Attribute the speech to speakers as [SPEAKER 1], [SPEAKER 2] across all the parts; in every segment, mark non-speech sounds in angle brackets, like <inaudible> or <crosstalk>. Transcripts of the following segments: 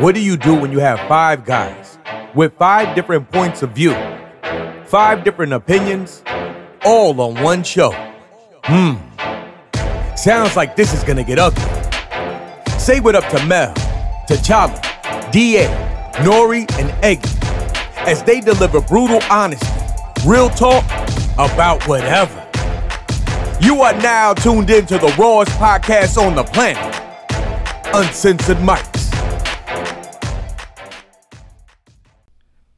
[SPEAKER 1] What do you do when you have five guys with five different points of view, five different opinions, all on one show? Hmm. Sounds like this is gonna get ugly. Say what up to Mel, T'Challa, DA, Nori, and Eggy as they deliver brutal honesty, real talk about whatever. You are now tuned into the rawest podcast on the planet, Uncensored Mics.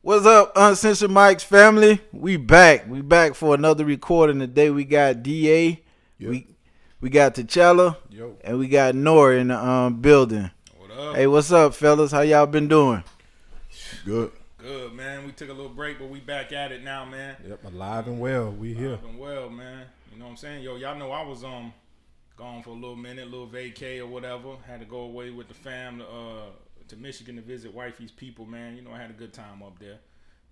[SPEAKER 2] What's up, Uncensored Mics family? We back. We back for another recording. Today we got DA, we we got T'Challa,
[SPEAKER 3] Yo.
[SPEAKER 2] and we got Nori in the um, building.
[SPEAKER 4] What up?
[SPEAKER 2] Hey, what's up, fellas? How y'all been doing?
[SPEAKER 3] Good.
[SPEAKER 4] Good, man. We took a little break, but we back at it now, man.
[SPEAKER 3] Yep, alive and well. We here.
[SPEAKER 4] Doing well, man. You know what I'm saying? Yo, y'all know I was um gone for a little minute, little vacay or whatever. Had to go away with the fam to uh to Michigan to visit wifey's people, man. You know, I had a good time up there.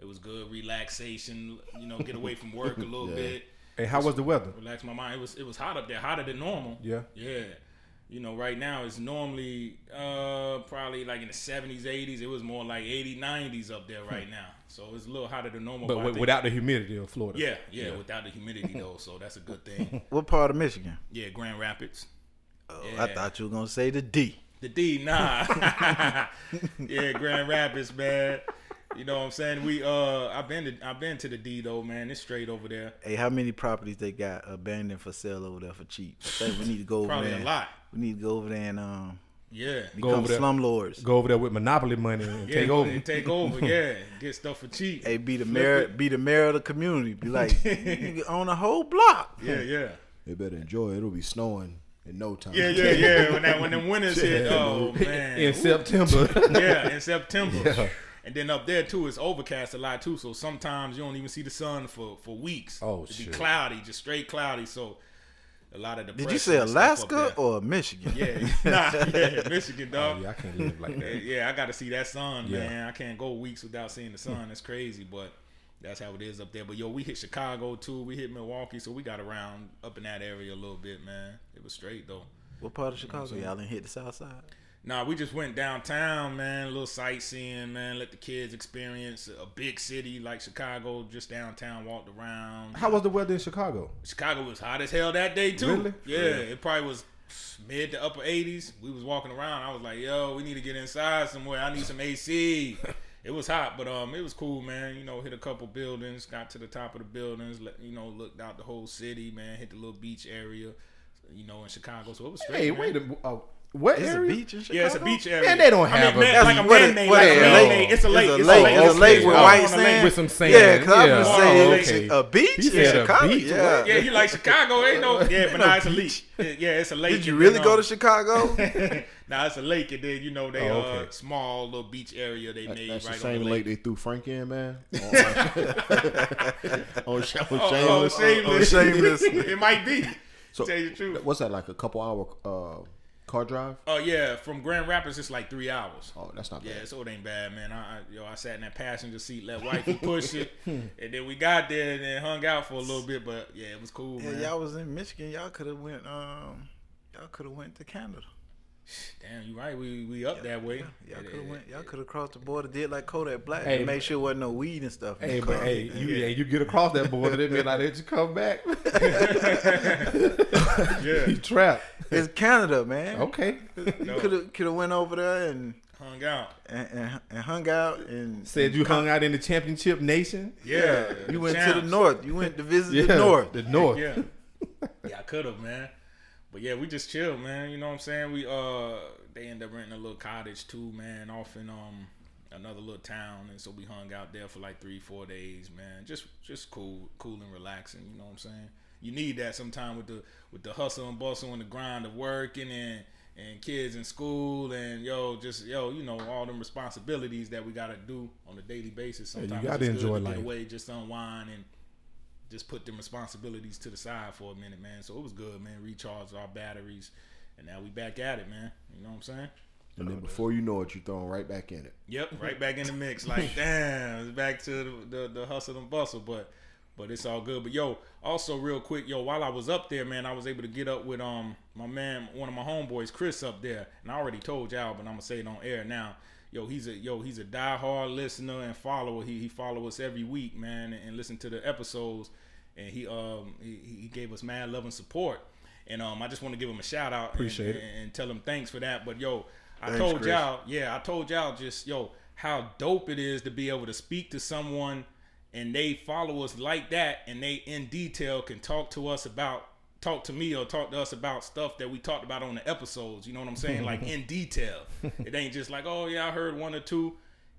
[SPEAKER 4] It was good, relaxation, you know, get away from work a little <laughs>
[SPEAKER 3] Yeah.
[SPEAKER 4] bit.
[SPEAKER 3] Hey, how was the weather?
[SPEAKER 4] Relax my mind. It was it was hot up there, hotter than normal.
[SPEAKER 3] Yeah.
[SPEAKER 4] Yeah. You know, right now it's normally uh probably like in the 70s, 80s. It was more like 80s, 90s up there right now. So it's a little hotter than normal.
[SPEAKER 3] But
[SPEAKER 4] I
[SPEAKER 3] wi- without the humidity of Florida.
[SPEAKER 4] yeah, yeah, without the humidity <laughs> though, so that's a good thing.
[SPEAKER 2] What part of Michigan?
[SPEAKER 4] Yeah, Grand Rapids.
[SPEAKER 2] Oh, I thought you were gonna say the D.
[SPEAKER 4] The D, nah. <laughs> yeah, Grand Rapids, man. You know what I'm saying? We uh I've been to I've been to the D though, man. It's straight over there.
[SPEAKER 2] Hey, how many properties they got abandoned for sale over there for cheap? We need to go over
[SPEAKER 4] Probably
[SPEAKER 2] there.
[SPEAKER 4] a lot.
[SPEAKER 2] We need to go over there and um,
[SPEAKER 4] Yeah.
[SPEAKER 3] Go
[SPEAKER 2] become
[SPEAKER 3] over there.
[SPEAKER 2] slumlords.
[SPEAKER 3] Go over there with monopoly money and
[SPEAKER 4] Yeah,
[SPEAKER 3] take over.
[SPEAKER 4] and Take over, <laughs> yeah. Get stuff for cheap.
[SPEAKER 2] Hey, be the
[SPEAKER 4] Flip
[SPEAKER 2] mayor.
[SPEAKER 4] it.
[SPEAKER 2] Be the mayor of the community. Be like, <laughs> you own a whole block.
[SPEAKER 4] Yeah, yeah.
[SPEAKER 5] They better enjoy it. It'll be snowing in no time.
[SPEAKER 4] Yeah, yeah, yeah. When that when them winters hit, <laughs> oh man.
[SPEAKER 3] in September. <laughs>
[SPEAKER 4] yeah, in September.
[SPEAKER 3] Yeah.
[SPEAKER 4] And then up there too, it's overcast a lot too. So sometimes you don't even see the sun for for weeks.
[SPEAKER 3] Oh,
[SPEAKER 4] It'd be
[SPEAKER 3] shit.
[SPEAKER 4] cloudy, just straight cloudy. So a lot of the.
[SPEAKER 2] Did you say Alaska or Michigan?
[SPEAKER 4] Yeah, <laughs> nah, yeah, Michigan,
[SPEAKER 3] oh,
[SPEAKER 4] dog.
[SPEAKER 3] yeah, I can't live like that.
[SPEAKER 4] yeah, I got to see that sun,
[SPEAKER 3] Yeah.
[SPEAKER 4] man. I can't go weeks without seeing the sun. It's crazy, but that's how it is up there. But yo, we hit Chicago too. We hit Milwaukee, so we got around up in that area a little bit, man. It was straight though.
[SPEAKER 2] What part of Chicago? Y'all didn't hit the south side?
[SPEAKER 4] Nah, we just went downtown, man. A little sightseeing, man. Let the kids experience a big city like Chicago. Just downtown, walked around.
[SPEAKER 3] How was the weather in Chicago?
[SPEAKER 4] Chicago was hot as hell that day too.
[SPEAKER 3] Really?
[SPEAKER 4] Yeah, it probably was mid to upper 80s. We was walking around. I was like, "Yo, we need to get inside somewhere. I need some AC." <laughs> it was hot, but um, it was cool, man. You know, hit a couple buildings, got to the top of the buildings. Let, you know, looked out the whole city, man. Hit the little beach area. You know, in Chicago, so it was straight.
[SPEAKER 3] Hey,
[SPEAKER 4] man.
[SPEAKER 3] wait a uh, what
[SPEAKER 2] It's
[SPEAKER 3] area?
[SPEAKER 2] a beach in Chicago.
[SPEAKER 4] Yeah, it's a beach area.
[SPEAKER 3] Man, they don't
[SPEAKER 4] I
[SPEAKER 3] have
[SPEAKER 4] mean,
[SPEAKER 3] a
[SPEAKER 4] man, like a
[SPEAKER 3] beach.
[SPEAKER 2] What
[SPEAKER 4] man-made, like
[SPEAKER 2] what
[SPEAKER 4] a
[SPEAKER 2] it-
[SPEAKER 4] man-made. It's a lake.
[SPEAKER 2] It's a
[SPEAKER 4] It's
[SPEAKER 2] lake.
[SPEAKER 4] lake.
[SPEAKER 2] It's a lake
[SPEAKER 4] Okay.
[SPEAKER 2] with
[SPEAKER 4] Oh,
[SPEAKER 2] white
[SPEAKER 4] on
[SPEAKER 2] sand.
[SPEAKER 3] With some sand.
[SPEAKER 2] Yeah, because I
[SPEAKER 3] Yeah.
[SPEAKER 2] was
[SPEAKER 3] Oh,
[SPEAKER 2] saying
[SPEAKER 3] okay.
[SPEAKER 2] a beach
[SPEAKER 3] He
[SPEAKER 2] in
[SPEAKER 3] said a
[SPEAKER 2] Chicago.
[SPEAKER 3] beach.
[SPEAKER 2] Yeah.
[SPEAKER 4] Yeah, you like Chicago? Ain't no. <laughs> Yeah, but nah, it's a lake. Yeah, it's a lake.
[SPEAKER 2] Did you really
[SPEAKER 4] then,
[SPEAKER 2] go
[SPEAKER 4] um,
[SPEAKER 2] to Chicago? <laughs>
[SPEAKER 4] nah, it's a lake, and then you know they
[SPEAKER 3] Oh,
[SPEAKER 4] uh small little beach area they made
[SPEAKER 5] That's
[SPEAKER 4] right
[SPEAKER 5] the same
[SPEAKER 4] on the
[SPEAKER 5] lake
[SPEAKER 4] lake.
[SPEAKER 5] they threw Frank in, man. on, Sh- on
[SPEAKER 4] Oh, oh,
[SPEAKER 5] Shameless.
[SPEAKER 4] shameless.
[SPEAKER 2] Shameless. <laughs>
[SPEAKER 4] it might be.
[SPEAKER 5] So,
[SPEAKER 4] tell you the truth.
[SPEAKER 5] what's that like? A couple hour uh, car drive?
[SPEAKER 4] Oh yeah, from Grand Rapids it's like three hours.
[SPEAKER 5] Oh, that's not bad.
[SPEAKER 4] Yeah,
[SPEAKER 5] bad.
[SPEAKER 4] so it ain't bad, man. I, I yo, I sat in that passenger seat, let wifey push it, <laughs> and then we got there and then hung out for a little bit. But yeah, it was cool,
[SPEAKER 2] yeah,
[SPEAKER 4] man.
[SPEAKER 2] y'all was in Michigan. Y'all could have went. Um, y'all could have went to Canada.
[SPEAKER 4] Damn, you right. We we up that way.
[SPEAKER 2] Y'all could have went. Y'all could have crossed the border, did like Kodak Black,
[SPEAKER 3] Hey,
[SPEAKER 2] to make sure wasn't no weed and stuff.
[SPEAKER 3] Hey, but
[SPEAKER 2] car.
[SPEAKER 3] hey, you yeah, you get across that border, that mean like, let you come back. <laughs> <laughs>
[SPEAKER 4] Yeah.
[SPEAKER 3] you trapped.
[SPEAKER 2] it's Canada, man.
[SPEAKER 3] Okay.
[SPEAKER 2] You could have could have went over there and,
[SPEAKER 4] hung out.
[SPEAKER 2] and and and hung out and
[SPEAKER 3] Said you hung out in the championship nation.
[SPEAKER 4] Yeah,
[SPEAKER 2] You went to the north. You went to visit
[SPEAKER 3] Yeah,
[SPEAKER 2] the north.
[SPEAKER 3] The north.
[SPEAKER 4] Yeah, yeah, I could have, man. But yeah, we just chilled, man. You know what I'm saying? We uh, they end up renting a little cottage too, man, off in um another little town, and so we hung out there for like three, four days, man. Just just cool, cool and relaxing. You know what I'm saying? You need that sometime with the with the hustle and bustle and the grind of working and and kids in school and yo just yo you know all them responsibilities that we gotta do on a daily basis.
[SPEAKER 3] Yeah, you
[SPEAKER 4] Sometimes
[SPEAKER 3] gotta enjoy life.
[SPEAKER 4] get away, just unwind and just put them responsibilities to the side for a minute, man. So it was good, man. Recharged our batteries, and now we back at it, man. You know what I'm saying?
[SPEAKER 5] And then before you know it, you're thrown right back in it.
[SPEAKER 4] Yep, right back in the mix. Like, <laughs> damn, it's back to the, the, the hustle and bustle, but but it's all good. But yo, also real quick, yo, while I was up there, man, I was able to get up with um my man, one of my homeboys, Chris, up there, and I already told y'all, but I'm gonna say it on air now. yo, he's a yo, he's a diehard listener and follower. He he follow us every week, man, and, and listen to the episodes. And he um he, he gave us mad love and support. And um I just want to give him a shout out. and-
[SPEAKER 6] Appreciate
[SPEAKER 4] and,
[SPEAKER 6] it.
[SPEAKER 4] and tell him thanks for that. But yo, I
[SPEAKER 2] Thanks,
[SPEAKER 4] told
[SPEAKER 2] Chris.
[SPEAKER 4] y'all, yeah, I told y'all just yo how dope it is to be able to speak to someone and they follow us like that and they in detail can talk to us about talk to me or talk to us about stuff that we talked about on the episodes you know what i'm saying like <laughs> in detail it ain't just like oh yeah i heard one or two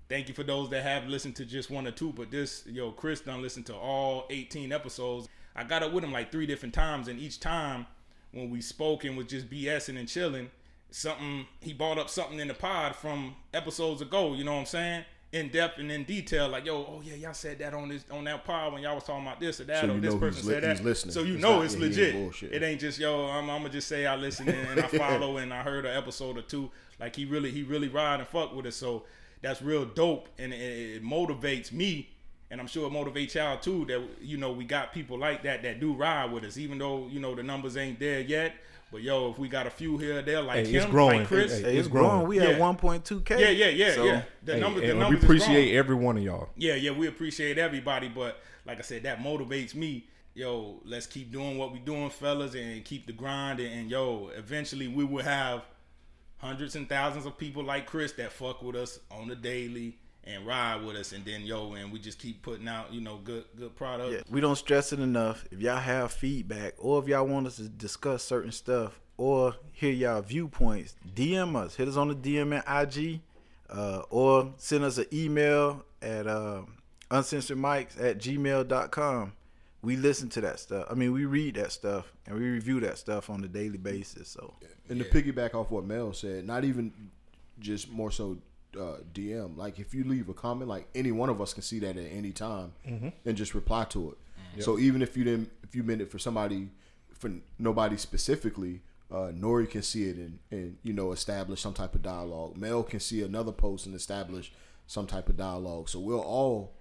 [SPEAKER 4] thank you for those that have listened to just one or two but this yo chris done listened to all 18 episodes. I got up with him like three different times and each time when we spoke and was just bsing and chilling something he brought up something in the pod from episodes ago you know what i'm saying? In depth and in detail like yo oh yeah y'all said that on this on that pod when y'all was talking about this or that
[SPEAKER 5] So
[SPEAKER 4] or this person
[SPEAKER 5] li-
[SPEAKER 4] said that.
[SPEAKER 5] listening.
[SPEAKER 4] so you
[SPEAKER 5] It's
[SPEAKER 4] know
[SPEAKER 5] not-
[SPEAKER 4] it's
[SPEAKER 5] yeah,
[SPEAKER 4] legit. it ain't just yo I'm, I'm gonna just say I listen and, and I <laughs> follow and I heard an episode or two. Like he really he really ride and fuck with us so that's real dope and it, it motivates me and I'm sure it motivates y'all too that you know we got people like that that do ride with us even though you know the numbers ain't there yet but yo if we got a few here there like
[SPEAKER 6] Hey, it's growing.
[SPEAKER 4] like Chris
[SPEAKER 6] Hey,
[SPEAKER 2] Hey, it's
[SPEAKER 6] It's growing.
[SPEAKER 2] growing. We
[SPEAKER 4] Yeah.
[SPEAKER 2] at 1.2k.
[SPEAKER 4] yeah yeah yeah
[SPEAKER 2] So,
[SPEAKER 4] yeah the
[SPEAKER 6] Hey,
[SPEAKER 4] number the
[SPEAKER 6] and
[SPEAKER 4] numbers
[SPEAKER 6] we
[SPEAKER 4] is growing.
[SPEAKER 6] appreciate every one of y'all.
[SPEAKER 4] Yeah, yeah, we appreciate everybody, but like I said, that motivates me. Yo, let's keep doing what we doing, fellas, and keep the grind. And, and yo, eventually we will have hundreds and thousands of people like Chris that fuck with us on the daily and ride with us. And then yo, and we just keep putting out, you know, good good product.
[SPEAKER 2] Yeah, we don't stress it enough. If y'all have feedback or if y'all want us to discuss certain stuff or hear y'all viewpoints, DM us. Hit us on the DM at IG uh, or send us an email at uh, uncensoredmics at gmail.com. We listen to that stuff. I mean, we read that stuff and we review that stuff on a daily basis. So,
[SPEAKER 5] And to piggyback off what Mel said, not even just more so uh, DM. Like if you leave a comment, like any one of us can see that at any time and just reply to it. So even if you didn't, if you meant it for somebody, for nobody specifically, uh, Nori can see it and and you know establish some type of dialogue. Mel can see another post and establish some type of dialogue. So we'll all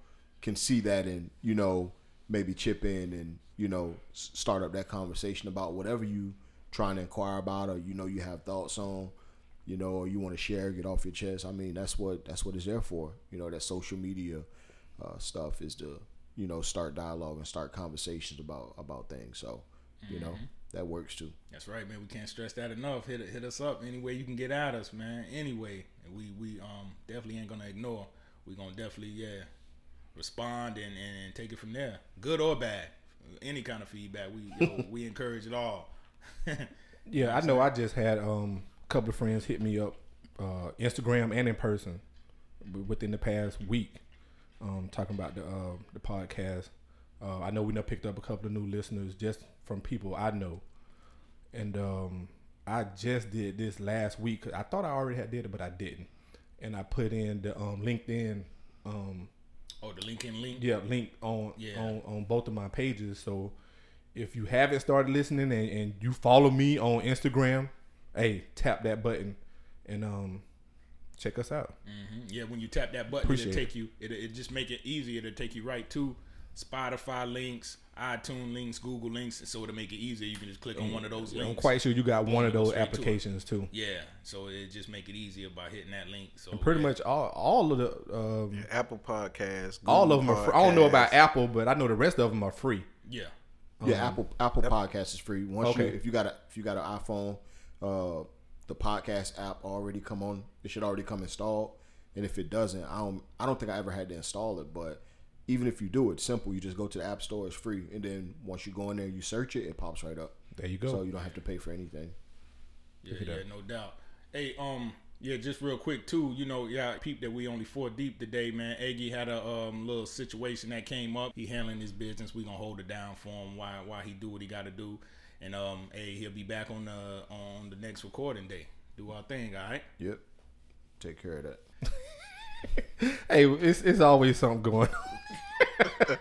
[SPEAKER 5] can see that and you know maybe chip in and you know start up that conversation about whatever you trying to inquire about or you know you have thoughts on you know or you want to share get off your chest i mean that's what that's what it's there for you know that social media uh, stuff is to you know start dialogue and start conversations about about things so you know that works too
[SPEAKER 4] That's right, man. We can't stress that enough. Hit hit us up any way you can get at us, man. Anyway, and we we um definitely ain't gonna ignore. We gonna definitely yeah respond and, and, and take it from there, good or bad. Any kind of feedback, we yo, we <laughs> encourage it all. <laughs>
[SPEAKER 6] Yeah, I know. I just had um, a couple of friends hit me up, uh, Instagram and in person, within the past week, um, talking about the uh, the podcast. Uh, I know we now picked up a couple of new listeners just from people I know, and um, I just did this last week. I thought I already had did it, but I didn't, and I put in the um, Linktree.
[SPEAKER 4] Oh, the Linktree link.
[SPEAKER 6] yeah, link on
[SPEAKER 4] Yeah.
[SPEAKER 6] on on both of my pages. So if you haven't started listening and, and you follow me on Instagram, hey, tap that button and um check us out.
[SPEAKER 4] Mhm. Yeah, when you tap that button,
[SPEAKER 6] Appreciate
[SPEAKER 4] it'll take you. It it just make it easier to take you right to Spotify links, iTunes links, Google links, and so it'll make it easier. You can just click on one of those links.
[SPEAKER 6] I'm quite sure you got one of those
[SPEAKER 4] straight to
[SPEAKER 6] applications too.
[SPEAKER 4] Yeah, so it just make it easier by hitting that link. So
[SPEAKER 6] Pretty
[SPEAKER 4] yeah.
[SPEAKER 6] much all all of the um,
[SPEAKER 2] Apple Podcasts.
[SPEAKER 6] all of them are. Free. I don't know about Apple, but I know the rest of them are free.
[SPEAKER 4] Yeah.
[SPEAKER 5] yeah apple apple podcast is free once you if you got a if you got an iphone uh the podcast app already come on it should already come installed and if it doesn't i don't i don't think i ever had to install it but even if you do it simple you just go to the app store it's free and then once you go in there you search it it pops right up
[SPEAKER 6] There you go.
[SPEAKER 5] so you don't have to pay for anything
[SPEAKER 4] Yeah, yeah, no doubt. Hey, um, yeah, just real quick too. You know, yeah, peep that we only four deep today, man. Aggie had a um little situation that came up. He handling his business. We gonna hold it down for him. Why why he do what he got to do. And um, hey, he'll be back on the on the next recording day. Do our thing, all right?
[SPEAKER 5] yep take care of that <laughs> <laughs>
[SPEAKER 6] hey, it's it's always something going on. <laughs>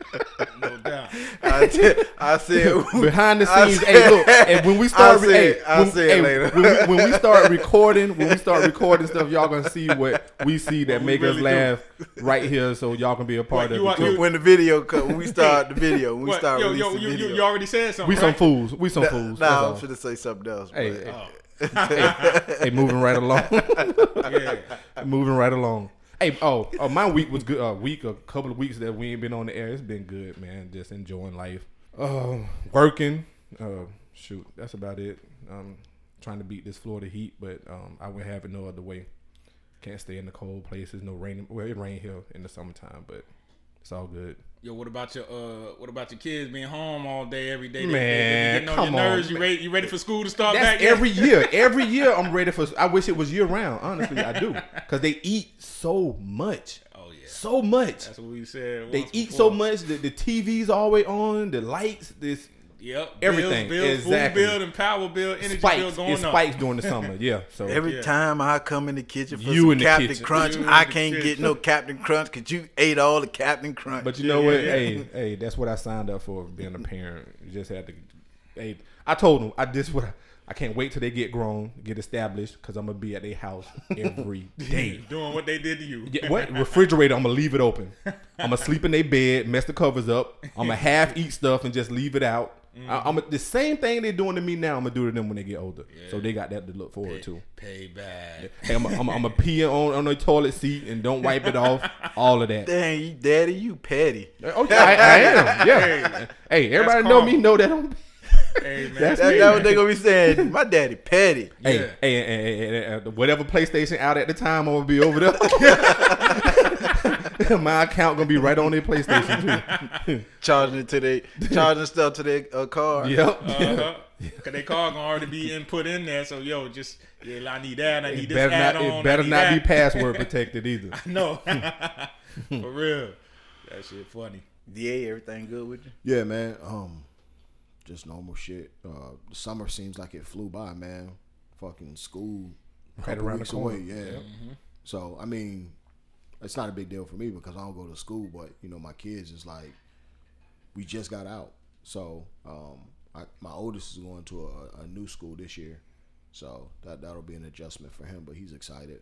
[SPEAKER 4] No doubt. <laughs>
[SPEAKER 2] I, said- I said
[SPEAKER 6] behind the scenes.
[SPEAKER 2] said-
[SPEAKER 6] hey, look, and when we start,
[SPEAKER 2] I'll say
[SPEAKER 6] hey, when,
[SPEAKER 2] say
[SPEAKER 6] hey,
[SPEAKER 2] later.
[SPEAKER 6] When we, when we start recording, when we start recording stuff, y'all gonna see what we see that make us
[SPEAKER 4] really do.
[SPEAKER 6] laugh right here, so y'all can be a part
[SPEAKER 4] What,
[SPEAKER 6] of it.
[SPEAKER 4] are-
[SPEAKER 6] too.
[SPEAKER 4] you-
[SPEAKER 2] when the video come, when we start the video, when we
[SPEAKER 4] What?
[SPEAKER 2] start
[SPEAKER 4] yo,
[SPEAKER 2] releasing
[SPEAKER 4] yo, you,
[SPEAKER 2] video.
[SPEAKER 4] you, already said something.
[SPEAKER 6] we some fools. We some fools.
[SPEAKER 2] Nah,
[SPEAKER 6] that's
[SPEAKER 2] I'm finna say something else.
[SPEAKER 6] Hey,
[SPEAKER 2] but-
[SPEAKER 6] hey,
[SPEAKER 4] Oh.
[SPEAKER 6] hey, moving right along.
[SPEAKER 4] Yeah.
[SPEAKER 6] moving right along. Hey, oh, oh, my week was good. A week, a couple of weeks that we ain't been on the air. It's been good, man. Just enjoying life. Uh, working. Uh, shoot, that's about it. Um, trying to beat this Florida heat, but um, I would have it no other way. Can't stay in the cold places. No rain. Well, it rain here in the summertime, but it's all good.
[SPEAKER 4] Yo, what about your uh? What about your kids being home all day, every day? They-
[SPEAKER 6] Man,
[SPEAKER 4] they, they getting on
[SPEAKER 6] come
[SPEAKER 4] your
[SPEAKER 6] on.
[SPEAKER 4] You ready? You ready for school to start
[SPEAKER 6] That's
[SPEAKER 4] back? yet?
[SPEAKER 6] every <laughs> year. Every year, I'm ready for. I wish it was year round. Honestly, I do, <laughs> because they eat so much.
[SPEAKER 4] Oh yeah,
[SPEAKER 6] So much.
[SPEAKER 4] that's what we said.
[SPEAKER 6] They eat
[SPEAKER 4] before.
[SPEAKER 6] so much. The, the TV's always on. The lights. This
[SPEAKER 4] Yep,
[SPEAKER 6] everything,
[SPEAKER 4] Bills, bills,
[SPEAKER 6] exactly.
[SPEAKER 4] food bill and power bill, energy bill
[SPEAKER 6] spikes.
[SPEAKER 4] going
[SPEAKER 6] It
[SPEAKER 4] up.
[SPEAKER 6] spikes during the summer. Yeah. So <laughs>
[SPEAKER 2] Every
[SPEAKER 4] Yeah.
[SPEAKER 2] time I come in the kitchen for
[SPEAKER 6] You
[SPEAKER 2] some
[SPEAKER 6] in the
[SPEAKER 2] Captain
[SPEAKER 6] kitchen.
[SPEAKER 2] Crunch,
[SPEAKER 4] You
[SPEAKER 2] I can't get no Captain Crunch because you ate all the Captain Crunch.
[SPEAKER 6] But you know
[SPEAKER 4] Yeah,
[SPEAKER 6] what?
[SPEAKER 4] yeah, yeah.
[SPEAKER 6] Hey, hey, that's what I signed up for being a parent. You just had to. Hey, I told them I this what I, I can't wait till they get grown, get established, because I'm gonna be at their house every <laughs> day.
[SPEAKER 4] doing what they did to you.
[SPEAKER 6] Yeah, what refrigerator? I'm gonna leave it open. I'm gonna sleep in their bed, mess the covers up. I'm gonna half eat stuff and just leave it out. I, am the same thing they're doing to me now. I'm gonna do to them when they get older. So they got that to look forward to.
[SPEAKER 4] Payback.
[SPEAKER 6] Hey, I'm I'm, I'm a pee on on the toilet seat and don't wipe it off. <laughs> All of that.
[SPEAKER 2] Dang, you daddy, you petty.
[SPEAKER 6] Oh, yeah, I, I am. <laughs> Yeah. Hey, everybody know
[SPEAKER 4] calm.
[SPEAKER 6] me. Know that I'm. <laughs>
[SPEAKER 4] Hey man,
[SPEAKER 6] That's
[SPEAKER 2] That,
[SPEAKER 6] me.
[SPEAKER 2] that's what they gonna be saying. My daddy petty.
[SPEAKER 6] Hey,
[SPEAKER 4] Yeah.
[SPEAKER 6] hey, hey, hey, hey, hey, whatever PlayStation out at the time, I'm gonna be over there. <laughs> My account gonna be right on their PlayStation too. <laughs>
[SPEAKER 2] Charging it to they charging stuff to their uh, car.
[SPEAKER 6] Yep.
[SPEAKER 4] uh-huh. <laughs> Cause they call gonna already be input in there. So yo, just yeah, I need that. I need
[SPEAKER 6] It
[SPEAKER 4] this
[SPEAKER 6] better
[SPEAKER 4] add
[SPEAKER 6] not.
[SPEAKER 4] on.
[SPEAKER 6] It better
[SPEAKER 4] I need
[SPEAKER 6] not be password protected either.
[SPEAKER 4] No, for real. That shit funny.
[SPEAKER 2] DA, everything good with you?
[SPEAKER 5] Yeah, man. Um, just normal shit. Uh, the summer seems like it flew by, man. Fucking school,
[SPEAKER 6] Right
[SPEAKER 5] couple
[SPEAKER 6] around the
[SPEAKER 5] weeks
[SPEAKER 6] corner.
[SPEAKER 5] away. Yeah. So I mean, it's not a big deal for me because I don't go to school. But you know, my kids is like, we just got out. So um, I, my oldest is going to a, a new school this year. So that that'll be an adjustment for him. But he's excited.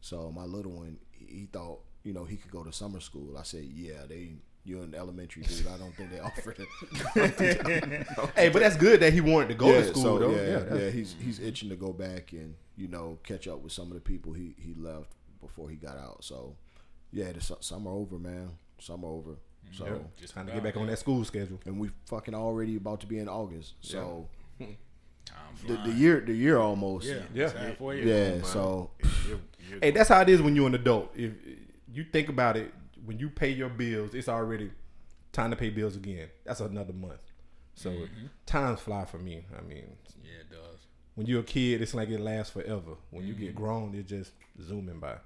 [SPEAKER 5] So my little one, he thought you know he could go to summer school. I said, yeah, they. You're in elementary, dude. I don't think they <laughs> offer it. <laughs>
[SPEAKER 6] Hey, but that's good that he wanted to go
[SPEAKER 5] yeah,
[SPEAKER 6] to school
[SPEAKER 5] so,
[SPEAKER 6] though.
[SPEAKER 5] Yeah,
[SPEAKER 6] Yeah,
[SPEAKER 5] yeah, he's he's itching to go back and you know catch up with some of the people he he left before he got out. So yeah, the su- summer over, man. Summer over. Mm-hmm. So
[SPEAKER 6] Just trying to get back on that school schedule.
[SPEAKER 5] and we fucking already about to be in August. So <laughs>
[SPEAKER 4] Time
[SPEAKER 5] the,
[SPEAKER 4] flying.
[SPEAKER 5] the year the year almost.
[SPEAKER 4] yeah,
[SPEAKER 6] Yeah.
[SPEAKER 4] it's halfway.
[SPEAKER 5] Yeah, so <laughs>
[SPEAKER 6] Hey, that's how it is when you're an adult. If you think about it, when you pay your bills, it's already time to pay bills again. That's another month. So mm-hmm. times fly for me. I mean,
[SPEAKER 4] yeah, it does.
[SPEAKER 6] when you're a kid, it's like it lasts forever. When you get mm-hmm. grown, it's just zooming by.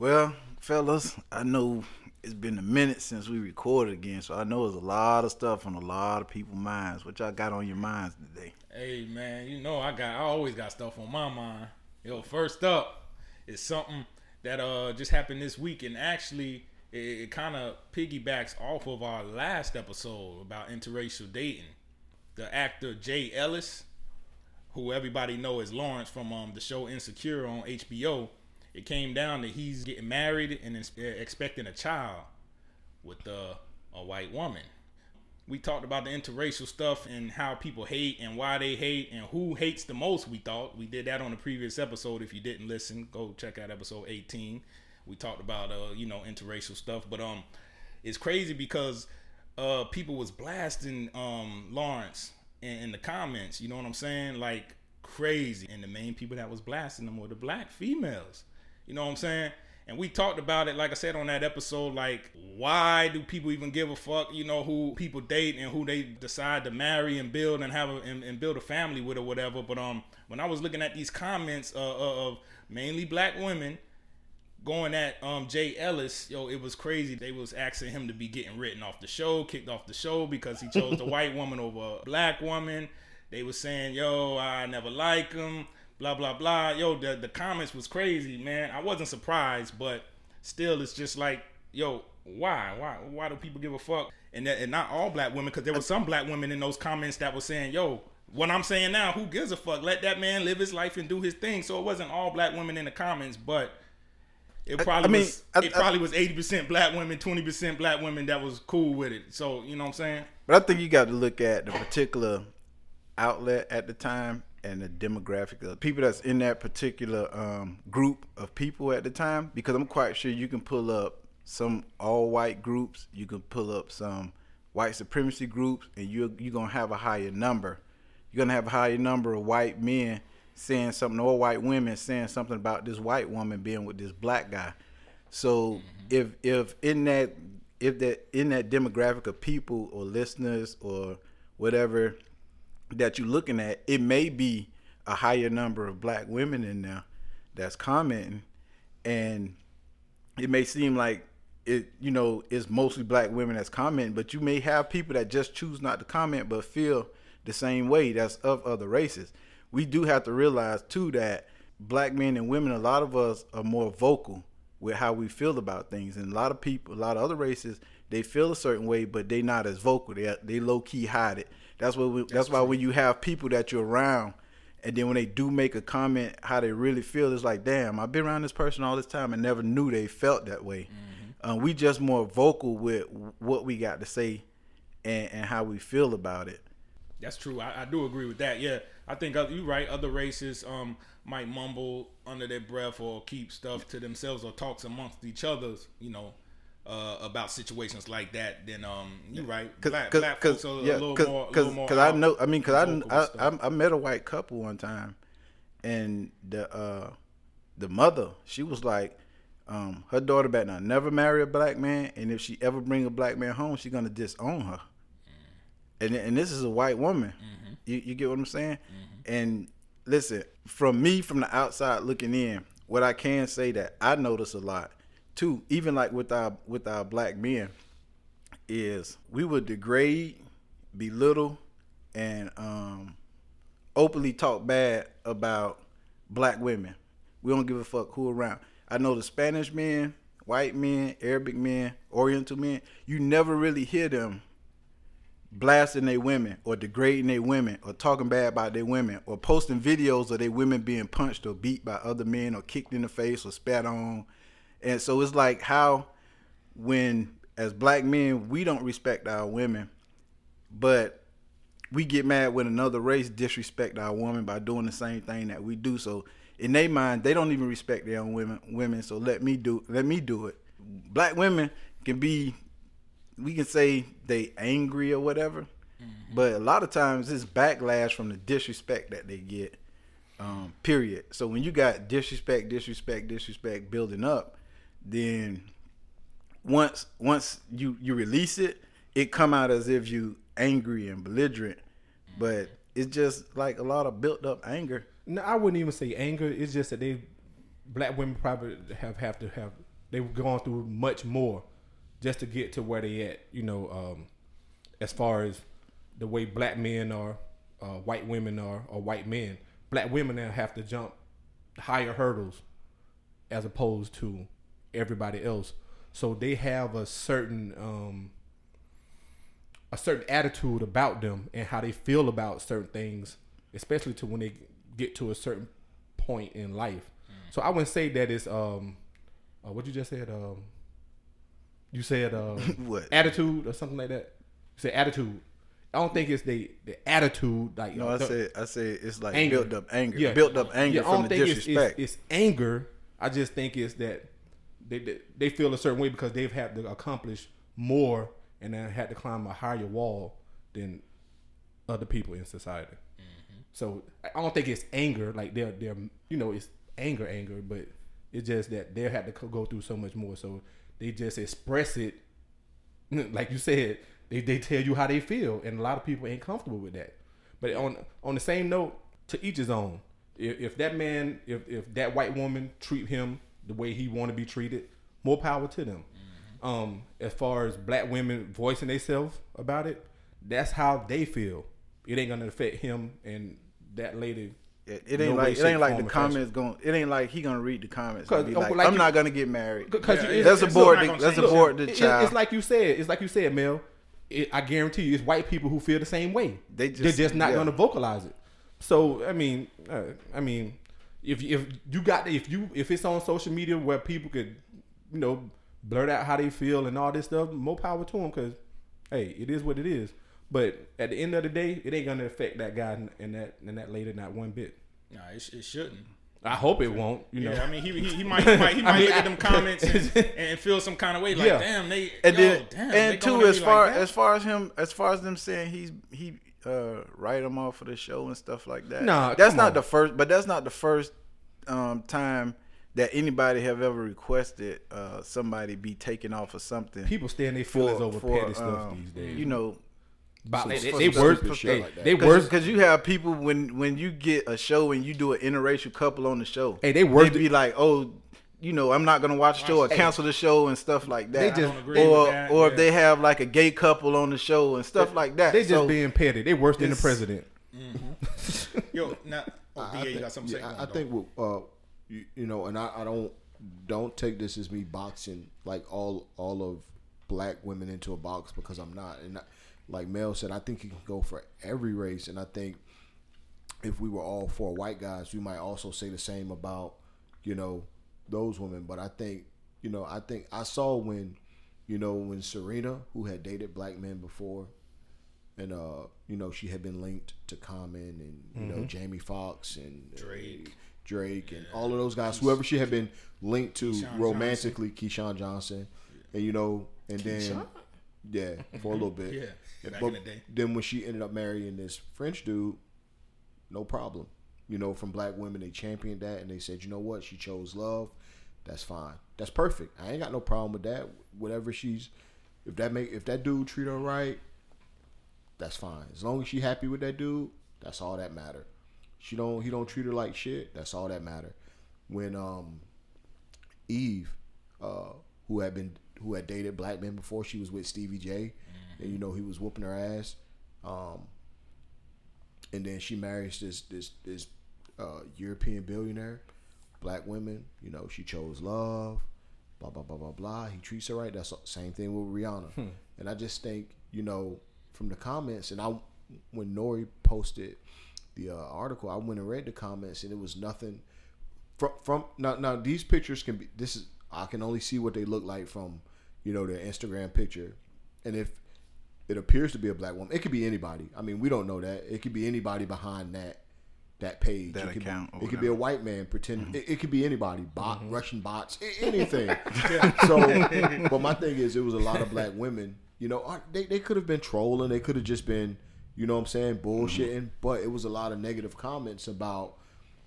[SPEAKER 2] Well, fellas, I know it's been a minute since we recorded again, so I know there's a lot of stuff on a lot of people's minds. What y'all got on your minds today?
[SPEAKER 4] Hey man, you know I got I always got stuff on my mind. Yo, first up is something that uh just happened this week, and actually it, it kind of piggybacks off of our last episode about interracial dating. The actor Jay Ellis, who everybody know as Lawrence from um the show Insecure on HBO, it came down that he's getting married and expecting a child with uh, a white woman. We talked about the interracial stuff and how people hate and why they hate and who hates the most we thought. We did that on the previous episode. If you didn't listen go check out episode 18 we talked about uh you know interracial stuff but um it's crazy because uh people was blasting um lawrence in, in the comments you know what i'm saying? Like crazy. And the main people that was blasting them were the black females you know what i'm saying and we talked about it, like I said on that episode, like why do people even give a fuck, you know, who people date and who they decide to marry and build and have a, and, and build a family with or whatever. But um, when I was looking at these comments uh, uh, of mainly black women going at um Jay Ellis, yo, it was crazy. They was asking him to be getting written off the show, kicked off the show because he chose the <laughs> white woman over a black woman. They was saying, yo, I never like him, blah blah blah. Yo, the the comments was crazy, man. I wasn't surprised, but still, it's just like, yo, why, why, why do people give a fuck? And that, and not all black women, because there was some black women in those comments that were saying, yo. What I'm saying now, who gives a fuck? Let that man live his life and do his thing. So it wasn't all black women in the comments, but it probably
[SPEAKER 2] I mean,
[SPEAKER 4] was
[SPEAKER 2] I-
[SPEAKER 4] it
[SPEAKER 2] I-
[SPEAKER 4] probably was eighty percent black women, twenty percent black women that was cool with it. So you know what I'm saying?
[SPEAKER 2] But I think you got to look at the particular outlet at the time and the demographic of people that's in that particular um, group of people at the time because I'm quite sure you can pull up some all white groups, you can pull up some white supremacy groups, and you're you're gonna have a higher number. You're gonna have a higher number of white men saying something, or white women saying something about this white woman being with this black guy. So if if in that if that in that demographic of people or listeners or whatever that you're looking at, it may be a higher number of black women in there that's commenting, and it may seem like it, you know, it's mostly black women that's commenting, but you may have people that just choose not to comment but feel the same way that's of other races. We do have to realize too that black men and women, a lot of us are more vocal with how we feel about things, and a lot of people, a lot of other races, they feel a certain way, but they not as vocal. They they low key hide it. That's what we, that's, why when you have people that you're around, and then when they do make a comment, how they really feel is like, damn, I've been around this person all this time and never knew they felt that way. Um, we just more vocal with what we got to say and, and how we feel about it.
[SPEAKER 4] That's true. I, I do agree with that. Yeah, I think other, you're right. Other races um might mumble under their breath or keep stuff to themselves or talks amongst each others. You know. Uh, about situations like that, then um, you're right.
[SPEAKER 2] Cause,
[SPEAKER 4] black,
[SPEAKER 2] cause,
[SPEAKER 4] black
[SPEAKER 2] cause, yeah, cause,
[SPEAKER 4] more,
[SPEAKER 2] cause,
[SPEAKER 4] little more
[SPEAKER 2] 'cause I know. I mean, cause I, I. I I met a white couple one time, and the uh the mother she was like, um, her daughter better not never marry a black man, and if she ever bring a black man home, she's gonna disown her. And and this is a white woman. You you get what I'm saying? And listen, from me from the outside looking in, what I can say that I notice a lot too, even like with our with our black men, is we would degrade, belittle, and um, openly talk bad about black women. We don't give a fuck who around. I know the Spanish men, white men, Arabic men, Oriental men. You never really hear them blasting their women or degrading their women or talking bad about their women or posting videos of their women being punched or beat by other men or kicked in the face or spat on. And so it's like how when as black men we don't respect our women, but we get mad when another race disrespect our woman by doing the same thing that we do. So in their mind, they don't even respect their own women. Women, so let me do let me do it. Black women can be, we can say they angry or whatever, but a lot of times it's backlash from the disrespect that they get. Um, period. So when you got disrespect, disrespect, disrespect building up, then once once you you release it, it come out as if you angry and belligerent, but it's just like a lot of built up anger.
[SPEAKER 6] No, I wouldn't even say anger. It's just that they black women probably have have to have they've gone through much more just to get to where they at. You know, um, as far as the way black men are, uh, white women are, or white men. Black women now have to jump higher hurdles as opposed to everybody else. So they have a certain um, a certain attitude about them and how they feel about certain things, especially to when they get to a certain point in life. So I wouldn't say that it's um, uh, what you just said. Um, you said uh, <laughs>
[SPEAKER 2] What?
[SPEAKER 6] attitude or something like that. You said attitude. I don't think it's the the attitude like
[SPEAKER 2] No, I
[SPEAKER 6] the-
[SPEAKER 2] said I said it's like
[SPEAKER 6] Anger.
[SPEAKER 2] built up anger,
[SPEAKER 6] Yeah.
[SPEAKER 2] built up anger
[SPEAKER 6] yeah, I
[SPEAKER 2] from
[SPEAKER 6] don't
[SPEAKER 2] the
[SPEAKER 6] think it's,
[SPEAKER 2] disrespect.
[SPEAKER 6] it's, it's anger. I just think it's that they, they feel a certain way because they've had to accomplish more and then had to climb a higher wall than other people in society.
[SPEAKER 2] Mm-hmm.
[SPEAKER 6] So I don't think it's anger. Like they're they're you know it's anger anger, but it's just that they had to go through so much more. So they just express it <laughs> like you said, they, they tell you how they feel, and a lot of people ain't comfortable with that. But on on the same note, to each his own. If, if that man, if, if that white woman treat him the way he want to be treated, more power to them. Um, as far as black women voicing themselves about it, that's how they feel. It ain't gonna affect him and that lady.
[SPEAKER 2] It, it ain't
[SPEAKER 6] way,
[SPEAKER 2] like it ain't like the comments going. It ain't like he gonna read the comments. And be like,
[SPEAKER 6] like
[SPEAKER 2] I'm
[SPEAKER 6] you-
[SPEAKER 2] not gonna get married.
[SPEAKER 6] Because
[SPEAKER 4] Yeah,
[SPEAKER 6] you-
[SPEAKER 4] it's-
[SPEAKER 2] Let's
[SPEAKER 4] it's
[SPEAKER 2] abort.
[SPEAKER 4] still
[SPEAKER 2] The,
[SPEAKER 4] not gonna
[SPEAKER 2] let's
[SPEAKER 4] change.
[SPEAKER 2] abort the
[SPEAKER 6] It-
[SPEAKER 2] child.
[SPEAKER 6] It's like you said. It's like you said, Mel. It, I guarantee you, it's white people who feel the same way.
[SPEAKER 2] They
[SPEAKER 6] They are
[SPEAKER 2] just-
[SPEAKER 6] just not
[SPEAKER 2] yeah.
[SPEAKER 6] going to vocalize it. So I mean, uh, I mean, if if you got if you if it's on social media where people could, you know, blurt out how they feel and all this stuff, more power to them. Because hey, it is what it is. But at the end of the day, it ain't gonna affect that guy and- and that and that lady not one bit.
[SPEAKER 4] Nah, it, it shouldn't.
[SPEAKER 6] I hope it won't. You know.
[SPEAKER 4] Yeah, I mean, he, he, he might he might, he <laughs> might
[SPEAKER 6] mean,
[SPEAKER 4] look at them comments and, <laughs> and feel some kind of way, like,
[SPEAKER 6] Yeah.
[SPEAKER 4] damn, they
[SPEAKER 2] and
[SPEAKER 4] yo,
[SPEAKER 2] then
[SPEAKER 4] damn,
[SPEAKER 2] and
[SPEAKER 4] going
[SPEAKER 2] two as far
[SPEAKER 4] like
[SPEAKER 2] as far as him as far as them saying he's he uh write him off for the show and stuff like that.
[SPEAKER 6] Nah,
[SPEAKER 2] that's
[SPEAKER 6] come
[SPEAKER 2] not
[SPEAKER 6] on.
[SPEAKER 2] the first, but that's not the first um time that anybody have ever requested uh somebody be taken off of something.
[SPEAKER 6] People stand their feelings over petty stuff these days.
[SPEAKER 2] You know,
[SPEAKER 6] About
[SPEAKER 2] some-
[SPEAKER 6] they, they,
[SPEAKER 2] some
[SPEAKER 6] they
[SPEAKER 2] stupid
[SPEAKER 6] worse.
[SPEAKER 2] shit
[SPEAKER 6] They,
[SPEAKER 5] like that.
[SPEAKER 6] they worse.
[SPEAKER 2] because you have people when when you get a show and you do an interracial couple on the show.
[SPEAKER 6] Hey, they worse
[SPEAKER 2] They be like, oh. You know, I'm not gonna watch the show or cancel the show and stuff like that.
[SPEAKER 6] They just-
[SPEAKER 4] don't agree
[SPEAKER 2] or
[SPEAKER 4] with that,
[SPEAKER 2] or if they have like a gay couple on the show and stuff like that.
[SPEAKER 6] They just
[SPEAKER 2] So-
[SPEAKER 6] being petty. They worse than the
[SPEAKER 2] It's-
[SPEAKER 6] president.
[SPEAKER 4] Yo, <laughs> now, oh,
[SPEAKER 5] I
[SPEAKER 4] DA, you
[SPEAKER 5] think-
[SPEAKER 4] got something to say?
[SPEAKER 5] yeah, I,
[SPEAKER 4] on,
[SPEAKER 5] I think with, uh, you, you know, and I, I don't don't take this as me boxing like all all of black women into a box because I'm not. And I, like Mel said, I think you can go for every race, and I think if we were all four white guys, we might also say the same about you know those women. But I think you know, I think I saw when you know when Serena, who had dated black men before, and uh, you know, she had been linked to Common and you know Jamie Foxx and uh,
[SPEAKER 4] Drake.
[SPEAKER 5] Drake and all of those guys, whoever she had been linked to
[SPEAKER 4] Keyshawn
[SPEAKER 5] romantically, Keyshawn Johnson, and you know, and then yeah, for a little bit,
[SPEAKER 4] Yeah, back
[SPEAKER 5] but
[SPEAKER 4] in the day.
[SPEAKER 5] Then when she ended up marrying this French dude, no problem. You know, from black women, they championed that and they said, you know what, she chose love. That's fine. That's perfect. I ain't got no problem with that. Whatever she's, if that make if that dude treat her right, that's fine. As long as she happy with that dude, that's all that matter. She don't he don't treat her like shit. That's all that matter. When um Eve, uh, who had been who had dated black men before, she was with Stevie J, and you know he was whooping her ass. Um, and then she marries this this this uh, European billionaire, black women. You know she chose love, blah blah blah blah blah. He treats her right. That's the same thing with Rihanna. And I just think you know from the comments, and I when Nori posted the uh, article, I went and read the comments, and it was nothing from from now. Now these pictures can be. This is I can only see what they look like from you know their Instagram picture, and if it appears to be a black woman, it could be anybody. I mean, we don't know that. It could be anybody behind that that page.
[SPEAKER 2] That
[SPEAKER 5] it could
[SPEAKER 2] account
[SPEAKER 5] Be, it could be a white man pretending.
[SPEAKER 6] Mm-hmm.
[SPEAKER 5] It, it could be anybody. Bot, Russian bots, anything. <laughs> <laughs> so, <laughs> but my thing is, it was a lot of black women. You know, they they could have been trolling. They could have just been, you know, what I'm saying, bullshitting. But it was a lot of negative comments about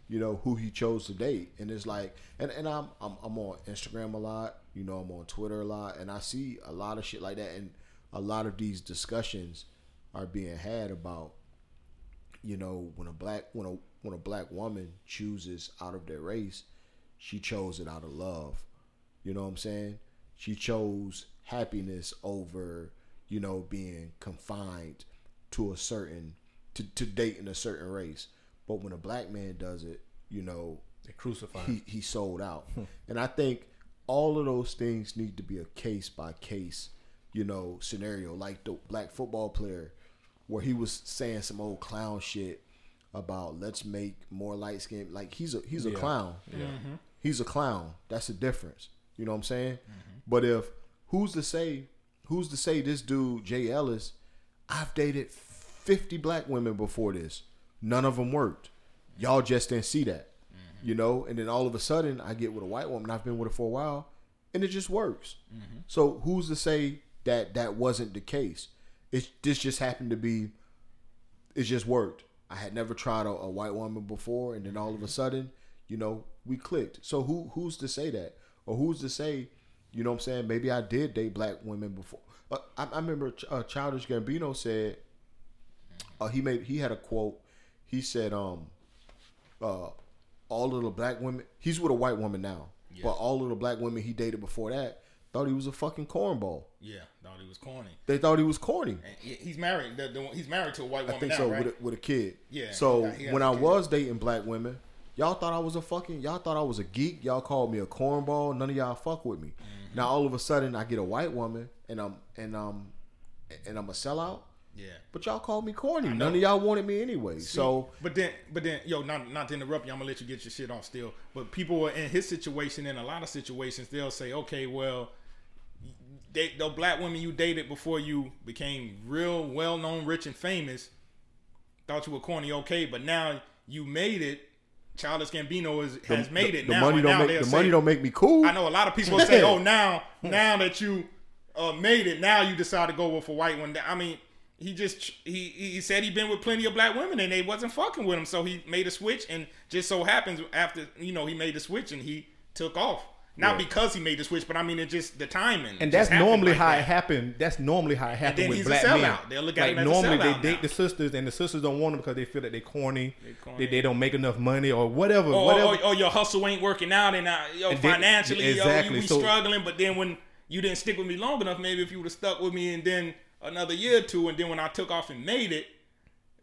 [SPEAKER 5] you know who he chose to date and it's like and, and I'm, I'm i'm on instagram a lot you know i'm on twitter a lot and i see a lot of shit like that and a lot of these discussions are being had about you know when a black when a when a black woman chooses out of their race she chose it out of love you know what i'm saying she chose happiness over you know being confined to a certain to, to date in a certain race but when a black man does it you know
[SPEAKER 6] They crucify.
[SPEAKER 5] he, he sold out. Hmm. and I think all of those things need to be a case by case, you know, scenario. Like the black football player where he was saying some old clown shit about let's make more light skin like he's a he's a
[SPEAKER 6] Yeah.
[SPEAKER 5] clown.
[SPEAKER 6] Yeah. Mm-hmm.
[SPEAKER 5] He's a clown. That's the difference. You know what I'm saying? Mm-hmm. But if who's to say who's to say this dude, Jay Ellis, I've dated 50 black women before this. None of them worked. Y'all just didn't see that. Mm-hmm. You know, and then all of a sudden I get with a white woman, I've been with her for a while, and it just works. So who's to say that that wasn't the case? It this just happened to be it just worked. I had never tried a, a white woman before, and then all of a sudden, you know, we clicked. So who who's to say that, or who's to say, you know, what I'm saying maybe I did date black women before. Uh, I, I remember Ch- uh, Childish Gambino said, uh, he made he had a quote. He said, um, uh, all of the black women. He's with a white woman now, but all of the black women he dated before that thought he was a fucking cornball.
[SPEAKER 4] Yeah, thought he was corny.
[SPEAKER 5] They thought he was corny.
[SPEAKER 4] And he's married. The, the, he's married to a white woman.
[SPEAKER 5] I think
[SPEAKER 4] now,
[SPEAKER 5] so
[SPEAKER 4] right?
[SPEAKER 5] with a, with a kid.
[SPEAKER 4] Yeah,
[SPEAKER 5] So
[SPEAKER 4] he got- he
[SPEAKER 5] when I
[SPEAKER 4] kid.
[SPEAKER 5] was dating black women, y'all thought I was a fucking. Y'all thought I was a geek. Y'all called me a cornball. None of y'all fuck with me.
[SPEAKER 4] Mm-hmm.
[SPEAKER 5] Now all of a sudden I get a white woman and I'm and um and I'm a sellout.
[SPEAKER 4] yeah.
[SPEAKER 5] But y'all called me corny. None of y'all wanted me anyway. So
[SPEAKER 4] But then, but then, yo, not not to interrupt you, I'm gonna let you get your shit off still. But people are in his situation, in a lot of situations, they'll say, okay, well, they, the black women you dated before you became real well known, rich and famous, thought you were corny, okay, but now you made it. Childish Gambino is, has made it
[SPEAKER 5] the
[SPEAKER 4] now.
[SPEAKER 5] money don't
[SPEAKER 4] now
[SPEAKER 5] make the
[SPEAKER 4] say-
[SPEAKER 5] money don't make me cool.
[SPEAKER 4] I know a lot of people say, "Oh, now, now that you uh, made it, now you decide to go with a white one." I mean, he just he he said he'd been with plenty of black women and they wasn't fucking with him, so he made a switch, and just so happens after you know he made the switch and he took off. Not because he made the switch, but I mean it just the timing.
[SPEAKER 6] And that's normally
[SPEAKER 4] like
[SPEAKER 6] how
[SPEAKER 4] that.
[SPEAKER 6] it happened. That's normally how it happened
[SPEAKER 4] then
[SPEAKER 6] with
[SPEAKER 4] he's
[SPEAKER 6] black
[SPEAKER 4] sellout.
[SPEAKER 6] men.
[SPEAKER 4] They'll look at
[SPEAKER 6] like
[SPEAKER 4] him as a
[SPEAKER 6] normally they date
[SPEAKER 4] now.
[SPEAKER 6] the sisters, and the sisters don't want them because they feel that they corny,
[SPEAKER 4] They
[SPEAKER 6] they
[SPEAKER 4] corny.
[SPEAKER 6] they, don't make enough money or whatever.
[SPEAKER 4] Or,
[SPEAKER 6] whatever.
[SPEAKER 4] or, or your hustle ain't working out, and uh, yo
[SPEAKER 6] And
[SPEAKER 4] financially, yo,
[SPEAKER 6] exactly.
[SPEAKER 4] you be
[SPEAKER 6] So-
[SPEAKER 4] struggling. But then when you didn't stick with me long enough, maybe if you would have stuck with me, and then another year or two, and then when I took off and made it,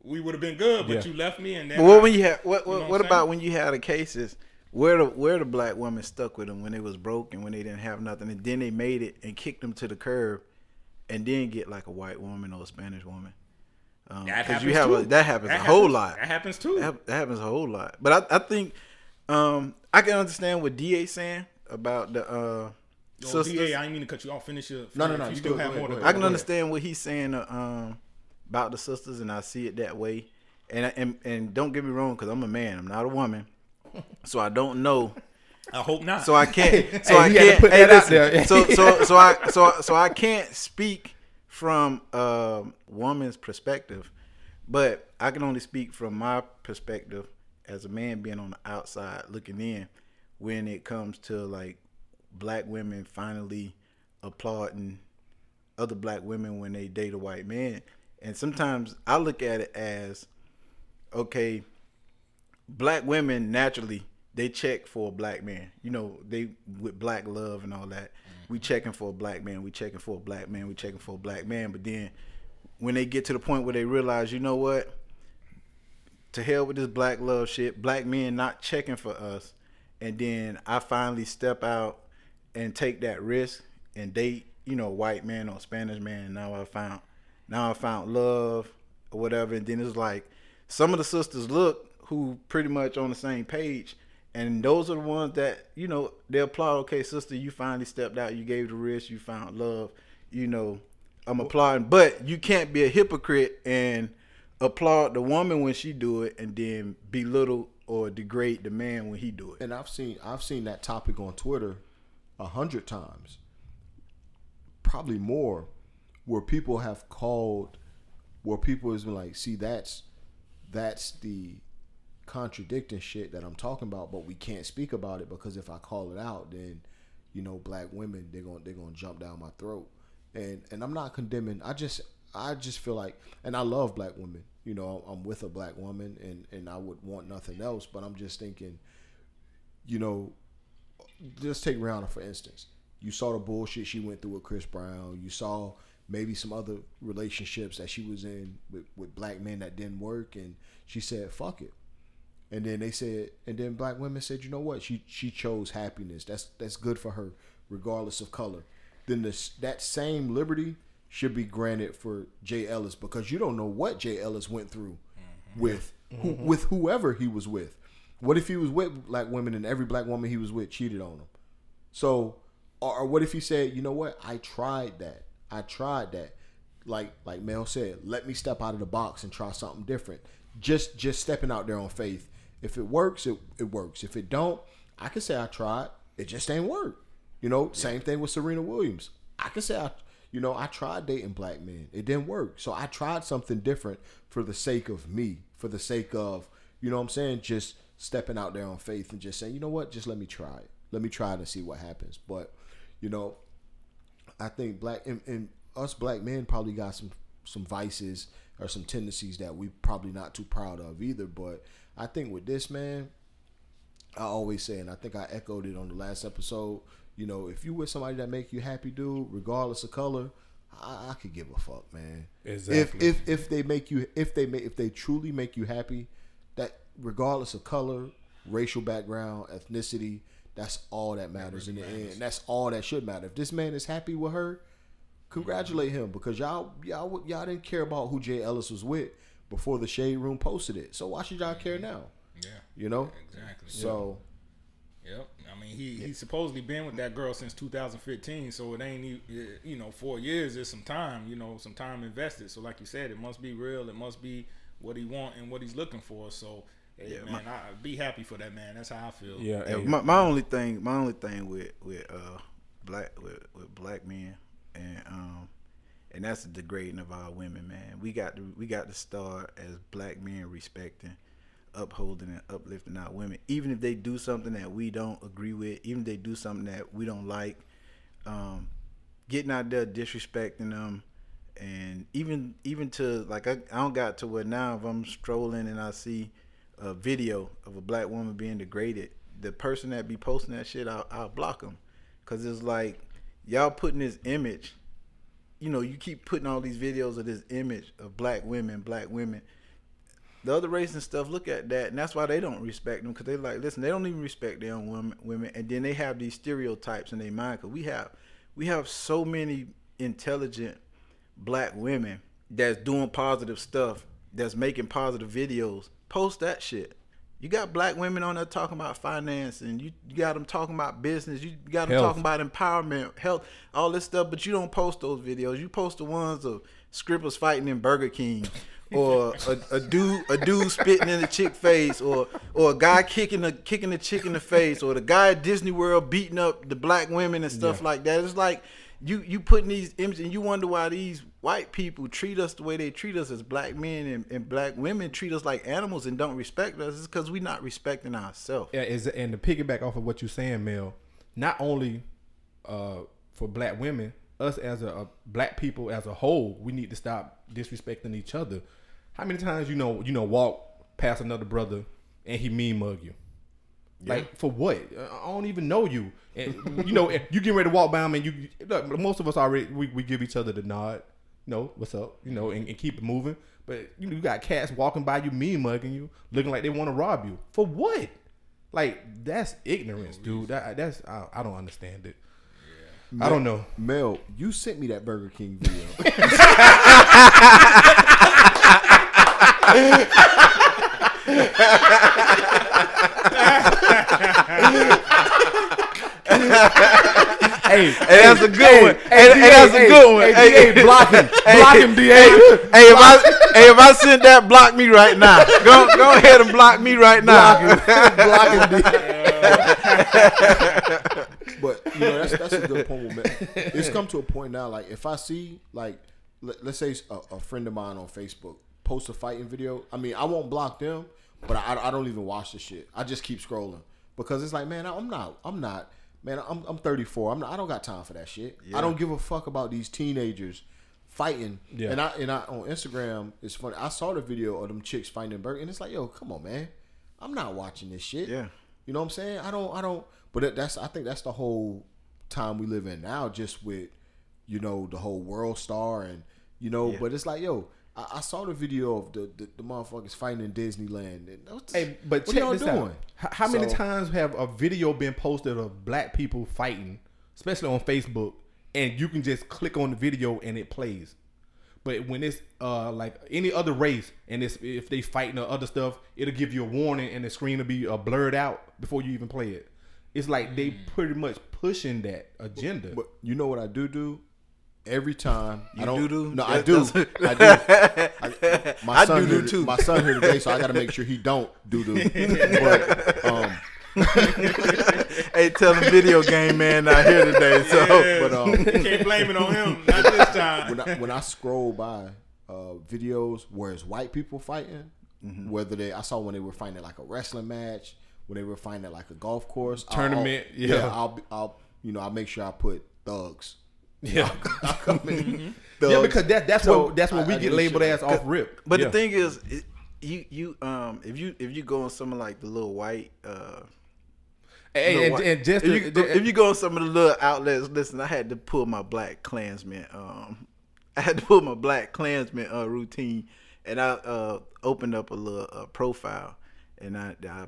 [SPEAKER 4] we would have been good. But
[SPEAKER 6] Yeah.
[SPEAKER 4] you left me, and then
[SPEAKER 2] But what
[SPEAKER 4] I-
[SPEAKER 2] when you had what
[SPEAKER 4] You know
[SPEAKER 2] what,
[SPEAKER 4] what
[SPEAKER 2] what about when you had the cases where the where the black women stuck with them when they was broke and when they didn't have nothing and then they made it and kicked them to the curb and then get like a white woman or a Spanish woman. Um,
[SPEAKER 4] that
[SPEAKER 2] 'cause
[SPEAKER 4] happens
[SPEAKER 2] you have
[SPEAKER 4] too.
[SPEAKER 2] a, that happens
[SPEAKER 4] That
[SPEAKER 2] a whole lot.
[SPEAKER 4] That happens too.
[SPEAKER 2] That, that happens a whole lot. But I, I think um, I can understand what Da saying about the uh,
[SPEAKER 4] Yo,
[SPEAKER 2] sisters.
[SPEAKER 4] DA, I didn't mean to cut you off. Finish your.
[SPEAKER 5] No, no, no,
[SPEAKER 4] You
[SPEAKER 5] you
[SPEAKER 4] still have
[SPEAKER 5] go
[SPEAKER 4] more to.
[SPEAKER 5] go
[SPEAKER 2] I can understand what he's saying uh, um, about the sisters, and I see it that way. And and and don't get me wrong, because I'm a man, I'm not a woman, so I don't know.
[SPEAKER 4] I hope not.
[SPEAKER 2] So I can't. So
[SPEAKER 6] Hey,
[SPEAKER 2] I
[SPEAKER 6] he had to
[SPEAKER 2] can't.
[SPEAKER 6] put
[SPEAKER 2] hey,
[SPEAKER 6] that out
[SPEAKER 2] listen,
[SPEAKER 6] there.
[SPEAKER 2] so <laughs> so so I so so I can't speak from a woman's perspective, but I can only speak from my perspective as a man being on the outside looking in. When it comes to like black women finally applauding other black women when they date a white man, and sometimes I look at it as okay black women naturally they check for a black man. You know, they with black love and all that. We mm-hmm. checking for a black man. We checking for a black man. We checking for a black man. But then when they get to the point where they realize, you know what? To hell with this black love shit. Black men not checking for us. And then I finally step out and take that risk and date, you know, white man or Spanish man. And now I found now I found love or whatever. And then it's like some of the sisters look who pretty much on the same page. And those are the ones that, you know, they applaud, okay, sister, you finally stepped out, you gave the risk, you found love, you know, I'm applauding. But you can't be a hypocrite and applaud the woman when she do it and then belittle or degrade the man when he do it.
[SPEAKER 5] and I've seen I've seen that topic on Twitter a hundred times, probably more, where people have called, where people has been like, see, that's that's the contradicting shit that I'm talking about, but we can't speak about it because if I call it out, then you know, black women they're gonna they're gonna jump down my throat, and and I'm not condemning. I just I just feel like, and I love black women. You know, I'm with a black woman, and and I would want nothing else. But I'm just thinking, you know, just take Rihanna for instance. You saw the bullshit she went through with Chris Brown. You saw maybe some other relationships that she was in with, with black men that didn't work, and she said, "Fuck it." And then they said, and then black women said, "You know what? She she chose happiness. That's that's good for her, regardless of color." Then this that same liberty should be granted for Jay Ellis because you don't know what Jay Ellis went through mm-hmm. with who, mm-hmm. with whoever he was with. What if he was with black women and every black woman he was with cheated on him? So, or, or what if he said, you know what? I tried that. I tried that. Like like Mel said, let me step out of the box and try something different. Just just stepping out there on faith. If it works, it, it works. If it don't, I can say I tried. It just ain't work. You know, same thing with Serena Williams. I can say I you know, I tried dating black men. It didn't work. So I tried something different for the sake of me, for the sake of, you know what I'm saying, just stepping out there on faith and just saying, you know what, just let me try it. Let me try it and see what happens. But, you know, I think black and, and us black men probably got some some vices or some tendencies that we probably not too proud of either. But I think with this man, I always say, and I think I echoed it on the last episode. You know, if you with somebody that make you happy, dude, regardless of color, I, I could give a fuck, man.
[SPEAKER 6] Exactly.
[SPEAKER 5] If if if they make you, if they make, if they truly make you happy, that regardless of color, racial background, ethnicity, that's all that matters in the end. That's all that should matter. If this man is happy with her, congratulate him because y'all y'all y'all didn't care about who Jay Ellis was with before the shade room posted it. So why should y'all care now?
[SPEAKER 4] Yeah,
[SPEAKER 5] You know.
[SPEAKER 4] exactly.
[SPEAKER 5] So
[SPEAKER 4] Yep. I mean, he he's supposedly been with that girl since 2015, so it ain't e- you know four years is some time, you know, some time invested. So like you said, it must be real. It must be what he want and what he's looking for. So hey,
[SPEAKER 2] Yeah,
[SPEAKER 4] man, I be happy for that man. That's how I feel.
[SPEAKER 6] Yeah,
[SPEAKER 2] Yeah,
[SPEAKER 6] hey,
[SPEAKER 2] my, my only thing, my only thing with with uh black with, with black men and um and that's the degrading of our women, man. We got to we got to start as black men respecting, upholding and uplifting our women, even if they do something that we don't agree with, even if they do something that we don't like. Um, getting out there disrespecting them and even even to like I, I don't got to where now if I'm strolling and I see a video of a black woman being degraded, the person that be posting that shit, I'll, I'll block them, cause it's like y'all putting this image. You know, you keep putting all these videos of this image of black women, black women. The other race and stuff look at that, and that's why they don't respect them, cause they like, listen, they don't even respect their own women, women, and then they have these stereotypes in their mind, cause we have, we have so many intelligent black women that's doing positive stuff, that's making positive videos, post that shit. You got black women on there talking about finance, and you, you got them talking about business. You got them
[SPEAKER 6] Health.
[SPEAKER 2] talking about empowerment, health, all this stuff. But you don't post those videos. You post the ones of scribbles fighting in Burger King, or a, a dude a dude spitting in the chick face, or or a guy kicking a kicking the chick in the face, or the guy at Disney World beating up the black women and stuff like that. It's like you you putting these images, and you wonder why these white people treat us the way they treat us as black men, and, and black women treat us like animals and don't respect us. It's because we're not respecting ourselves.
[SPEAKER 6] Yeah, is and to piggyback off of what you're saying, Mel, not only uh, for black women, us as a, a black people as a whole, we need to stop disrespecting each other. How many times you know you know walk past another brother and he mean mug you? Like for what? I don't even know you. And you know, you get ready to walk by him, and you look, most of us already we, we give each other the nod. You know what's up? You know, and, and keep it moving. But you know, you got cats walking by you, mean mugging you, looking like they want to rob you. For what? Like that's ignorance, oh, dude. That, that's I, I don't understand it. I don't know.
[SPEAKER 5] Mel, you sent me that Burger King video. <laughs> <laughs>
[SPEAKER 6] Hey,
[SPEAKER 2] Hey, that's a good one. Hey,
[SPEAKER 6] Hey,
[SPEAKER 2] hey, that's
[SPEAKER 6] hey,
[SPEAKER 2] a good one.
[SPEAKER 6] Hey,
[SPEAKER 2] Hey,
[SPEAKER 6] DA, block him, block him, DA.
[SPEAKER 2] Hey, hey, if I hey if I sent that, block me right now. Go go ahead and block me right now.
[SPEAKER 6] block him, <laughs> DA. <laughs>
[SPEAKER 5] But you know that's that's a good point. Man. It's come to a point now. Like if I see like let, let's say a, a friend of mine on Facebook post a fighting video. I mean I won't block them, but I, I don't even watch the shit. I just keep scrolling because it's like man I'm not I'm not man I'm I'm 34. I'm not, I don't got time for that shit. I don't give a fuck about these teenagers fighting.
[SPEAKER 6] Yeah.
[SPEAKER 5] And I and I on Instagram it's funny. I saw the video of them chicks fighting in Burger and it's like yo come on man, I'm not watching this shit.
[SPEAKER 2] Yeah.
[SPEAKER 5] You know what I'm saying? I don't, I don't. But that's, I think that's the whole time we live in now, just with, you know, the whole WorldStar and, you know.
[SPEAKER 2] Yeah.
[SPEAKER 5] But it's like, yo, I, I saw the video of the, the the motherfuckers fighting in Disneyland. And what's-
[SPEAKER 6] Hey, but
[SPEAKER 5] what
[SPEAKER 6] check
[SPEAKER 5] y'all
[SPEAKER 6] this
[SPEAKER 5] doing?
[SPEAKER 6] out. H- How many
[SPEAKER 5] So-
[SPEAKER 6] times have a video been posted of black people fighting, especially on Facebook, and you can just click on the video and it plays? But when it's uh like any other race, and it's if they fighting or other stuff, it'll give you a warning and the screen will be uh, blurred out before you even play it. It's like they pretty much pushing that agenda.
[SPEAKER 5] But you know what I do do? Every time I don't
[SPEAKER 2] do-do?
[SPEAKER 5] No, I <laughs> do. I do. I, my
[SPEAKER 2] I
[SPEAKER 5] son
[SPEAKER 2] do-do
[SPEAKER 5] here,
[SPEAKER 2] too.
[SPEAKER 5] My son here today, so I got to make sure he don't do do. <laughs> But um, <laughs>
[SPEAKER 2] hey, tell them video game man not here today. So
[SPEAKER 5] but um,
[SPEAKER 4] Can't blame it on him. Not this time.
[SPEAKER 5] when I, when I scroll by uh, videos where it's white people fighting,
[SPEAKER 2] Mm-hmm.
[SPEAKER 5] whether they I saw when they were fighting at like a wrestling match, when they were fighting at like a golf course I'll-
[SPEAKER 6] Tournament,
[SPEAKER 5] I'll,
[SPEAKER 6] yeah.
[SPEAKER 5] I'll be- I'll you know I'll make sure I put thugs.
[SPEAKER 6] Yeah,
[SPEAKER 5] I'll come in,
[SPEAKER 6] yeah, because that that's
[SPEAKER 5] So,
[SPEAKER 6] what that's what
[SPEAKER 5] I-
[SPEAKER 6] we
[SPEAKER 5] I
[SPEAKER 6] get labeled as off rip.
[SPEAKER 2] But
[SPEAKER 6] Yeah.
[SPEAKER 2] the thing is, it, you you um if you if you go on some of like the little white uh
[SPEAKER 6] Hey,
[SPEAKER 2] little
[SPEAKER 6] and,
[SPEAKER 2] white-
[SPEAKER 6] and just
[SPEAKER 2] if
[SPEAKER 6] to-
[SPEAKER 2] you, go- if you go on some of the little outlets, listen, I had to pull my Black Klansman um <laughs> I had to pull my Black Klansman uh, routine, and I uh opened up a little uh, profile, and I I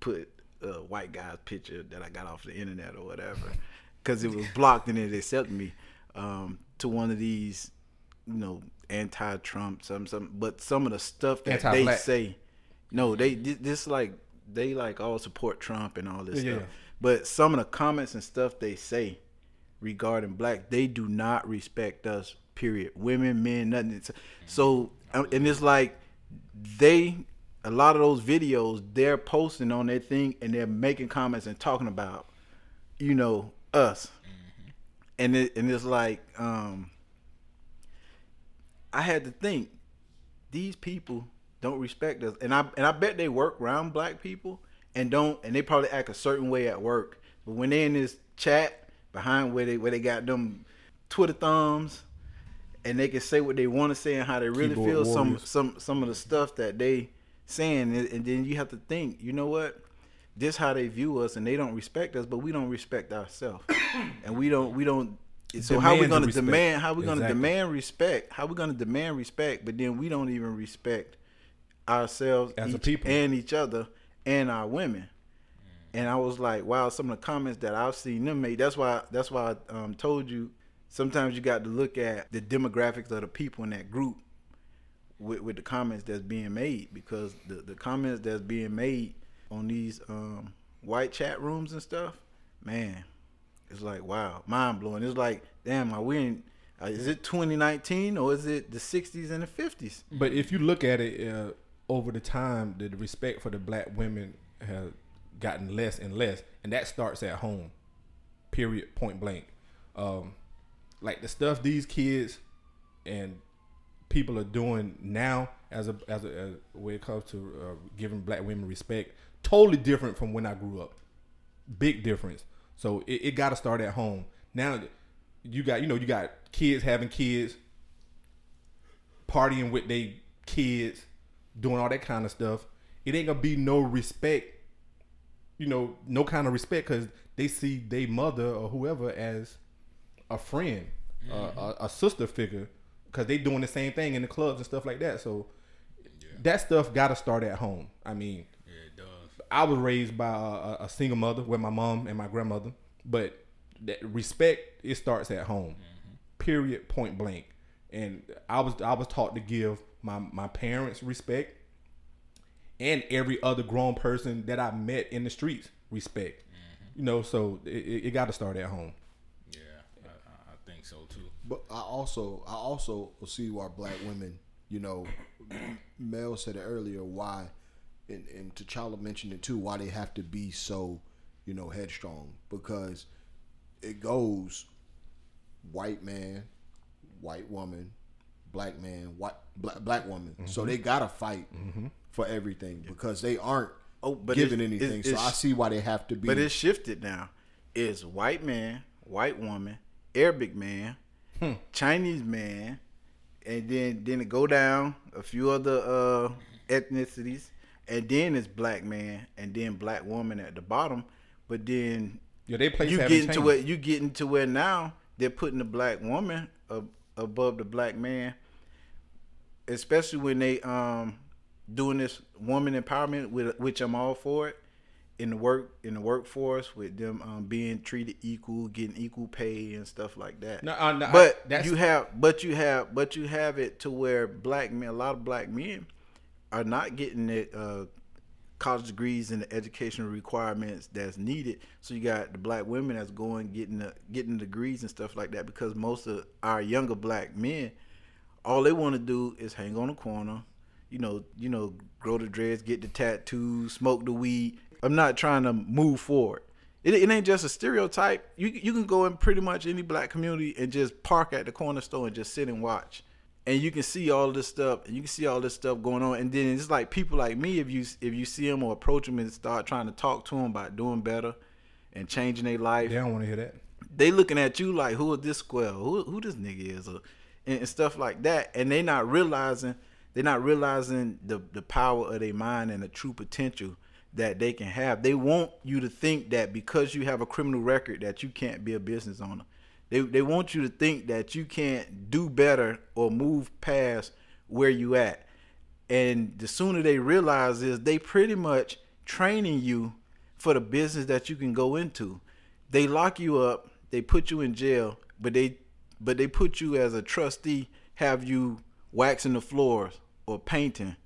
[SPEAKER 2] put a white guy's picture that I got off the internet or whatever, because it was blocked and it accepted me um, to one of these, you know, anti-Trump, some some, but some of the stuff that they
[SPEAKER 6] Anti-black.
[SPEAKER 2] say, no, they thi- this like they like all support Trump and all this
[SPEAKER 6] Yeah,
[SPEAKER 2] stuff. But some of the comments and stuff they say regarding black, they do not respect us. Period. Women, men, nothing. So um, and it's like they a lot of those videos they're posting on their thing and they're making comments and talking about you know us. And it and it's like um i had to think these people don't respect us. And i and i bet they work around black people and don't and they probably act a certain way at work. But when they're in this chat behind where they where they got them twitter thumbs and they can say what they want to say and how they really
[SPEAKER 6] Keyboard
[SPEAKER 2] feel some
[SPEAKER 6] warriors.
[SPEAKER 2] some some of the stuff that they saying and then you have to think you know what this how they view us and they don't respect us but we don't respect ourselves <coughs> and we don't we don't so how we gonna demand how we gonna
[SPEAKER 6] Exactly.
[SPEAKER 2] demand respect how we gonna demand respect but then we don't even respect ourselves
[SPEAKER 6] As a people.
[SPEAKER 2] and each other and our women and I was like, wow, some of the comments that I've seen them make. That's why. That's why I um, told you. Sometimes you got to look at the demographics of the people in that group with, with the comments that's being made because the, the comments that's being made on these um, white chat rooms and stuff, man, it's like wow, mind blowing. It's like, damn, are we in? Uh, is it 2019 or is it the 60s and the 50s?
[SPEAKER 6] But if you look at it uh, over the time, the, respect for the black women has gotten less and less, and that starts at home. Period. Point blank. Um, like the stuff these kids and people are doing now, as a as a as, when it comes to uh, giving black women respect, totally different from when I grew up. Big difference. So it, it got to start at home. Now you got you know you got kids having kids partying with their kids, doing all that kind of stuff, it ain't gonna be no respect, you know, no kind of respect because they see their mother or whoever as a friend, uh, a, a sister figure, because they doing the same thing in the clubs and stuff like that. So that stuff got to start at home. I mean,
[SPEAKER 4] Yeah, it does.
[SPEAKER 6] I was raised by a, a- a single mother with my mom and my grandmother, but that respect it starts at home. Mm-hmm. Period. Point blank. And I was I was taught to give my my parents respect, and every other grown person that I met in the streets respect. Mm-hmm. You know, so it, it, it got to start at home.
[SPEAKER 4] Yeah, I, I- I think so too.
[SPEAKER 5] But I also I also see why black women, you know, <clears throat> Mel said it earlier, why and, and T'Challa mentioned it too, why they have to be so, you know, headstrong. Because it goes white man, white woman, black man, white black, black woman. So mm-hmm. they gotta fight mm-hmm. for everything because they aren't
[SPEAKER 2] Oh, but it's-
[SPEAKER 5] anything. so I see why they have to be
[SPEAKER 2] But it's shifted now. It's white man, white woman, Arabic man, hmm. Chinese man, and then then it go down a few other uh, ethnicities, and then it's black man, and then black woman at the bottom. But then
[SPEAKER 6] Yeah, they place
[SPEAKER 2] you get into
[SPEAKER 6] changed.
[SPEAKER 2] where you get into where now they're putting the black woman ab- above the black man, especially when they um doing this woman empowerment, with which I'm all for it in the work in the workforce with them um, being treated equal, getting equal pay and stuff like that.
[SPEAKER 6] No, uh, no, I-
[SPEAKER 2] but
[SPEAKER 6] that's-
[SPEAKER 2] you have but you have but you have it to where black men, a lot of black men, are not getting it. Uh, college degrees and the educational requirements that's needed. So you got the black women that's going getting the getting degrees and stuff like that because most of our younger black men, all they want to do is hang on the corner, you know, you know, grow the dreads, get the tattoos, smoke the weed. I'm not trying to move forward. It, it ain't just a stereotype. You you can go in pretty much any black community and just park at the corner store and just sit and watch and you can see all this stuff and you can see all this stuff going on and then it's like people like me if you if you see them or approach them and start trying to talk to them about doing better and changing their life
[SPEAKER 6] They don't want to hear that.
[SPEAKER 2] they looking at you like who is this square? Who, who this nigga is? Or, and, and stuff like that and they not realizing they're not realizing the the power of their mind and the true potential that they can have. They want you to think that because you have a criminal record that you can't be a business owner they, they want you to think that you can't do better or move past where you at and the sooner they realize is they pretty much training you for the business that you can go into they lock you up they put you in jail but they but they put you as a trustee have you waxing the floors or painting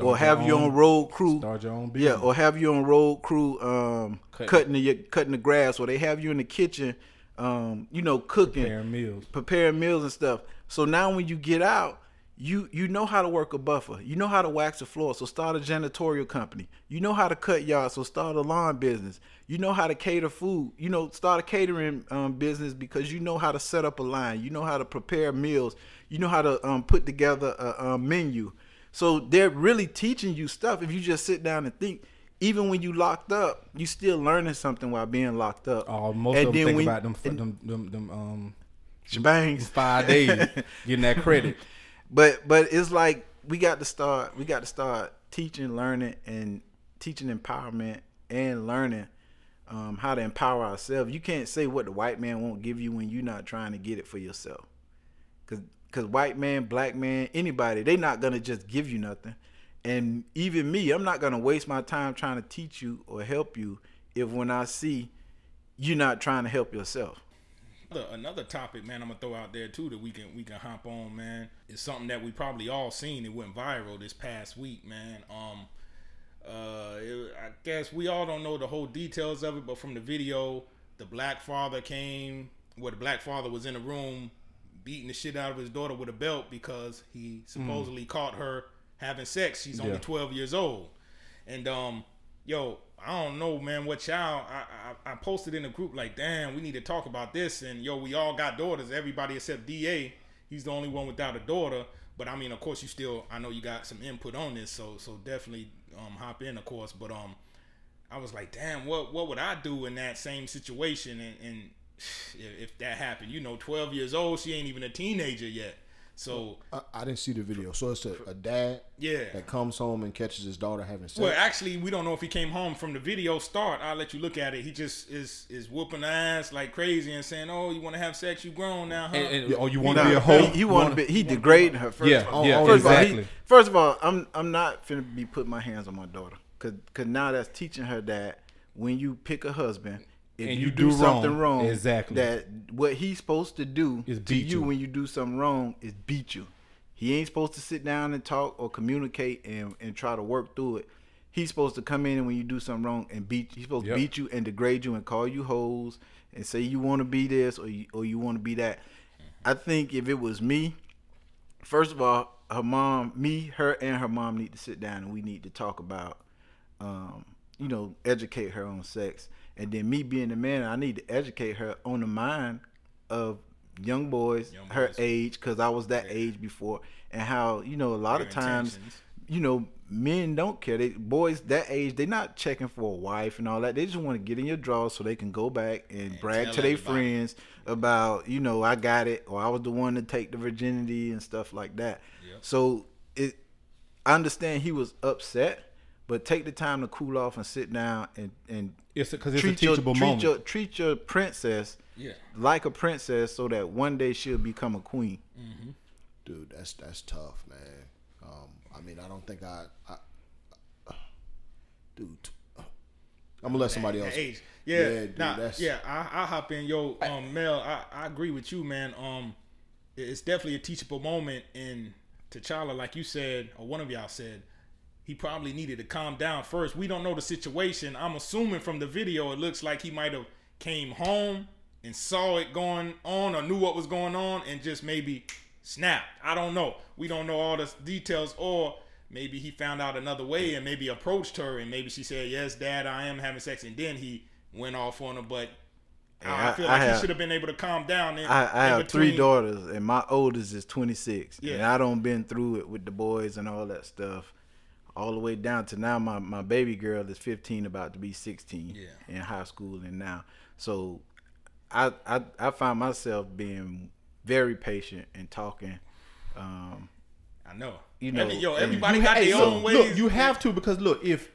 [SPEAKER 2] or have your own road crew.
[SPEAKER 6] Start your own business.
[SPEAKER 2] Yeah, or have your own road crew um,
[SPEAKER 6] Cut-
[SPEAKER 2] cutting the cutting the grass, or they have you in the kitchen, um, you know, cooking,
[SPEAKER 6] Preparing meals.
[SPEAKER 2] preparing meals and stuff. So now when you get out, you you know how to work a buffer. You know how to wax the floor. So start a janitorial company. You know how to cut yards. So start a lawn business. You know how to cater food. You know start a catering um, business because you know how to set up a line. You know how to prepare meals. You know how to um, put together a, a menu. So they're really teaching you stuff. If you just sit down and think. Even when you locked up, you still learning something while being locked up.
[SPEAKER 6] Oh, most
[SPEAKER 2] And
[SPEAKER 6] of them think about them, them, them, them, um,
[SPEAKER 2] shebangs.
[SPEAKER 6] five days <laughs> getting that credit.
[SPEAKER 2] but but it's like we got to start we got to start teaching learning and teaching empowerment and learning um, how to empower ourselves you can't say what the white man won't give you when you're not trying to get it for yourself because because white man black man anybody they not gonna just give you nothing and even me i'm not gonna waste my time trying to teach you or help you if when i see you're not trying to help yourself
[SPEAKER 4] Another, another topic, man, I'm gonna throw out there too that we can we can hop on, man. Is something that we probably all seen. It went viral this past week, man. Um, uh, it, I guess we all don't know the whole details of it, but from the video, the black father came, where the black father was in a room beating the shit out of his daughter with a belt because he supposedly caught her having sex. She's only
[SPEAKER 6] Yeah.
[SPEAKER 4] 12 years old, and um, yo, I don't know, man. What y'all? I, I I posted in the group like, damn, we need to talk about this. And yo, we all got daughters. Everybody except Da. He's the only one without a daughter. But I mean, of course, you still. I know you got some input on this, so so definitely um hop in, of course. But um, I was like, damn, what what would I do in that same situation? And, and <sighs> if, if that happened, you know, 12 years old, she ain't even a teenager yet. So
[SPEAKER 5] I, I didn't see the video. So it's a, a dad
[SPEAKER 4] yeah.
[SPEAKER 5] that comes home and catches his daughter having sex.
[SPEAKER 4] Well, actually, we don't know if he came home from the video start. I'll let you look at it. He just is is whooping the ass like crazy and saying, "Oh, you want to have sex? You grown now, huh?"
[SPEAKER 6] And, and, oh, you want to be a hoe?
[SPEAKER 2] He, he want to be. He degrading her. First
[SPEAKER 6] Yeah,
[SPEAKER 2] of all.
[SPEAKER 6] yeah,
[SPEAKER 2] first Of all,
[SPEAKER 6] exactly.
[SPEAKER 2] he, first of all, I'm I'm not finna be putting my hands on my daughter, cause cause now that's teaching her that when you pick a husband, if
[SPEAKER 6] And
[SPEAKER 2] you,
[SPEAKER 6] you
[SPEAKER 2] do,
[SPEAKER 6] do
[SPEAKER 2] something
[SPEAKER 6] wrong,
[SPEAKER 2] wrong,
[SPEAKER 6] exactly.
[SPEAKER 2] that what he's supposed to do
[SPEAKER 6] Is
[SPEAKER 2] to
[SPEAKER 6] beat
[SPEAKER 2] you
[SPEAKER 6] you.
[SPEAKER 2] when you do something wrong is beat you. He ain't supposed to sit down and talk or communicate and, and try to work through it. He's supposed to come in and when you do something wrong and beat. He's supposed
[SPEAKER 6] Yep.
[SPEAKER 2] to beat you and degrade you and call you hoes and say you want to be this or you, or you want to be that. I think if it was me, first of all, her mom, me, her, and her mom need to sit down and we need to talk about, um, you know, educate her on sex. And then me being the man, I need to educate her on the mind of young boys,
[SPEAKER 4] Young
[SPEAKER 2] her age, because I was that age before, and how you know a lot
[SPEAKER 4] Their
[SPEAKER 2] of times,
[SPEAKER 4] intentions.
[SPEAKER 2] you know, men don't care. They boys that age, they're not checking for a wife and all that. They just want to get in your drawers so they can go back and, brag to their friends about you know I got it or I was the one to take the virginity and stuff like that. So it, I understand he was upset, but take the time to cool off and sit down and and
[SPEAKER 6] It's because it's a
[SPEAKER 2] treat your
[SPEAKER 6] teachable
[SPEAKER 2] treat
[SPEAKER 6] moment.
[SPEAKER 2] your treat your princess
[SPEAKER 4] Yeah.
[SPEAKER 2] like a princess so that one day she'll become a queen.
[SPEAKER 5] dude, that's that's tough, man. Um, I mean, I don't think I, I dude. I'm gonna let somebody else.
[SPEAKER 4] That age. Yeah,
[SPEAKER 5] dude,
[SPEAKER 4] nah,
[SPEAKER 5] that's
[SPEAKER 4] yeah. I I hop in, yo, um, Mel. I, I agree with you, man. Um, it's definitely a teachable moment. And T'Challa, like you said, or one of y'all said, he probably needed to calm down first. We don't know the situation. I'm assuming from the video, it looks like he might have came home and saw it going on, or knew what was going on, and just maybe snapped. I don't know. We don't know all the details, or maybe he found out another way and maybe approached her, and maybe she said, "Yes, Dad, I am having sex," and then he went off on her. But I, I
[SPEAKER 2] I-
[SPEAKER 4] feel
[SPEAKER 2] I
[SPEAKER 4] like
[SPEAKER 2] have-
[SPEAKER 4] he should have been able to calm down. In,
[SPEAKER 2] I, I have three daughters, and my oldest is 26, and I don't been through it with the boys and all that stuff, all the way down to now. My my baby girl is 15, about to be 16,
[SPEAKER 4] Yeah.
[SPEAKER 2] in high school, and now so I I I find myself being very patient and talking. Um,
[SPEAKER 4] I know.
[SPEAKER 2] You know,
[SPEAKER 4] Every- yo, everybody
[SPEAKER 6] You
[SPEAKER 4] got their
[SPEAKER 6] look,
[SPEAKER 4] own ways.
[SPEAKER 6] Look, you have to because look, if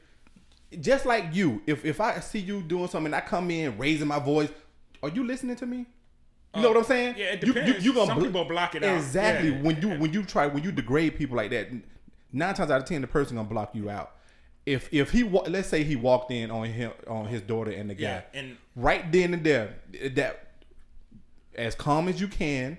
[SPEAKER 6] just like you, if if I see you doing something, I come in raising my voice. Are you listening to me? You know what I'm saying?
[SPEAKER 4] Uh, yeah, it
[SPEAKER 6] You-
[SPEAKER 4] depends.
[SPEAKER 6] You, you, gonna
[SPEAKER 4] Some
[SPEAKER 6] bl-
[SPEAKER 4] people block it out.
[SPEAKER 6] Exactly.
[SPEAKER 4] Yeah.
[SPEAKER 6] When you when you try when you degrade people like that, nine times out of ten, the person gonna block you out. If if he wa- let's say he walked in on him on his daughter and the guy,
[SPEAKER 4] Yeah, and-
[SPEAKER 6] right then and there, that as calm as you can,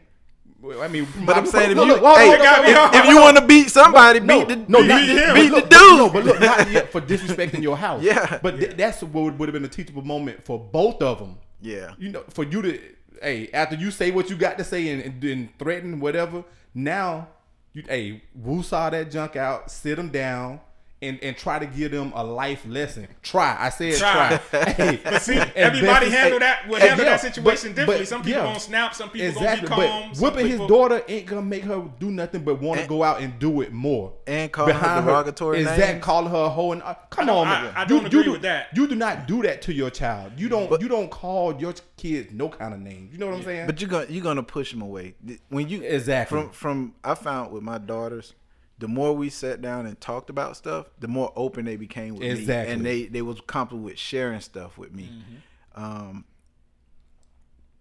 [SPEAKER 6] I mean,
[SPEAKER 2] But I'm saying if you
[SPEAKER 6] look, hold on,
[SPEAKER 2] hey,
[SPEAKER 6] hold on, hold on,
[SPEAKER 2] if,
[SPEAKER 6] hold
[SPEAKER 2] if
[SPEAKER 6] on.
[SPEAKER 2] you want to beat somebody,
[SPEAKER 6] no,
[SPEAKER 2] beat the
[SPEAKER 6] no,
[SPEAKER 2] beat,
[SPEAKER 6] not,
[SPEAKER 2] beat
[SPEAKER 6] but
[SPEAKER 2] the
[SPEAKER 6] look,
[SPEAKER 2] dude.
[SPEAKER 6] No, but look, not yet for <laughs> disrespecting your house.
[SPEAKER 2] Yeah.
[SPEAKER 6] but th- that's what would, would have been a teachable moment for both of them.
[SPEAKER 2] Yeah.
[SPEAKER 6] you know, for you to, hey, after you say what you got to say and, and, and threaten whatever, now you, hey, woo saw that junk out, sit him down. And, and try to give them a life lesson. Try. I said
[SPEAKER 4] Try.
[SPEAKER 6] try. <laughs> Hey,
[SPEAKER 4] But see, <laughs> everybody handle that will
[SPEAKER 6] hey,
[SPEAKER 4] handle
[SPEAKER 6] yeah,
[SPEAKER 4] that situation
[SPEAKER 6] but-
[SPEAKER 4] differently.
[SPEAKER 6] but,
[SPEAKER 4] some people
[SPEAKER 6] yeah.
[SPEAKER 4] gonna snap, some people
[SPEAKER 6] exactly,
[SPEAKER 4] gonna be calm.
[SPEAKER 6] but
[SPEAKER 4] some
[SPEAKER 6] whipping his daughter ain't gonna make her do nothing but want to
[SPEAKER 2] And-
[SPEAKER 6] go out and do it more.
[SPEAKER 2] And calling her derogatory
[SPEAKER 6] exactly,
[SPEAKER 2] names.
[SPEAKER 6] calling her a hoe. And, uh, come
[SPEAKER 4] I
[SPEAKER 6] on,
[SPEAKER 4] I-
[SPEAKER 6] man.
[SPEAKER 4] I
[SPEAKER 6] You-
[SPEAKER 4] don't
[SPEAKER 6] you
[SPEAKER 4] agree
[SPEAKER 6] do-
[SPEAKER 4] with that.
[SPEAKER 6] You do not do that to your child. You don't.
[SPEAKER 2] But-
[SPEAKER 6] you don't call your kids no kind of names. You know what I'm saying?
[SPEAKER 2] But you're gonna you're gonna push them away when you
[SPEAKER 6] Exactly.
[SPEAKER 2] from from I found with my daughters. The more we sat down and talked about stuff, the more open they became with
[SPEAKER 6] Exactly.
[SPEAKER 2] me, and they they was comfortable with sharing stuff with me.
[SPEAKER 6] Mm-hmm.
[SPEAKER 2] Um,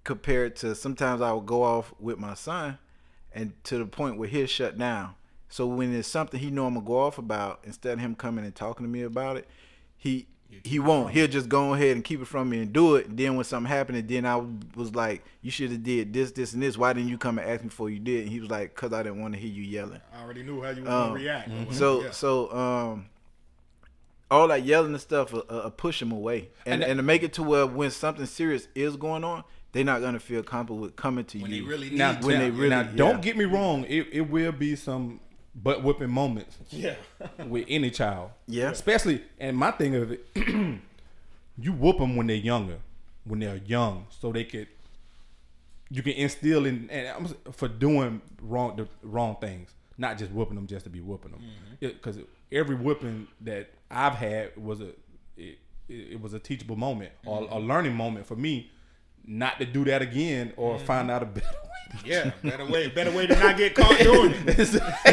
[SPEAKER 2] compared to sometimes I would go off with my son, and to the point where he'll shut down. So when there's something he know I'm gonna go off about, instead of him coming and talking to me about it, he he won't. He'll just go ahead and keep it from me and do it. And then when something happened, and then I was like, "You should have did this, this, and this. Why didn't you come and ask me before you did?" And he was like, "Cause I didn't want to hear you yelling."
[SPEAKER 4] I already knew how you were
[SPEAKER 2] Um,
[SPEAKER 4] gonna react.
[SPEAKER 2] So
[SPEAKER 4] Yeah.
[SPEAKER 2] so um, all that yelling and stuff will, uh, uh, push them away, and
[SPEAKER 6] And that-
[SPEAKER 2] and to make it to where when something serious is going on, they're not gonna feel comfortable with coming to
[SPEAKER 4] when
[SPEAKER 2] you.
[SPEAKER 4] they really need
[SPEAKER 6] now,
[SPEAKER 4] to.
[SPEAKER 2] when they really-
[SPEAKER 6] now,
[SPEAKER 2] yeah.
[SPEAKER 6] don't get me wrong. It, it will be some butt whipping moments
[SPEAKER 4] yeah.
[SPEAKER 6] with any child.
[SPEAKER 2] Yeah.
[SPEAKER 6] Especially, and my thing of it, <clears throat> you whoop them when they're younger, when they're young, so they could, you can instill in, and I'm for doing wrong, the wrong things, not just whooping them just to be whooping them. Because mm-hmm. every whooping that I've had was a, it, it, it was a teachable moment mm-hmm. or a learning moment for me, not to do that again or mm-hmm. find out a better way.
[SPEAKER 4] Yeah, better way, better way to not get caught doing it. <laughs>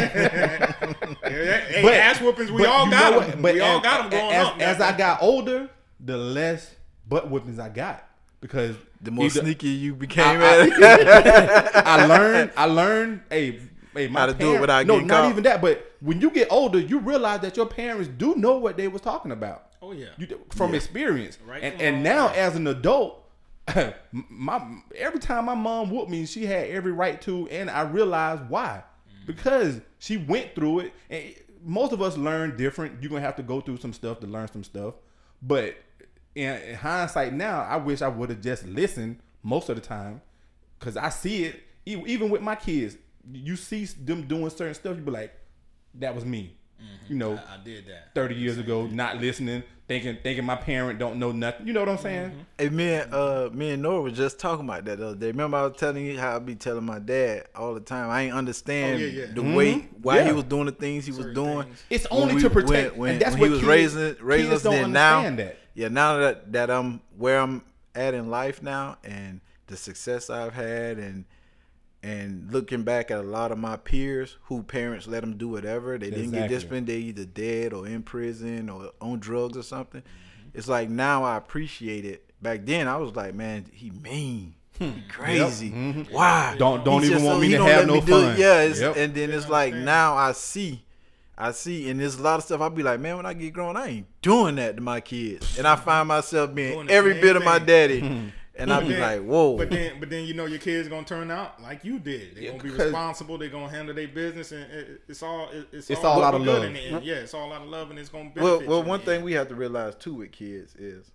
[SPEAKER 4] hey, <laughs>
[SPEAKER 6] But-
[SPEAKER 4] ass whoopings, we all got them.
[SPEAKER 6] what? But
[SPEAKER 4] we all
[SPEAKER 6] as-
[SPEAKER 4] got them growing
[SPEAKER 6] as,
[SPEAKER 4] up.
[SPEAKER 6] As I got older, the less butt whippings I got because
[SPEAKER 2] the more
[SPEAKER 6] either-
[SPEAKER 2] sneaky you became
[SPEAKER 6] I-
[SPEAKER 2] at. <laughs>
[SPEAKER 6] I learned. I learned. Hey, hey, my
[SPEAKER 2] How to do it without
[SPEAKER 6] no,
[SPEAKER 2] getting
[SPEAKER 6] not
[SPEAKER 2] caught.
[SPEAKER 6] even that. But when you get older, you realize that your parents do know what they was talking about.
[SPEAKER 4] Oh, yeah.
[SPEAKER 6] you, from experience.
[SPEAKER 4] Right
[SPEAKER 6] and and now as an adult. <coughs> my every time my mom whooped me, she had every right to, and I realized why.
[SPEAKER 4] Mm.
[SPEAKER 6] Because she went through it, and most of us learn different. You're gonna have to go through some stuff to learn some stuff. But in, in hindsight, now I wish I would have just listened most of the time, because I see it even with my kids. You see them doing certain stuff, you be like, "That was me," Mm-hmm. you know.
[SPEAKER 4] I, I did that.
[SPEAKER 6] 30 years ago, not listening, thinking thinking my parent don't know nothing. You know what I'm saying? Mm-hmm.
[SPEAKER 2] Hey, me and uh, me and Nora was just talking about that the other day. Remember, I was telling you how I be telling my dad all the time. I ain't understand
[SPEAKER 4] Oh, yeah, yeah.
[SPEAKER 2] the way mm-hmm. why
[SPEAKER 6] Yeah.
[SPEAKER 2] he was doing the things he was
[SPEAKER 4] Certain
[SPEAKER 2] doing.
[SPEAKER 4] things.
[SPEAKER 6] It's only
[SPEAKER 2] we-
[SPEAKER 6] to protect,
[SPEAKER 2] when, when,
[SPEAKER 6] and that's
[SPEAKER 2] when
[SPEAKER 6] what
[SPEAKER 2] he was
[SPEAKER 6] kids,
[SPEAKER 2] raising raising
[SPEAKER 6] kids
[SPEAKER 2] us.
[SPEAKER 6] don't
[SPEAKER 2] Then now,
[SPEAKER 6] that.
[SPEAKER 2] yeah, now that that I'm where I'm at in life now, and the success I've had, and and looking back at a lot of my peers who parents let them do whatever, they didn't get
[SPEAKER 6] Exactly.
[SPEAKER 2] disciplined. They either dead or in prison or on drugs or something.
[SPEAKER 6] Mm-hmm.
[SPEAKER 2] It's like now I appreciate it. Back then I was like, man, he mean. He crazy. Why?
[SPEAKER 6] Hmm. Don't- don't
[SPEAKER 2] He's
[SPEAKER 6] even
[SPEAKER 2] just
[SPEAKER 6] want me to have no
[SPEAKER 2] me do it.
[SPEAKER 6] fun.
[SPEAKER 2] Yeah, it's,
[SPEAKER 6] Yep.
[SPEAKER 2] and then it's like now I see, I see, and there's a lot of stuff. I'll be like, man, when I get grown, I ain't doing that to my kids, and I find myself being every
[SPEAKER 4] same
[SPEAKER 2] bit of my daddy, <laughs> and I'll be like, whoa.
[SPEAKER 4] But then, but then you know your kids gonna turn out like you did. They're
[SPEAKER 6] Yeah,
[SPEAKER 4] gonna be responsible. They're gonna handle their business, and it, it's all it, it's,
[SPEAKER 6] It's
[SPEAKER 4] all,
[SPEAKER 6] all out of love.
[SPEAKER 4] In. Yeah, it's all out of love, and it's gonna benefit.
[SPEAKER 2] well, well, one thing
[SPEAKER 4] end.
[SPEAKER 2] we have to realize too with kids is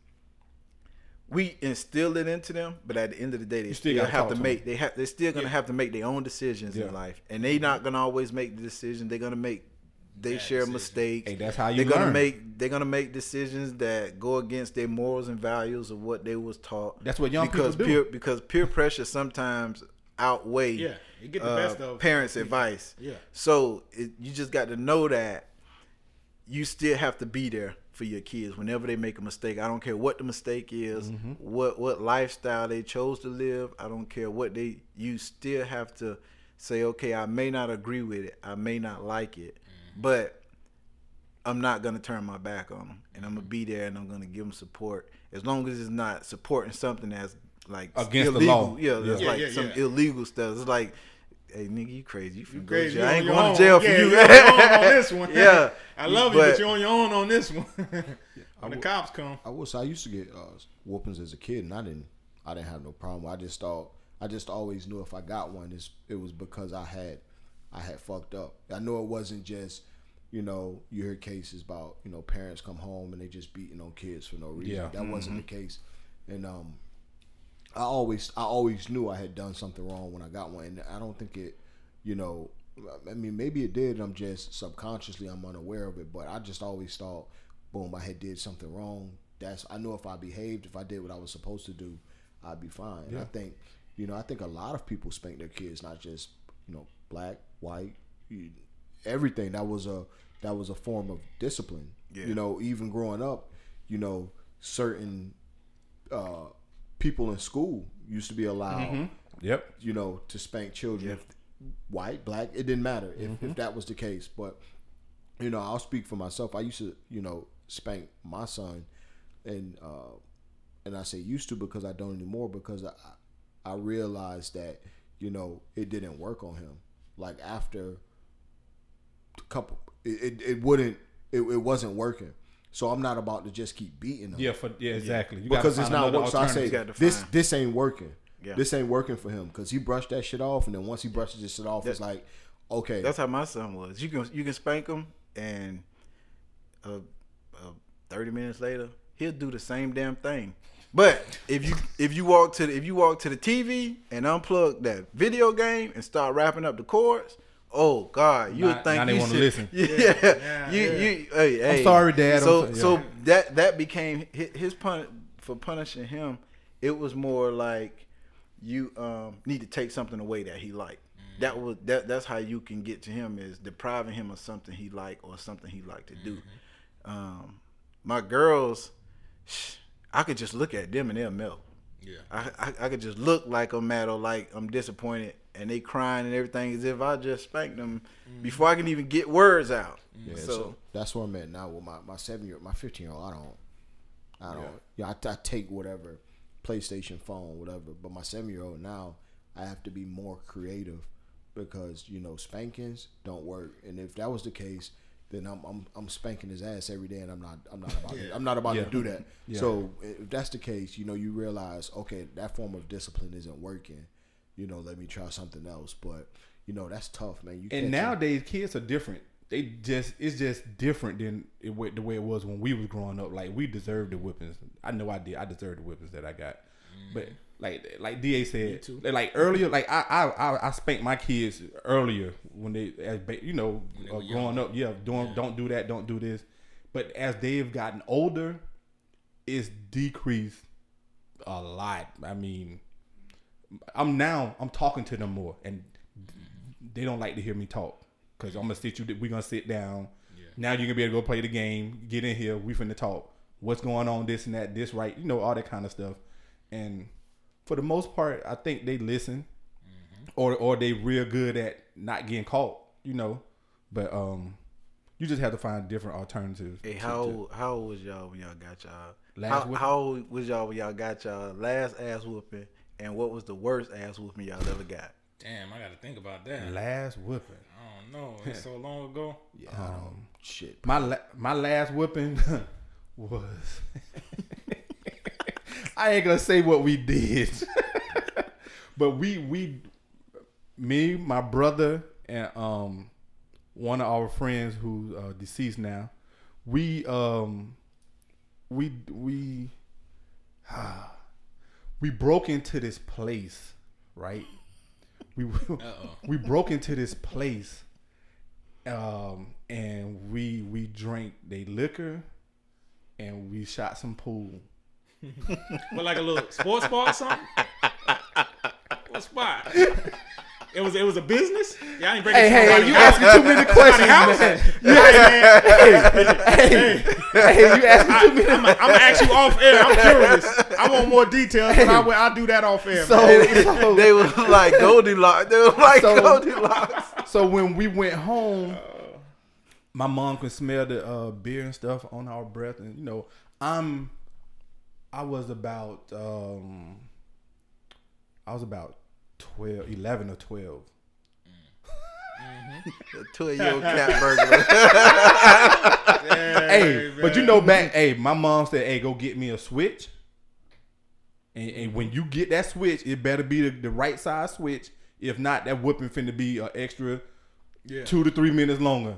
[SPEAKER 2] we instill it into them, but at the end of the day, they
[SPEAKER 6] still
[SPEAKER 2] still,
[SPEAKER 6] gotta
[SPEAKER 2] have to
[SPEAKER 6] to
[SPEAKER 2] make they have they're still gonna
[SPEAKER 4] Yeah.
[SPEAKER 2] have to make their own decisions
[SPEAKER 6] Yeah.
[SPEAKER 2] in life, and they're not gonna always make the decision. They're gonna make they
[SPEAKER 4] Bad
[SPEAKER 2] share
[SPEAKER 4] decisions.
[SPEAKER 2] mistakes.
[SPEAKER 6] Hey, that's how you
[SPEAKER 2] they're gonna make they're gonna make decisions that go against their morals and values of what they was taught.
[SPEAKER 6] That's what young
[SPEAKER 2] because
[SPEAKER 6] people do.
[SPEAKER 2] peer because peer pressure sometimes outweigh
[SPEAKER 4] Yeah, you get the
[SPEAKER 2] uh,
[SPEAKER 4] best of
[SPEAKER 2] parents'
[SPEAKER 4] people.
[SPEAKER 2] advice.
[SPEAKER 4] Yeah.
[SPEAKER 2] So it, you just got to know that you still have to be there for your kids whenever they make a mistake. I don't care what the mistake is,
[SPEAKER 6] Mm-hmm.
[SPEAKER 2] what what lifestyle they chose to live. I don't care what they. You still have to say, okay, I may not agree with it, I may not like it. But I'm not gonna turn my back on them, and I'm gonna be there, and I'm gonna give them support as long as it's not supporting something that's like
[SPEAKER 6] Against the
[SPEAKER 2] illegal.
[SPEAKER 6] law.
[SPEAKER 2] Yeah,
[SPEAKER 6] Yeah.
[SPEAKER 2] that's
[SPEAKER 4] Yeah,
[SPEAKER 2] like
[SPEAKER 4] yeah,
[SPEAKER 2] some
[SPEAKER 4] yeah.
[SPEAKER 2] illegal stuff. It's like. Hey nigga, you crazy? You finna go to
[SPEAKER 4] Crazy,
[SPEAKER 2] jail.
[SPEAKER 4] you
[SPEAKER 2] I ain't going
[SPEAKER 4] own.
[SPEAKER 2] to jail for you.
[SPEAKER 4] You're on on <laughs> this one.
[SPEAKER 2] Yeah. <laughs>
[SPEAKER 4] I love you,
[SPEAKER 2] But-
[SPEAKER 4] but you're on your own on this one. when the cops come,
[SPEAKER 5] I was I used to get uh, whoopings as a kid, and I didn't I didn't have no problem. I just thought I just always knew if I got one, it's, it was because I had I had fucked up. I know it wasn't just you know you hear cases about you know parents come home and they just beating on kids for no reason.
[SPEAKER 6] Yeah.
[SPEAKER 5] That wasn't the case, and um, I always I always knew I had done something wrong when I got one, and I don't think it, you know, I mean maybe it did. I'm just subconsciously I'm unaware of it, but I just always thought, boom, I had did something wrong. That's I know if I behaved, if I did what I was supposed to do, I'd be fine. And I think, you know, I think a lot of people spank their kids, not just you know black, white, everything. That was a that was a form of discipline. You know, even growing up, you know, certain uh, people in school used to be allowed,
[SPEAKER 6] Yep.
[SPEAKER 5] you know, to spank children. If white, black, it didn't matter if,
[SPEAKER 6] Mm-hmm.
[SPEAKER 5] if that was the case. But you know, I'll speak for myself. I used to, you know, spank my son, and uh, and I say used to because I don't anymore because I I realized that you know it didn't work on him. Like after a couple, it it, it wouldn't it, it wasn't working. So I'm not about to just keep beating them.
[SPEAKER 6] Yeah. For yeah. Exactly. You
[SPEAKER 5] because it's not working. So I say this this ain't working.
[SPEAKER 2] Yeah.
[SPEAKER 5] This ain't working for him because he brushed that shit off, and then once he brushes this shit off, it's like, okay,
[SPEAKER 2] That's how my son was. You can you can spank him, and uh, uh, thirty minutes later, he'll do the same damn thing. But if you if you walk to the, if you walk to the TV and unplug that video game and start wrapping up the chords, oh God, you
[SPEAKER 6] Now-
[SPEAKER 2] would think
[SPEAKER 6] now they
[SPEAKER 2] you
[SPEAKER 6] wanna
[SPEAKER 2] should-
[SPEAKER 6] listen. <laughs>
[SPEAKER 2] Yeah,
[SPEAKER 4] yeah, <laughs>
[SPEAKER 2] you
[SPEAKER 4] yeah.
[SPEAKER 2] you. Hey, hey.
[SPEAKER 6] sorry, Dad. I'm
[SPEAKER 2] So
[SPEAKER 6] so-
[SPEAKER 2] so that that became his, his pun for punishing him. It was more like you um, need to take something away that he liked. That was that. That's how you can get to him is depriving him of something he liked or something he liked to do. Um, my girls, I could just look at them and they'll melt.
[SPEAKER 4] Yeah.
[SPEAKER 2] I, I I could just look like I'm mad or like I'm disappointed, and they crying and everything as if I just spanked them mm-hmm. before I can even get words out. Mm-hmm.
[SPEAKER 5] Yeah,
[SPEAKER 2] so,
[SPEAKER 5] so, that's where I'm at now with my, my seven year my fifteen year old. I don't, I don't. Yeah, I, I take whatever PlayStation, phone, whatever. But my seven year old now, I have to be more creative because you know spankings don't work. And if that was the case, then I'm I'm, I'm spanking his ass every day, and I'm not I'm not about to, I'm not about
[SPEAKER 6] Yeah.
[SPEAKER 5] to do that.
[SPEAKER 6] Yeah.
[SPEAKER 5] So if that's the case, you know, you realize okay, that form of discipline isn't working. You know, let me try something else. But you know, that's tough, man. You
[SPEAKER 6] And
[SPEAKER 5] catch
[SPEAKER 6] nowadays, kids are different. They just it's just different than it, wa- the way it was when we was growing up. Like we deserved the whippings. I know I did. I deserved the whippings that I got. But mm. Like like Da said, like earlier, like I, I I I spanked my kids earlier when they as ba- you know uh, growing up. Yeah, doing don't do that, don't do this. But as they've gotten older, it's decreased a lot. I mean, I'm now I'm talking to them more, and they don't like to hear me talk because I'm gonna sit you. We're gonna sit down. Yeah. Now you're gonna be able to go play the game. Get in here. We finna talk. What's going on? This and that. This right. You know all that kind of stuff. And for the most part, I think they listen, mm-hmm. or or they real good at not getting caught. You know, but um, you just have to find different alternatives.
[SPEAKER 2] Hey, how
[SPEAKER 6] to-
[SPEAKER 2] old, how old was y'all when y'all got y'all?
[SPEAKER 6] Last
[SPEAKER 2] how, how old was y'all when y'all got y'all last ass whooping? And what was the worst ass whooping y'all ever got?
[SPEAKER 4] Damn, I got to think about that.
[SPEAKER 6] last whooping?
[SPEAKER 4] I don't know. It's so long ago.
[SPEAKER 5] Yeah, I don't shit.
[SPEAKER 6] My la- my last whooping <laughs> was <laughs> I ain't gonna say what we did, <laughs> but we we me my brother and um one of our friends who uh, deceased now we um we we <sighs> we broke into this place right? We <laughs> we broke into this place um and we we drank they liquor and we shot some pool <laughs>
[SPEAKER 4] But like a little sports bar or something? what spot? It was it was a business? Yeah, I ain't breaking
[SPEAKER 6] hey hey, hey
[SPEAKER 4] somebody's
[SPEAKER 6] you
[SPEAKER 4] house.
[SPEAKER 6] asking too many questions
[SPEAKER 4] house?
[SPEAKER 6] man
[SPEAKER 4] Hey, man.
[SPEAKER 6] hey, hey you asking too many
[SPEAKER 4] I'm gonna ask you off air. I'm <laughs> curious. I want more details, but I will, I'll do that off air.
[SPEAKER 6] so,
[SPEAKER 4] man. <laughs>
[SPEAKER 6] so
[SPEAKER 2] they was like Goldilocks. They was like
[SPEAKER 6] So-
[SPEAKER 2] Goldilocks.
[SPEAKER 6] So when we went home, my mom could smell the uh, beer and stuff on our breath, and you know, I'm, I was about, um, I was about 12, 11 or twelve.
[SPEAKER 2] Two year old cat burglar.
[SPEAKER 6] Hey, but you know back, hey, my mom said, "Hey, go get me a switch." And, and when you get that switch, it better be the, the right side switch. If not, that whooping finna be an extra
[SPEAKER 4] Yeah.
[SPEAKER 6] two to three minutes longer.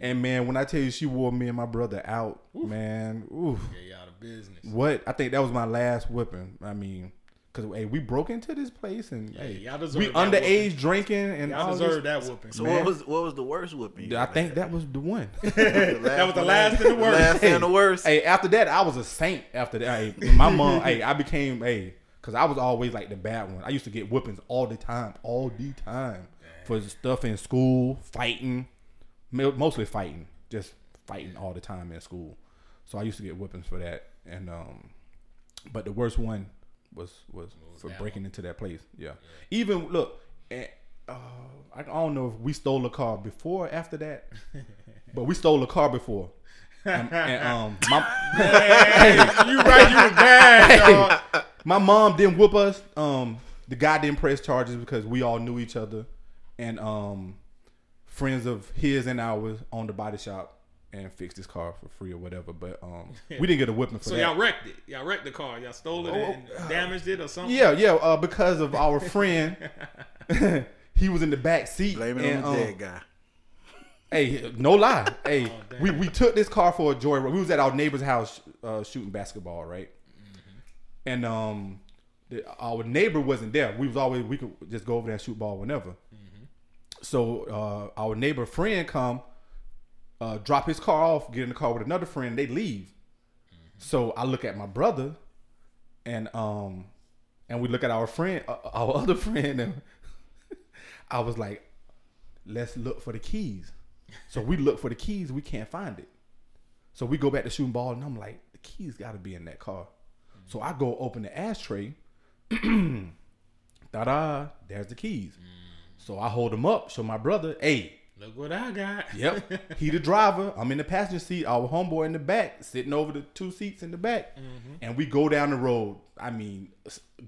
[SPEAKER 6] And man, when I tell you she wore me and my brother out, man, oof.
[SPEAKER 4] Yeah, y'all the business.
[SPEAKER 6] What? I think that was my last whipping. I mean, cause hey, we broke into this place and
[SPEAKER 4] Yeah,
[SPEAKER 6] hey,
[SPEAKER 4] y'all deserve
[SPEAKER 6] we
[SPEAKER 4] that
[SPEAKER 6] underage drinking and
[SPEAKER 4] Y'all
[SPEAKER 6] all
[SPEAKER 4] deserve
[SPEAKER 6] this.
[SPEAKER 4] that whooping.
[SPEAKER 2] So
[SPEAKER 6] Man.
[SPEAKER 2] what was what was the worst whooping? you
[SPEAKER 6] I think
[SPEAKER 2] had?
[SPEAKER 6] that was the one. <laughs>
[SPEAKER 4] That was the last and the worst.
[SPEAKER 2] last and the worst.
[SPEAKER 6] hey, after that, I was a saint. After that, hey, my mom, hey, I became hey, cause I was always like the bad one. I used to get whippings all the time, all the time for stuff in school, fighting, mostly fighting, just fighting all the time in school. So I used to get whippings for that, and um, but the worst one was was for breaking into that place. Yeah, even look, eh, uh, I don't know if we stole a car before or after that, <laughs> but we stole a car before. And, and, um, <laughs> my,
[SPEAKER 4] Hey, <laughs> you right, you was bad, dog.
[SPEAKER 6] my mom didn't whoop us. Um, the guy didn't press charges because we all knew each other, and um, friends of his and ours owned the body shop and fixed his car for free or whatever. But um, <laughs> we didn't get a whipping for
[SPEAKER 4] So
[SPEAKER 6] that.
[SPEAKER 4] So y'all wrecked it. Y'all wrecked the car. Y'all stole it and damaged it or something.
[SPEAKER 6] yeah, yeah. Uh, because of our <laughs> friend, <laughs> he was in the back seat.
[SPEAKER 2] Blame it
[SPEAKER 6] and,
[SPEAKER 2] on the
[SPEAKER 6] um,
[SPEAKER 2] dead guy.
[SPEAKER 6] Hey, no lie. Hey,
[SPEAKER 4] damn.
[SPEAKER 6] we, we took this car for a joyride. We was at our neighbor's house uh, shooting basketball, right? And um, the, our neighbor wasn't there. We was always we could just go over there and shoot ball whenever. So uh, our neighbor friend come, uh, drop his car off, get in the car with another friend. They leave. So I look at my brother, and um, and we look at our friend, uh, <laughs> our other friend, and <laughs> I was like, let's look for the keys. So we look for the keys, we can't find it. So we go back to shooting ball, and I'm like, the keys got to be in that car. So I go open the ashtray. <clears throat> Da da, there's the keys. So I hold them up, show my brother, hey,
[SPEAKER 4] Look what I got.
[SPEAKER 6] Yep. <laughs> he the driver. I'm in the passenger seat. Our homeboy in the back, sitting over the two seats in the back. Mm-hmm. And we go down the road. I mean,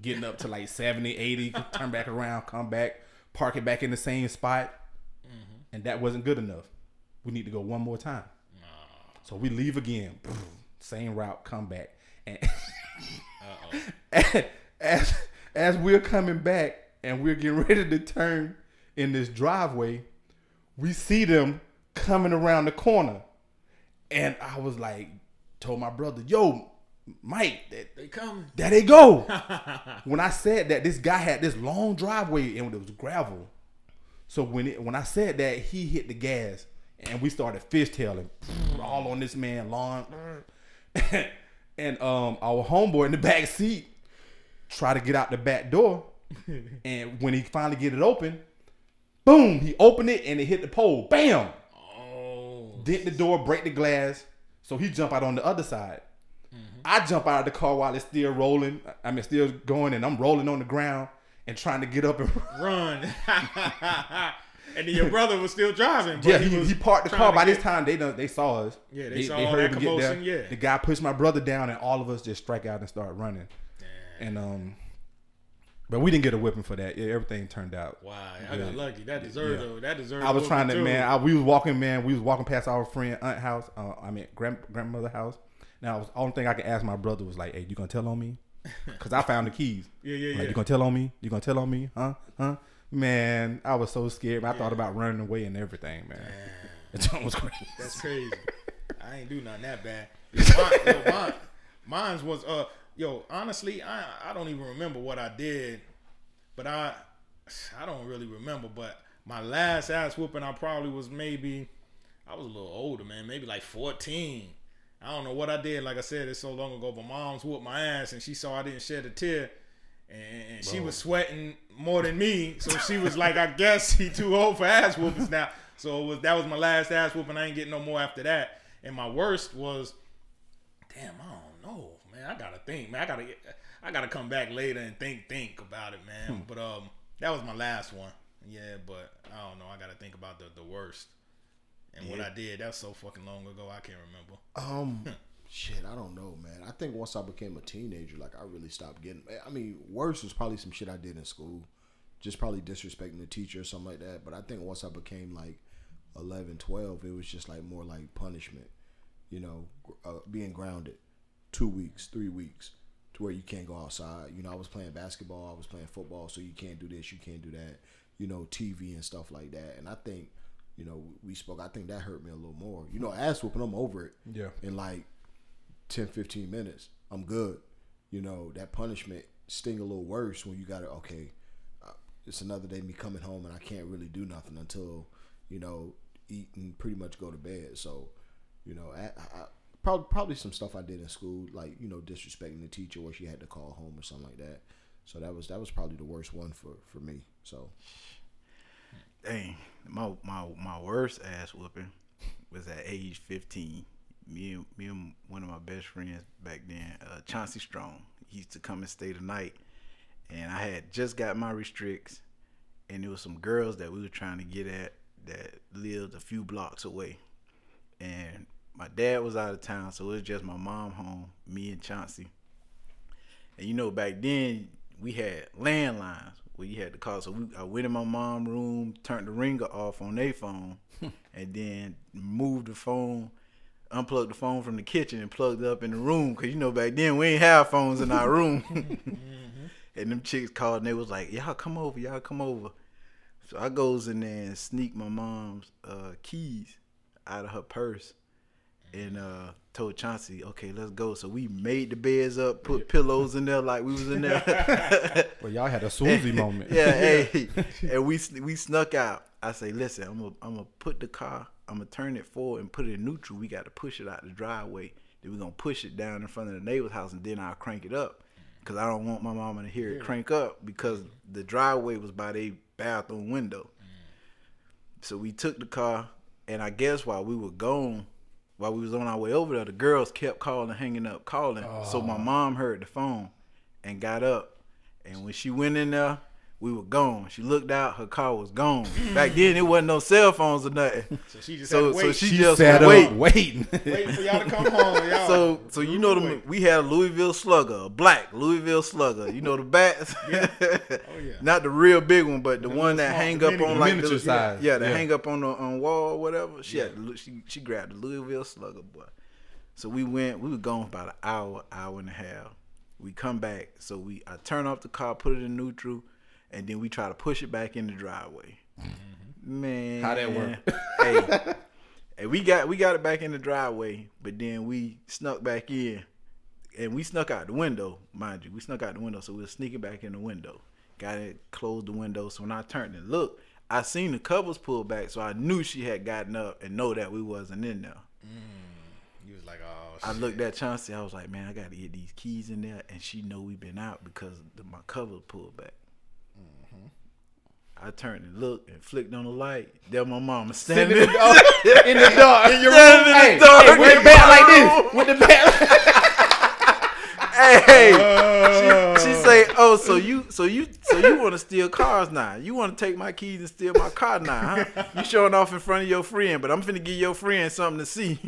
[SPEAKER 6] getting up to like 70, 80, turn back around, come back, park it back in the same spot. Mm-hmm. And that wasn't good enough. We need to go one more time. So we leave again. Same route, come back. And <laughs> as as we're coming back and we're getting ready to turn in this driveway, we see them coming around the corner. And I was like, told my brother, yo, Mike, that,
[SPEAKER 4] They come.
[SPEAKER 6] there they go. <laughs> when I said that, this guy had this long driveway and it was gravel. So when it, when I said that, he hit the gas and we started fishtailing <laughs> all on this man lawn. <laughs> and um, our homeboy in the back seat tried to get out the back door. and when he finally get it open, boom, he opened it and it hit the pole. Bam!
[SPEAKER 4] Oh.
[SPEAKER 6] dent the door, break the glass. So he jump out on the other side. I jump out of the car while it's still rolling. I mean, still going, and I'm rolling on the ground and trying to get up and. <laughs>
[SPEAKER 4] Run. <laughs> and then your brother was still driving. But
[SPEAKER 6] Yeah, he,
[SPEAKER 4] was
[SPEAKER 6] he parked the car. By
[SPEAKER 4] get-
[SPEAKER 6] this time, they done, they saw us.
[SPEAKER 4] Yeah, they saw all that
[SPEAKER 6] him get there.
[SPEAKER 4] commotion, yeah.
[SPEAKER 6] the guy pushed my brother down, and all of us just strike out and start running. And um, but we didn't get a whipping for that. Yeah, everything turned out.
[SPEAKER 4] Wow, I got lucky. That deserved
[SPEAKER 6] Yeah.
[SPEAKER 4] though. That deserved.
[SPEAKER 6] I was trying to
[SPEAKER 4] too.
[SPEAKER 6] man. I, we was walking, man. We was walking past our friend aunt house. Uh, I mean, grand grandmother house. Now, the only thing I could ask my brother was like, "Hey, you gonna tell on me?" <laughs> Because I found the keys. <laughs>
[SPEAKER 4] Yeah, yeah,
[SPEAKER 6] Like,
[SPEAKER 4] yeah.
[SPEAKER 6] you gonna tell on me? You gonna tell on me? Huh? Huh? Man, I was so scared. I thought about running away and everything, man. It <laughs> was crazy.
[SPEAKER 4] That's crazy. I ain't do nothing that bad. Mine, yo, mine, mine's was uh yo. Honestly, I I don't even remember what I did, but I I don't really remember. But my last ass whooping, I probably was maybe I was a little older, man. Maybe like fourteen. I don't know what I did. Like I said, it's so long ago. But mom's whooped my ass, and she saw I didn't shed a tear. And, she was sweating more than me, so she was like, "I guess he too old for ass whoopings now." So it was that was my last ass whooping. I ain't getting no more after that. And my worst was, damn, I don't. I gotta think, man. I gotta, I gotta come back later and think, think about it, man. But um, that was my last one. Yeah, but I don't know. I gotta think about the the worst. And what I did, that's so fucking long ago. I can't remember.
[SPEAKER 5] Um, <laughs> shit, I don't know, man. I think once I became a teenager, like I really stopped getting. I mean, worse was probably some shit I did in school, just probably disrespecting the teacher or something like that. But I think once I became like 11, 12, it was just like more like punishment, you know, uh, being grounded, two weeks, three weeks, to where you can't go outside. You know, I was playing basketball, I was playing football, so you can't do this, you can't do that. You know, TV and stuff like that. And I think, you know, we spoke. I think that hurt me a little more. You know, ass whooping, I'm over it.
[SPEAKER 6] Yeah.
[SPEAKER 5] In like 10, 15 minutes, I'm good. You know, that punishment sting a little worse when you got to okay. Uh, it's another day me coming home and I can't really do nothing until you know eat and pretty much go to bed. So, you know, I, I, probably probably some stuff I did in school, like you know disrespecting the teacher, where she had to call home or something like that. So that was that was probably the worst one for for me. So
[SPEAKER 2] Dang, my my my worst ass whooping was at age fifteen. Me and me and one of my best friends back then, uh, Chauncey Strong. He used to come and stay the night, and I had just got my restricts, and there was some girls that we were trying to get at that lived a few blocks away, and my dad was out of town, so it was just my mom home, me and Chauncey. And you know, back then we had landlines where you had to call. So we, I went in my mom's room, turned the ringer off on their phone, <laughs> and then moved the phone, unplugged the phone from the kitchen, and plugged it up in the room. Cause you know back then we ain't have phones in our room. <laughs> <laughs> and them chicks called and they was like, "Y'all come over, y'all come over." So I goes in there and sneak my mom's uh, keys out of her purse and uh told Chauncey, okay, let's go. So we made the beds up, put pillows in there like we was in there. <laughs>
[SPEAKER 6] Well, y'all had a Susie <laughs> moment.
[SPEAKER 2] yeah, hey, <laughs> and we we snuck out. I say, listen, I'm gonna I'm gonna put the car, I'm gonna turn it forward and put it in neutral. We got to push it out the driveway. Then we're gonna push it down in front of the neighbor's house, and then I'll crank it up. Cause I don't want my mama to hear it crank up because the driveway was by their bathroom window. So we took the car, and I guess while we were gone, while we was on our way over there, the girls kept calling, hanging up, calling. So my oh. mom heard the phone and got up. And when she went in there, we were gone. She looked out, her car was gone. Back then, it wasn't no cell phones or nothing. <laughs>
[SPEAKER 4] So she just
[SPEAKER 2] So, so
[SPEAKER 4] wait.
[SPEAKER 2] she,
[SPEAKER 6] She
[SPEAKER 2] just
[SPEAKER 6] sat
[SPEAKER 2] wait.
[SPEAKER 6] up waiting.
[SPEAKER 4] waiting for y'all to come home. <laughs> Y'all.
[SPEAKER 2] So, so you know the we had a Louisville Slugger, a black Louisville Slugger. You know the bats. <laughs>
[SPEAKER 4] Oh, yeah.
[SPEAKER 2] Not the real big one, but the one that hang up on
[SPEAKER 4] the
[SPEAKER 2] like the,
[SPEAKER 6] size.
[SPEAKER 2] Yeah, that
[SPEAKER 6] Yeah.
[SPEAKER 2] hang up on the on wall or whatever. She had the- she she grabbed the Louisville Slugger boy. So we went. We were gone for about an hour, hour and a half. We come back. So we I turn off the car, put it in neutral, and then we try to push it back in the driveway. Mm-hmm. Man,
[SPEAKER 6] How that work? <laughs>
[SPEAKER 2] hey, hey, we got we got it back in the driveway, but then we snuck back in, and we snuck out the window, mind you. We snuck out the window, so we were sneaking back in the window. Got it, closed the window. So when I turned and looked, I seen the covers pulled back, so I knew she had gotten up and know that we wasn't in there.
[SPEAKER 4] Mm, you was like, oh,
[SPEAKER 2] I
[SPEAKER 4] shit.
[SPEAKER 2] looked at Chauncey. I was like, man, I got to get these keys in there, and she know we been out because the, my covers pulled back. I turned and looked and flicked on the light. There, my mama standing
[SPEAKER 6] in the dark. <laughs> In the dark. In your
[SPEAKER 2] Standing in the
[SPEAKER 6] Hey,
[SPEAKER 2] dark
[SPEAKER 6] hey, with the bat like this. With the bat. <laughs>
[SPEAKER 2] hey, she say, "Oh, so you, so you, so you want to steal cars now? You want to take my keys and steal my car now? Huh? You showing off in front of your friend, but I'm finna give your friend something to see." <laughs>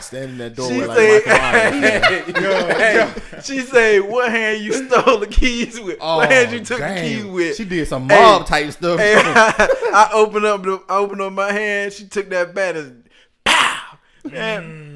[SPEAKER 5] standing in that
[SPEAKER 2] she
[SPEAKER 5] doorway like
[SPEAKER 2] say,
[SPEAKER 5] Michael Myers. <laughs>
[SPEAKER 2] hey, she say, "What hand you stole the keys with? what oh, hand you took the keys with?"
[SPEAKER 6] Oh, She did some
[SPEAKER 2] Hey.
[SPEAKER 6] mob type stuff.
[SPEAKER 2] Hey, <laughs> I, opened up the I opened up my hand. She took that bat and pow. Man, mm.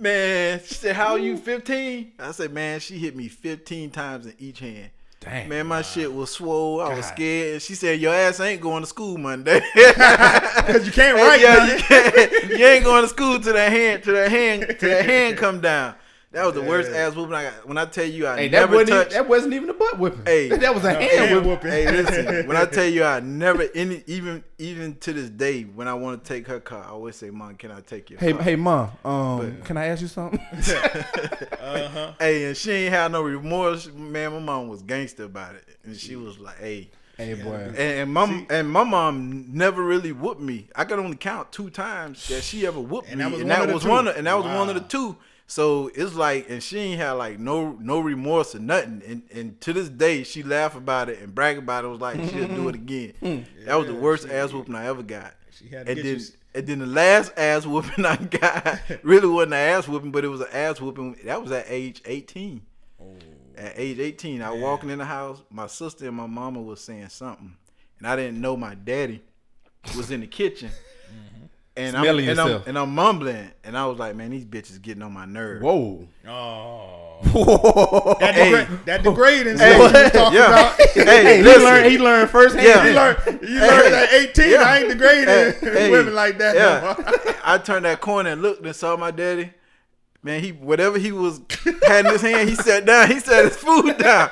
[SPEAKER 2] Man. She said, "How are you 15?" I said, "Man, she hit me 15 times in each hand."
[SPEAKER 6] Dang.
[SPEAKER 2] Man, my shit was swole. I was
[SPEAKER 6] God.
[SPEAKER 2] scared. She said, "Your ass ain't going to school Monday." <laughs> <laughs>
[SPEAKER 3] Because you can't write
[SPEAKER 2] yeah, you, can't, you ain't going to school till that hand, till that hand, till that hand come down. That was the worst ass whooping I got. When I tell you, I
[SPEAKER 6] Hey, that
[SPEAKER 2] never
[SPEAKER 6] wasn't, even, that wasn't even a butt whipping.
[SPEAKER 2] Hey. <laughs>
[SPEAKER 6] that was a hand
[SPEAKER 3] hand
[SPEAKER 6] whipping.
[SPEAKER 3] whooping.
[SPEAKER 2] Hey, listen. <laughs> When I tell you, I never any even even to this day when I want to take her car, I always say, "Mom, can I take your
[SPEAKER 6] Hey,
[SPEAKER 2] car?"
[SPEAKER 6] hey, mom. Um, can I ask you something? <laughs> Uh-huh.
[SPEAKER 2] Hey, and she ain't had no remorse. Man, my mom was gangster about it, and she was like, "Hey."
[SPEAKER 6] hey, boy.
[SPEAKER 2] And, and my and my mom never really whooped me. I could only count two times that she ever whooped
[SPEAKER 4] And
[SPEAKER 2] me,
[SPEAKER 4] that was
[SPEAKER 2] and that was
[SPEAKER 4] two.
[SPEAKER 2] one of, and that was one of the two. So it's like, and she ain't had like no no remorse or nothing. And and to this day, she laugh about it and brag about it. Was like she'll do it again. Hmm. <laughs> that was the worst ass whooping I ever got.
[SPEAKER 4] She had to
[SPEAKER 2] And
[SPEAKER 4] get
[SPEAKER 2] then
[SPEAKER 4] you.
[SPEAKER 2] and then the last ass whooping <laughs> I got <laughs> really wasn't an ass whooping, but it was an ass whooping. That was at age eighteen. Oh. At age 18, I was walking in the house. My sister and my mama was saying something, and I didn't know my daddy was in the kitchen. And
[SPEAKER 6] Smelling
[SPEAKER 2] I'm, and I'm and I'm mumbling, and I was like, man, these bitches getting on my nerves.
[SPEAKER 6] Whoa.
[SPEAKER 4] Oh, that,
[SPEAKER 2] Hey.
[SPEAKER 4] degra- that degrading
[SPEAKER 2] Hey,
[SPEAKER 4] stuff you was talking
[SPEAKER 2] yeah.
[SPEAKER 4] about.
[SPEAKER 2] Hey,
[SPEAKER 6] he
[SPEAKER 2] listen.
[SPEAKER 6] learned. He learned firsthand.
[SPEAKER 2] Yeah.
[SPEAKER 4] You learned, you learned at 18.
[SPEAKER 2] Yeah.
[SPEAKER 4] I ain't degrading
[SPEAKER 2] Hey, <laughs> hey,
[SPEAKER 4] women like that. no.
[SPEAKER 2] Yeah, I turned that corner and looked and saw my daddy. Man, he whatever he was had in his hand, he sat down. He set his food down.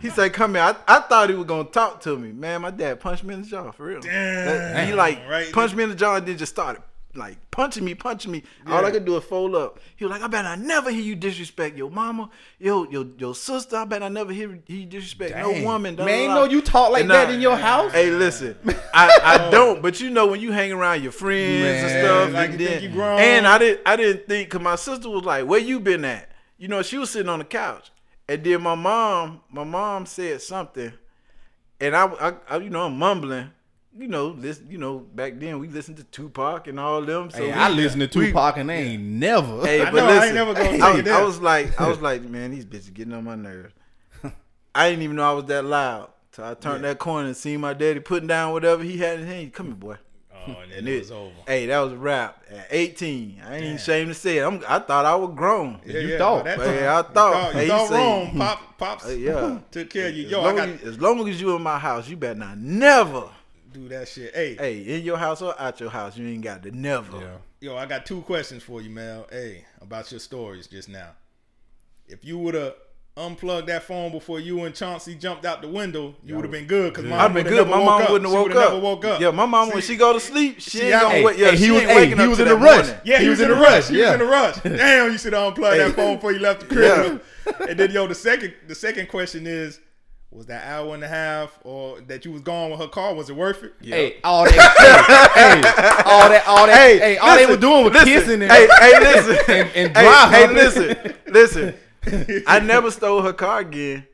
[SPEAKER 2] He said, "Come here." I, I thought he was gonna talk to me. Man, my dad punched me in the jaw for real. That- he like
[SPEAKER 4] right.
[SPEAKER 2] punched me in the jaw and then just started like punching me, punching me. All I could do is fold up. He was like, "I bet I never hear you disrespect your mama, your your your sister. I bet I never hear, hear you disrespect no woman." da,
[SPEAKER 6] Man,
[SPEAKER 2] da,
[SPEAKER 6] ain't know you talk like
[SPEAKER 2] And
[SPEAKER 6] that
[SPEAKER 2] I-
[SPEAKER 6] in your house.
[SPEAKER 2] Hey, listen, <laughs> I, I don't, but you know when you hang around your friends and stuff,
[SPEAKER 4] like
[SPEAKER 2] and
[SPEAKER 4] you
[SPEAKER 2] then,
[SPEAKER 4] think you grown.
[SPEAKER 2] and I didn't, I didn't think, cause my sister was like, "Where you been at?" You know, she was sitting on the couch, and then my mom, my mom said something, and I, I, I you know, I'm mumbling. You know, listen, you know, back then we listened to Tupac and all them. So
[SPEAKER 6] Hey,
[SPEAKER 2] we-
[SPEAKER 6] I listen to
[SPEAKER 2] we-
[SPEAKER 6] Tupac and they ain't never.
[SPEAKER 2] Hey,
[SPEAKER 4] I
[SPEAKER 2] but
[SPEAKER 4] know, I ain't
[SPEAKER 2] listen,
[SPEAKER 4] never gonna
[SPEAKER 2] I, was- I was like, I was like, man, these bitches getting on my nerves. I didn't even know I was that loud. So I turned that corner and seen my daddy putting down whatever he had in his hand. Come here, boy.
[SPEAKER 4] Oh, and
[SPEAKER 2] And
[SPEAKER 4] it
[SPEAKER 2] it
[SPEAKER 4] was over.
[SPEAKER 2] Hey, that was a wrap. At 18, I ain't even ashamed to say it. I'm, I thought I was grown.
[SPEAKER 4] Yeah,
[SPEAKER 6] You
[SPEAKER 4] yeah,
[SPEAKER 6] thought.
[SPEAKER 4] time-
[SPEAKER 2] yeah, I
[SPEAKER 4] you
[SPEAKER 2] thought.
[SPEAKER 4] You
[SPEAKER 2] Hey,
[SPEAKER 4] thought
[SPEAKER 2] he say-
[SPEAKER 4] wrong. Pop, pops.
[SPEAKER 2] Uh, yeah.
[SPEAKER 4] took care of you.
[SPEAKER 2] As
[SPEAKER 4] Yo, I
[SPEAKER 2] long,
[SPEAKER 4] got
[SPEAKER 2] as, as long as you in my house, you better not never.
[SPEAKER 4] do that shit. Hey,
[SPEAKER 2] Hey, in your house or out your house, you ain't got to never.
[SPEAKER 6] Yeah.
[SPEAKER 4] yo, I got two questions for you, Mel. Hey, about your stories just now. If you would have unplugged that phone before you and Chauncey jumped out the window, you would have been good. Cause mom
[SPEAKER 2] I've been good. My mom wouldn't have woke
[SPEAKER 4] would've
[SPEAKER 2] up.
[SPEAKER 4] Never woke up.
[SPEAKER 2] Yeah, my mom when she go to sleep, she,
[SPEAKER 4] she
[SPEAKER 2] ain't
[SPEAKER 4] out.
[SPEAKER 2] gonna
[SPEAKER 4] Hey,
[SPEAKER 2] wait. Yeah,
[SPEAKER 6] hey, he was- hey,
[SPEAKER 2] waking
[SPEAKER 6] he
[SPEAKER 2] up
[SPEAKER 6] was in a rush.
[SPEAKER 2] morning.
[SPEAKER 4] Yeah, he, was, in a rush. He was
[SPEAKER 6] yeah.
[SPEAKER 4] in a rush. Damn, you should have unplugged
[SPEAKER 2] Hey.
[SPEAKER 4] that phone before you left the crib. and then, yo, the second the second question is, was that hour and a half or that you was gone with her car? Was it worth it?
[SPEAKER 6] Hey, all that, hey, hey, all that, all that, hey, all they were doing was
[SPEAKER 2] listen,
[SPEAKER 6] kissing and,
[SPEAKER 2] Hey, hey, listen, <laughs>
[SPEAKER 6] and, and
[SPEAKER 2] hey,
[SPEAKER 6] dry
[SPEAKER 2] hey,
[SPEAKER 6] humping.
[SPEAKER 2] listen, listen. <laughs> I never stole her car again,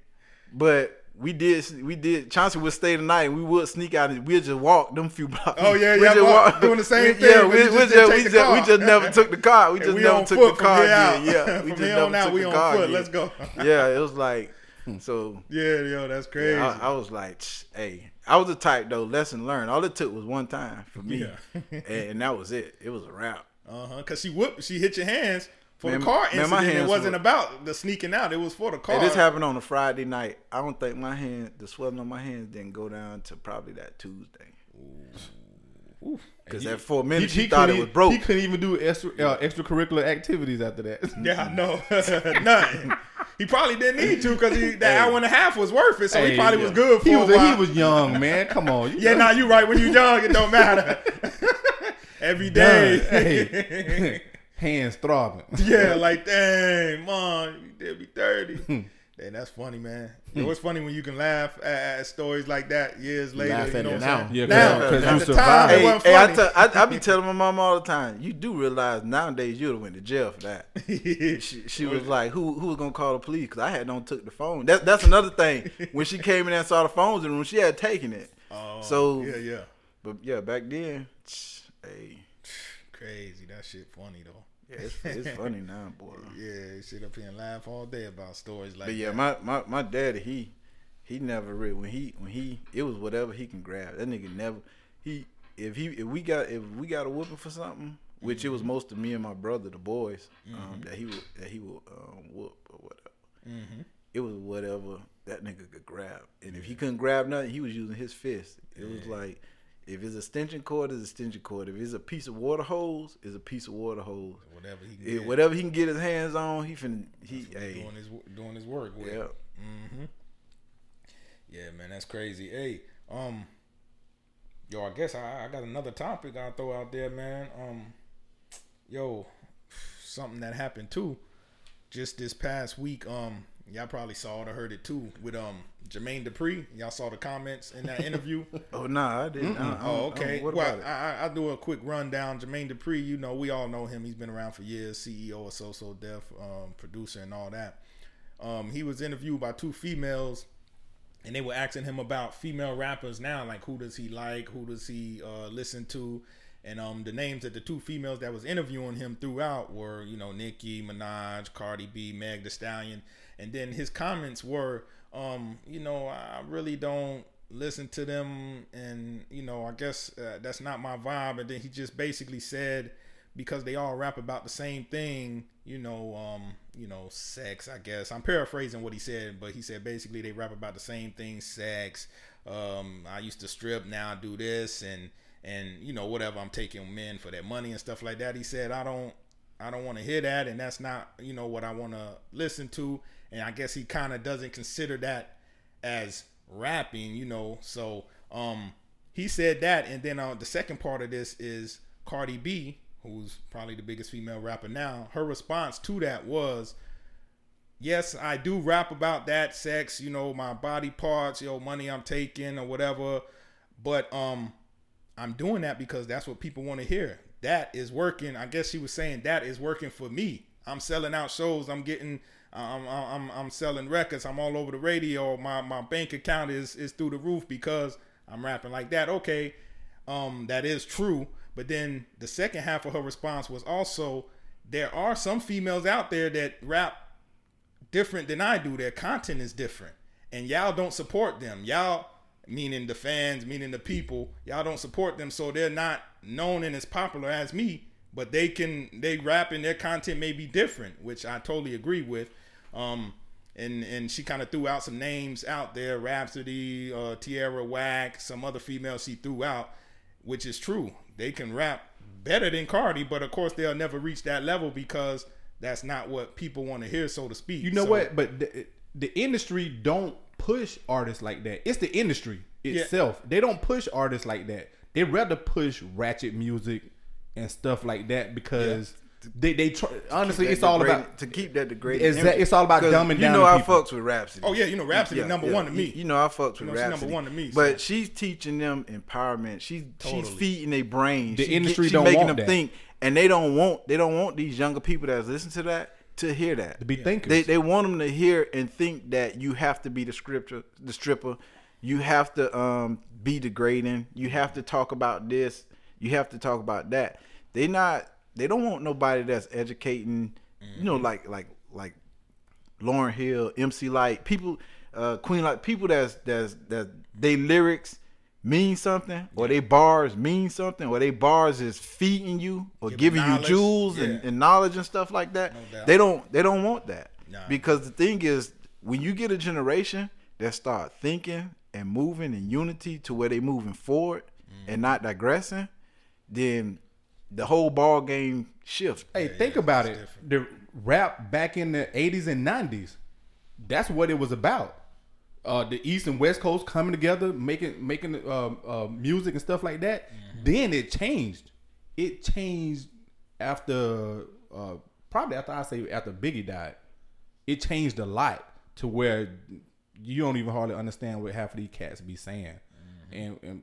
[SPEAKER 2] but we did. We did. Chauncey would stay the night, and we would sneak out and we'd just walk them few blocks.
[SPEAKER 4] Oh, yeah,
[SPEAKER 2] we
[SPEAKER 4] yeah,
[SPEAKER 2] just
[SPEAKER 4] walk- doing the same
[SPEAKER 2] we,
[SPEAKER 4] thing,
[SPEAKER 2] Yeah, we,
[SPEAKER 4] you
[SPEAKER 2] we
[SPEAKER 4] just
[SPEAKER 2] just, we just, we just never took the car. We just
[SPEAKER 4] we
[SPEAKER 2] never took the car again. Yeah, <laughs> we
[SPEAKER 4] From
[SPEAKER 2] just never
[SPEAKER 4] on out,
[SPEAKER 2] took
[SPEAKER 4] we
[SPEAKER 2] the
[SPEAKER 4] on
[SPEAKER 2] car
[SPEAKER 4] foot.
[SPEAKER 2] again.
[SPEAKER 4] Let's go. <laughs>
[SPEAKER 2] Yeah, it was like so.
[SPEAKER 4] Yeah, yo, that's crazy.
[SPEAKER 2] I, I was like, hey, I was the type though. Lesson learned. All it took was one time for me,
[SPEAKER 4] Yeah.
[SPEAKER 2] and, and that was it. It was a wrap.
[SPEAKER 4] Uh huh. Cause she whooped, she hit your hands for
[SPEAKER 2] Man,
[SPEAKER 4] the car
[SPEAKER 2] man, my
[SPEAKER 4] incident. It wasn't
[SPEAKER 2] were-
[SPEAKER 4] about the sneaking out. It was for the car.
[SPEAKER 2] Hey, this happened on a Friday night. I don't think my hand, the swelling on my hands, didn't go down to probably that Tuesday. Because at four minutes, he thought it was broke.
[SPEAKER 6] He couldn't even do extra, uh, extracurricular activities after that. <laughs>
[SPEAKER 4] Yeah, I know. <laughs> Nothing. He probably didn't need to because that
[SPEAKER 2] Hey.
[SPEAKER 4] hour and a half was worth it. So he probably
[SPEAKER 6] yeah.
[SPEAKER 4] was good for
[SPEAKER 6] He
[SPEAKER 4] a
[SPEAKER 6] was,
[SPEAKER 4] while.
[SPEAKER 6] he was young, man. Come on. You <laughs>
[SPEAKER 4] yeah, nah, you're right. When you're young, it don't matter. Every day.
[SPEAKER 6] Hey, hands throbbing. <laughs>
[SPEAKER 4] yeah, <laughs> like dang, mom, you did be thirty.
[SPEAKER 6] Hmm.
[SPEAKER 4] Dang, that's funny, man. It was funny when you can laugh at, at stories like that years later.
[SPEAKER 5] Laugh
[SPEAKER 4] you know
[SPEAKER 5] it
[SPEAKER 4] what
[SPEAKER 5] now.
[SPEAKER 4] I'm?
[SPEAKER 6] Yeah,
[SPEAKER 4] now,
[SPEAKER 6] because you survived.
[SPEAKER 4] time,
[SPEAKER 2] Hey,
[SPEAKER 4] wasn't
[SPEAKER 2] hey, I, tell, I, I be <laughs> telling my mom all the time. You do realize nowadays you'd have went to jail for that. She, she was like, "Who who was gonna call the police?" Because I had don't took the phone. That, that's another thing. When she came in and saw the phones in the room, she had taken it.
[SPEAKER 4] Oh,
[SPEAKER 2] So-
[SPEAKER 4] yeah, yeah,
[SPEAKER 2] But yeah, back then, hey,
[SPEAKER 4] crazy. That shit funny though.
[SPEAKER 2] Yeah, it's, it's funny <laughs> now, boy.
[SPEAKER 4] Yeah, sit up here and laugh all day about stories like
[SPEAKER 2] But yeah,
[SPEAKER 4] that.
[SPEAKER 2] my, my my daddy, he he never really when he when he it was whatever he can grab. That nigga never he if he if we got if we got a whooping for something, which it was most of me and my brother, the boys, um, that he would that he would um, whoop or whatever. It was whatever that nigga could grab, and if he couldn't grab nothing, he was using his fist. It was like. If it's a extension cord, it's a extension cord. If it's a piece of water hose, it's a piece of water hose.
[SPEAKER 4] whatever he can
[SPEAKER 2] It-
[SPEAKER 4] get,
[SPEAKER 2] whatever he can get his hands on, he finna he hey
[SPEAKER 4] doing his doing his work with.
[SPEAKER 2] yeah.
[SPEAKER 4] Yeah, man, that's crazy. Hey, um, yo, I guess I, I got another topic I'll throw out there, man. Um, yo, something that happened too, just this past week. Um, y'all probably saw it or heard it too with um Jermaine Dupri. Y'all saw the comments in that interview. <laughs>
[SPEAKER 2] Oh nah, I didn't. I- I
[SPEAKER 4] Oh,
[SPEAKER 2] I
[SPEAKER 4] okay.
[SPEAKER 2] What
[SPEAKER 4] well? I, I, I'll do a quick rundown. Jermaine Dupri, you know, we all know him. He's been around for years, CEO of So So Def, um, producer, and all that. Um, he was interviewed by two females, and they were asking him about female rappers now, like who does he like, who does he uh, listen to, and um, the names that the two females that was interviewing him throughout were, you know, Nicki Minaj, Cardi B, Meg Thee Stallion, and then his comments were, um, you know, I really don't listen to them, and you know, I guess uh, that's not my vibe. And then he just basically said because they all rap about the same thing, you know, um, you know, sex. I guess I'm paraphrasing what he said, but he said basically they rap about the same thing, sex. Um, I used to strip, now I do this, and and you know whatever. I'm taking men for that money and stuff like that. He said I don't, I don't want to hear that, and that's not you know what I want to listen to. And I guess he kind of doesn't consider that as rapping, you know. So um, he said that, and then uh, the second part of this is Cardi B who's probably the biggest female rapper now, her response to that was, Yes, I do rap about that sex, you know, my body parts, yo, money I'm taking or whatever. But um I'm doing that because that's what people want to hear. That is working. I guess she was saying that is working for me. I'm selling out shows. I'm getting I'm I'm I'm selling records. I'm all over the radio. My my bank account is is through the roof because I'm rapping like that. Okay. Um that is true. But then the second half of her response was also there are some females out there that rap different than I do. Their content is different. And y'all don't support them. Y'all, meaning the fans, meaning the people, y'all don't support them. So they're not known and as popular as me. But they can, they rap and their content may be different, which I totally agree with. Um, and and she kind of threw out some names out there Rapsody, uh, Tierra Whack, some other females she threw out, which is true they can rap better than Cardi, but of course they'll never reach that level because that's not what people want to hear, so to speak.
[SPEAKER 6] You know
[SPEAKER 4] So-
[SPEAKER 6] what? But the, the industry don't push artists like that. It's the industry itself. They don't push artists like that. They rather push ratchet music and stuff like that because they they try, honestly it's all about
[SPEAKER 2] to keep that degraded.
[SPEAKER 6] Exact-
[SPEAKER 2] image.
[SPEAKER 6] it's all about
[SPEAKER 2] 'Cause
[SPEAKER 6] dumbing
[SPEAKER 2] you
[SPEAKER 6] down
[SPEAKER 2] know I
[SPEAKER 6] people.
[SPEAKER 2] fucks with Rapsody.
[SPEAKER 4] Oh yeah, you know Rapsody is number one to me.
[SPEAKER 2] You, you know I fucks with
[SPEAKER 4] You know, she
[SPEAKER 2] Rapsody.
[SPEAKER 4] number one to me,
[SPEAKER 2] But she's teaching them empowerment. She's she's feeding their brains.
[SPEAKER 6] The
[SPEAKER 2] She
[SPEAKER 6] industry
[SPEAKER 2] she's
[SPEAKER 6] don't
[SPEAKER 2] making
[SPEAKER 6] want
[SPEAKER 2] them
[SPEAKER 6] that.
[SPEAKER 2] think, and they don't want they don't want these younger people that listen to that to hear that.
[SPEAKER 6] to be thinkers.
[SPEAKER 2] They they want them to hear and think that you have to be the scripture, the stripper. You have to um, be degrading. You have to talk about this. You have to talk about that. They not. They don't want nobody that's educating. You know, like like like Lauryn Hill, MC Lyte, people, uh, Queen Light, people that's that's that they lyrics mean something, or they bars mean something, or they bars is feeding you or
[SPEAKER 4] Giving
[SPEAKER 2] giving you jewels and,
[SPEAKER 4] yeah.
[SPEAKER 2] and knowledge and stuff like that.
[SPEAKER 4] No
[SPEAKER 2] they don't they don't want that
[SPEAKER 4] Nah.
[SPEAKER 2] because the thing is when you get a generation that start thinking and moving in unity to where they moving forward
[SPEAKER 4] Mm-hmm.
[SPEAKER 2] and not digressing, then the whole ball game shift.
[SPEAKER 6] Hey, think about it. The rap back in the 80s and 90s, that's what it was about. Uh, the East and West Coast coming together, making making uh, uh, music and stuff like that. Then it changed. It changed after uh, probably after I say after Biggie died. It changed a lot to where you don't even hardly understand what half of these cats be saying, and, and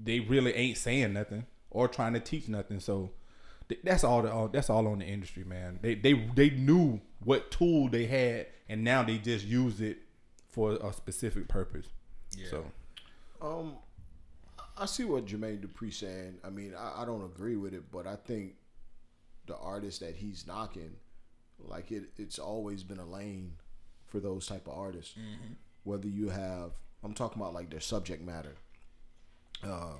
[SPEAKER 6] they really ain't saying nothing or trying to teach nothing. So th- that's all. The, all that's all on the industry, man. They they they knew what tool they had, and now they just use it for a specific purpose. So
[SPEAKER 5] Um, I see what Jermaine Dupri saying. I mean, I, I don't agree with it, but I think the artist that he's knocking, like it, it's always been a lane for those type of artists. Whether you have, I'm talking about like their subject matter. Uh,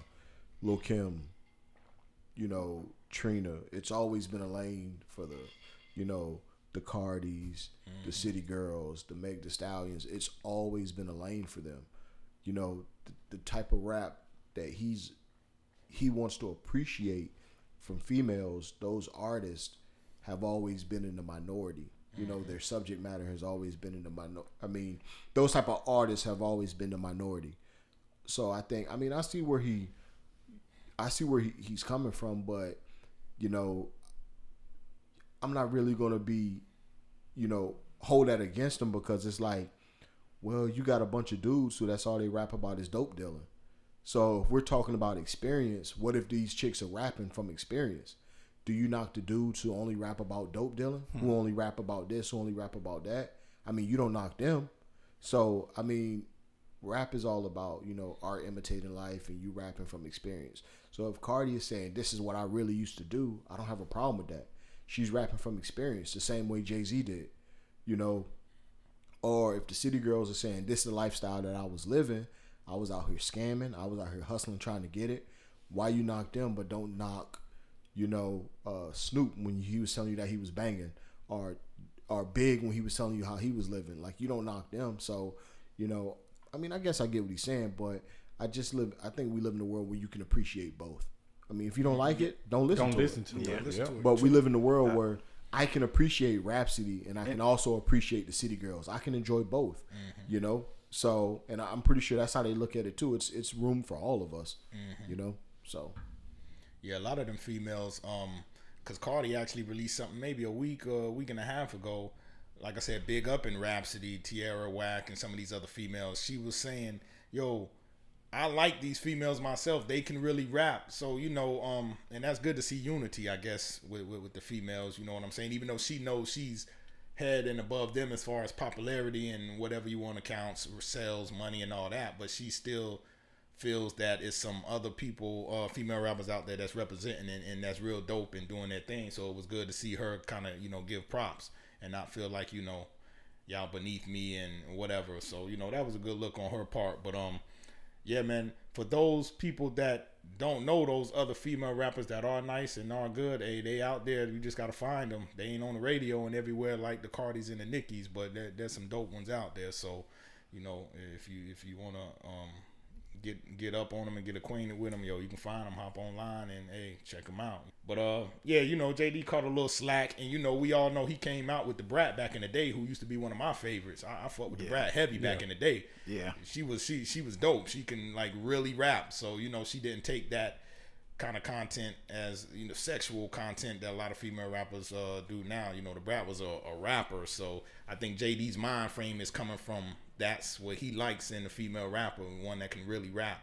[SPEAKER 5] Lil Kim, you know, Trina. It's always been a lane for the, you know, the Cardis, the mm. City Girls, the Meg Thee Stallions. It's always been a lane for them. You know, the, the type of rap that he's he wants to appreciate from females. Those artists have always been in the minority. You know, mm-hmm. their subject matter has always been in the minor. I mean, those type of artists have always been the minority. So I think, I mean, I see where he, I see where he, he's coming from, but you know, I'm not really gonna be, you know, hold that against him because it's like, well, you got a bunch of dudes who that's all they rap about is dope dealing. So if we're talking about experience, what if these chicks are rapping from experience? Do you knock the dudes who only rap about dope dealing, who hmm. only rap about this, who only rap about that? I mean, you don't knock them. So I mean, rap is all about you know art imitating life, and you rapping from experience. So if Cardi is saying this is what I really used to do, I don't have a problem with that. She's rapping from experience, the same way Jay Z did. You know, or if the city girls are saying this is the lifestyle that I was living, I was out here scamming. I was out here hustling, trying to get it. Why you knock them, but don't knock, you know, uh, Snoop when he was telling you that he was banging, or or Big when he was telling you how he was living. Like you don't knock them. So, you know, I mean, I guess I get what he's saying, but I just live. I think we live in a world where you can appreciate both. I mean, if you don't like it, don't listen.
[SPEAKER 6] Don't
[SPEAKER 5] to
[SPEAKER 6] listen
[SPEAKER 5] it.
[SPEAKER 6] to
[SPEAKER 2] Yeah,
[SPEAKER 6] it.
[SPEAKER 2] listen
[SPEAKER 6] Yep.
[SPEAKER 2] to it.
[SPEAKER 5] But we live in a world where I can appreciate Rapsody and I can also appreciate the City Girls. I can enjoy both, mm-hmm. you know. So, and I'm pretty sure that's how they look at it too. It's it's room for all of us, mm-hmm. you know. So,
[SPEAKER 4] Yeah, a lot of them females, um, because Cardi actually released something maybe a week or a week and a half ago. Like I said, big up in Rapsody, Tierra Whack, and some of these other females. She was saying, "Yo, I like these females myself. They can really rap. So you know, um, and that's good to see unity, I guess, with, with with the females. You know what I'm saying? Even though she knows she's head and above them as far as popularity and whatever you want to count, sales, money, and all that, but she still feels that it's some other people, uh, female rappers out there that's representing and, and that's real dope and doing their thing. So it was good to see her kind of you know give props and not feel like you know y'all beneath me and whatever. So you know that was a good look on her part. But um, yeah, man, for those people that don't know those other female rappers that are nice and are good, hey, they out there. You just gotta find them. They ain't on the radio and everywhere like the Cardis and the Nickies, but there, there's some dope ones out there. So you know if you if you wanna um get get up on them and get acquainted with them, yo, you can find them, hop online and hey, check them out. But uh, yeah, you know, JD caught a little slack, and you know, we all know he came out with Da Brat back in the day, who used to be one of my favorites. I, I fought with Da Brat heavy back in the day.
[SPEAKER 2] Yeah.
[SPEAKER 4] she was she she was dope. She can like really rap, so you know, she didn't take that kind of content as you know sexual content that a lot of female rappers uh, do now. You know, Da Brat was a, a rapper, so I think JD's mind frame is coming from that's what he likes in a female rapper, one that can really rap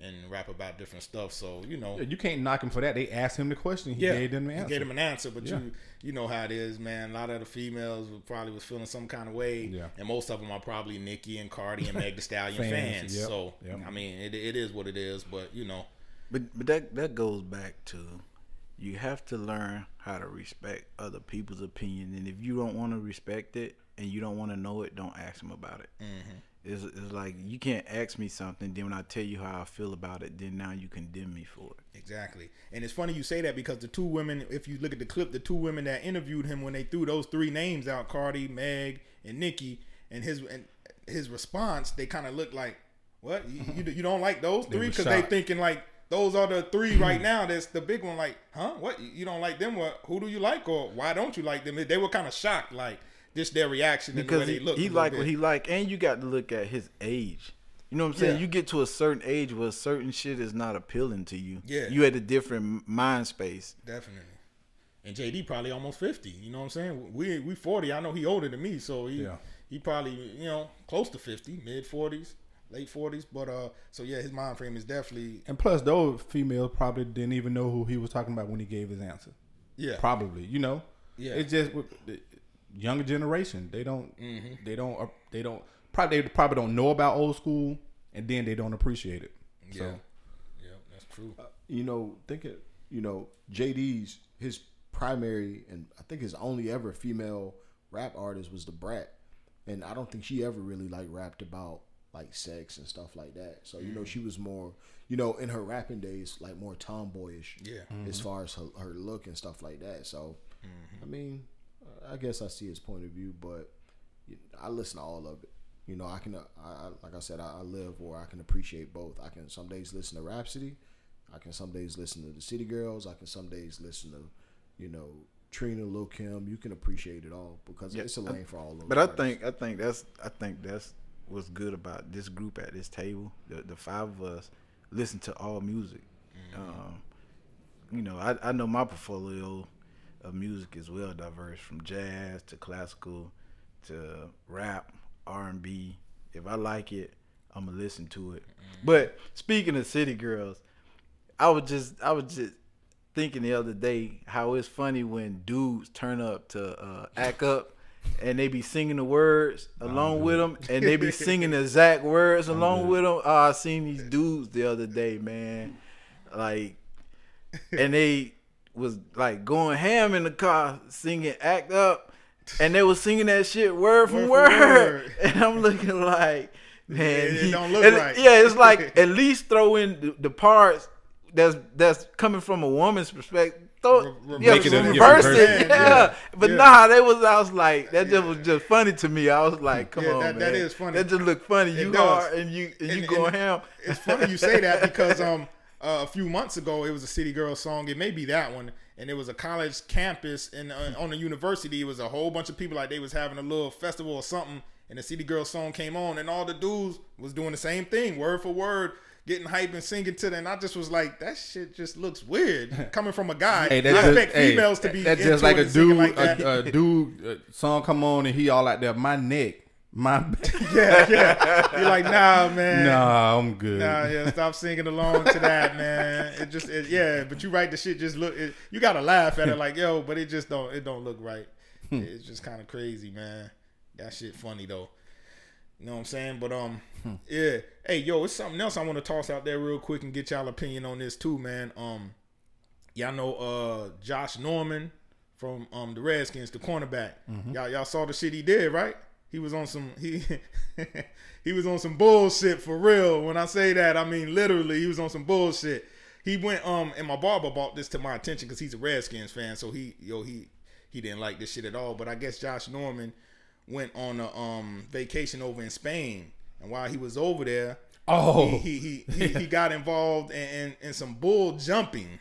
[SPEAKER 4] and rap about different stuff. So you know,
[SPEAKER 6] You can't knock him for that. They asked him the question. He
[SPEAKER 4] yeah,
[SPEAKER 6] gave them the
[SPEAKER 4] he
[SPEAKER 6] answer.
[SPEAKER 4] gave him an answer, but
[SPEAKER 6] Yeah.
[SPEAKER 4] you you know how it is, man. A lot of the females probably was feeling some kind of way,
[SPEAKER 6] Yeah.
[SPEAKER 4] and most of them are probably Nicki and Cardi and Meg <laughs> Thee Stallion
[SPEAKER 6] Fans,
[SPEAKER 4] fans.
[SPEAKER 6] yep,
[SPEAKER 4] So
[SPEAKER 6] yep.
[SPEAKER 4] I mean, it, it is what it is. But you know,
[SPEAKER 2] But but that that goes back to you have to learn how to respect other people's opinion, and if you don't want to respect it and you don't want to know it, don't ask them about it. Mm-hmm. It's, it's like you can't ask me something, then when I tell you how I feel about it, then now you condemn me for it.
[SPEAKER 4] Exactly. And it's funny you say that because the two women, if you look at the clip, the two women that interviewed him when they threw those three names out, Cardi, Meg, and Nicki, and his and his response, they kind of looked like, "What? You, you, you don't like those three? Because they
[SPEAKER 6] shocked.
[SPEAKER 4] thinking like those are the three right now. That's the big one. Like, huh? What? You don't like them? What? Who do you like? Or why don't you like them? They were kind of shocked, like just their reaction and the way
[SPEAKER 2] Because
[SPEAKER 4] they
[SPEAKER 2] he,
[SPEAKER 4] look.
[SPEAKER 2] he like what he like, and you got to look at his age. You know what I'm saying?
[SPEAKER 4] Yeah.
[SPEAKER 2] You get to a certain age where certain shit is not appealing to you.
[SPEAKER 4] Yeah.
[SPEAKER 2] You at a different mind space.
[SPEAKER 4] Definitely. And JD probably almost fifty. You know what I'm saying? We we forty. I know he older than me, so he
[SPEAKER 6] Yeah.
[SPEAKER 4] he probably you know close to fifty, mid forties, late forties. But uh, so yeah, his mind frame is definitely
[SPEAKER 6] And plus, those females probably didn't even know who he was talking about when he gave his answer.
[SPEAKER 4] yeah.
[SPEAKER 6] Probably, you know.
[SPEAKER 4] Yeah.
[SPEAKER 6] It's just with the younger generation. They don't.
[SPEAKER 4] Mm-hmm.
[SPEAKER 6] They don't. uh, They don't. Probably they probably don't know about old school, and then they don't appreciate it.
[SPEAKER 4] yeah,
[SPEAKER 6] So
[SPEAKER 4] yeah, that's true.
[SPEAKER 5] you know, think it. You know, JD's his primary and I think his only ever female rap artist was Da Brat, and I don't think she ever really like rapped about like sex and stuff like that. So you know, she was more, you know, in her rapping days, like more tomboyish.
[SPEAKER 4] Yeah.
[SPEAKER 5] as far as her, her look and stuff like that. So, I mean, I guess I see his point of view, but I listen to all of it. You know, I can, uh, I, I like I said, I, I live where I can appreciate both. I can some days listen to Rapsody, I can some days listen to the City Girls, I can some days listen to, you know, Trina, Lil Kim. You can appreciate it all because
[SPEAKER 2] Yeah,
[SPEAKER 5] it's a lane for all of them.
[SPEAKER 2] But I think I think that's I think that's what's good about this group at this table. The the five of us listen to all music. Um, you know, I I know my portfolio of music is well diverse from jazz to classical to rap, R and B. If I like it, I'm gonna listen to it. Mm. But speaking of City Girls, I was just I was just thinking the other day how it's funny when dudes turn up to uh, act up and they be singing the words along uh-huh. with them and they be singing the exact words uh-huh. along with them. Oh, I seen these dudes the other day, man. Like, and they was like going ham in the car singing "Act Up," and they was singing that shit word for
[SPEAKER 4] Word
[SPEAKER 2] word. <laughs> And I'm looking like, man,
[SPEAKER 4] It- it
[SPEAKER 2] he-
[SPEAKER 4] don't look
[SPEAKER 2] and-
[SPEAKER 4] right.
[SPEAKER 2] Yeah, it's like <laughs> at least throw in the, the parts that's that's coming from a woman's perspective. Throw,
[SPEAKER 4] Re-
[SPEAKER 2] yeah,
[SPEAKER 6] it
[SPEAKER 2] reverse it. Yeah.
[SPEAKER 4] Yeah.
[SPEAKER 2] but
[SPEAKER 4] Yeah.
[SPEAKER 2] nah, that was I was like that just was just funny to me. I was like, come on,
[SPEAKER 4] that-
[SPEAKER 2] man,
[SPEAKER 4] that is funny.
[SPEAKER 2] That just looked funny.
[SPEAKER 4] It
[SPEAKER 2] You
[SPEAKER 4] does.
[SPEAKER 2] are and you and, you
[SPEAKER 4] And-
[SPEAKER 2] going
[SPEAKER 4] and
[SPEAKER 2] ham.
[SPEAKER 4] It's funny you say that because um uh, a few months ago it was a City Girl song. It may be that one, and it was a college campus and uh, on a university. It was a whole bunch of people like they was having a little festival or something, and the City Girl song came on, and all the dudes was doing the same thing, word for word. Getting hype and singing to them, and I just was like, "That shit just looks weird." <laughs> Coming from a guy,
[SPEAKER 6] Hey,
[SPEAKER 4] I
[SPEAKER 6] just,
[SPEAKER 4] expect
[SPEAKER 6] hey,
[SPEAKER 4] females to be.
[SPEAKER 6] That's just like a dude,
[SPEAKER 4] like
[SPEAKER 6] a, a dude uh, song come on and he all out there, my neck, my. <laughs> <laughs>
[SPEAKER 4] yeah, yeah. You're like, nah, man.
[SPEAKER 6] nah, I'm good.
[SPEAKER 4] Nah, yeah, stop singing along to that, man. It just, it, yeah, but you write The shit just look. It, you gotta laugh at it, like, yo, but it just don't. It don't look right.
[SPEAKER 6] Hmm.
[SPEAKER 4] it's just kind of crazy, man. That shit funny though. You know what I'm saying? But um,
[SPEAKER 6] Hmm.
[SPEAKER 4] yeah. Hey, yo, it's something else I want to toss out there real quick and get y'all opinion on this too, man. Um, y'all know uh Josh Norman from um the Redskins, the cornerback.
[SPEAKER 6] Mm-hmm.
[SPEAKER 4] Y'all y'all saw the shit he did, right? He was on some he <laughs> he was on some bullshit for real. When I say that, I mean literally he was on some bullshit. He went um and my barber brought this to my attention because he's a Redskins fan, so he yo he he didn't like this shit at all. But I guess Josh Norman went on a um vacation over in Spain, and while he was over there,
[SPEAKER 6] Oh.
[SPEAKER 4] he he he, he, he got involved in, in in some bull jumping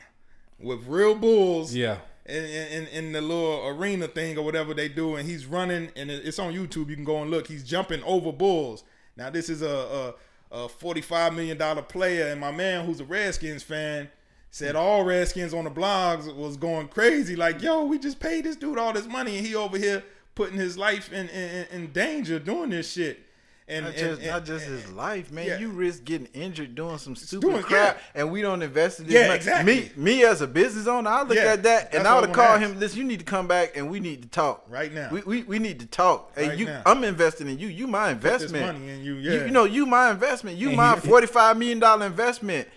[SPEAKER 4] with real bulls
[SPEAKER 6] Yeah.
[SPEAKER 4] In, in, in the little arena thing or whatever they do, and he's running, and it's on YouTube. You can go and look. He's jumping over bulls. Now this is a a, a forty five million dollar player, and my man, who's a Redskins fan, said hmm. all Redskins on the blogs was going crazy. Like, yo, we just paid this dude all this money, and he over here putting his life in in, in danger doing this shit. And,
[SPEAKER 2] Not just,
[SPEAKER 4] and-
[SPEAKER 2] not just his life, man.
[SPEAKER 4] yeah.
[SPEAKER 2] You risk getting injured doing some stupid
[SPEAKER 4] doing-
[SPEAKER 2] crap,
[SPEAKER 4] yeah.
[SPEAKER 2] and we don't invest in this.
[SPEAKER 4] Yeah,
[SPEAKER 2] money.
[SPEAKER 4] exactly.
[SPEAKER 2] Me, me as a business owner, I look
[SPEAKER 4] Yeah,
[SPEAKER 2] at that and I would
[SPEAKER 4] I
[SPEAKER 2] call
[SPEAKER 4] wanna
[SPEAKER 2] him.
[SPEAKER 4] ask.
[SPEAKER 2] Listen, you need to come back and we need to talk
[SPEAKER 4] Right now.
[SPEAKER 2] We we, we need to talk. Hey,
[SPEAKER 4] Right
[SPEAKER 2] you,
[SPEAKER 4] now.
[SPEAKER 2] I'm investing in you. You my
[SPEAKER 4] this
[SPEAKER 2] investment.
[SPEAKER 4] money in you,
[SPEAKER 2] You,
[SPEAKER 4] yeah.
[SPEAKER 2] you know, you my investment. You my forty five million dollar investment.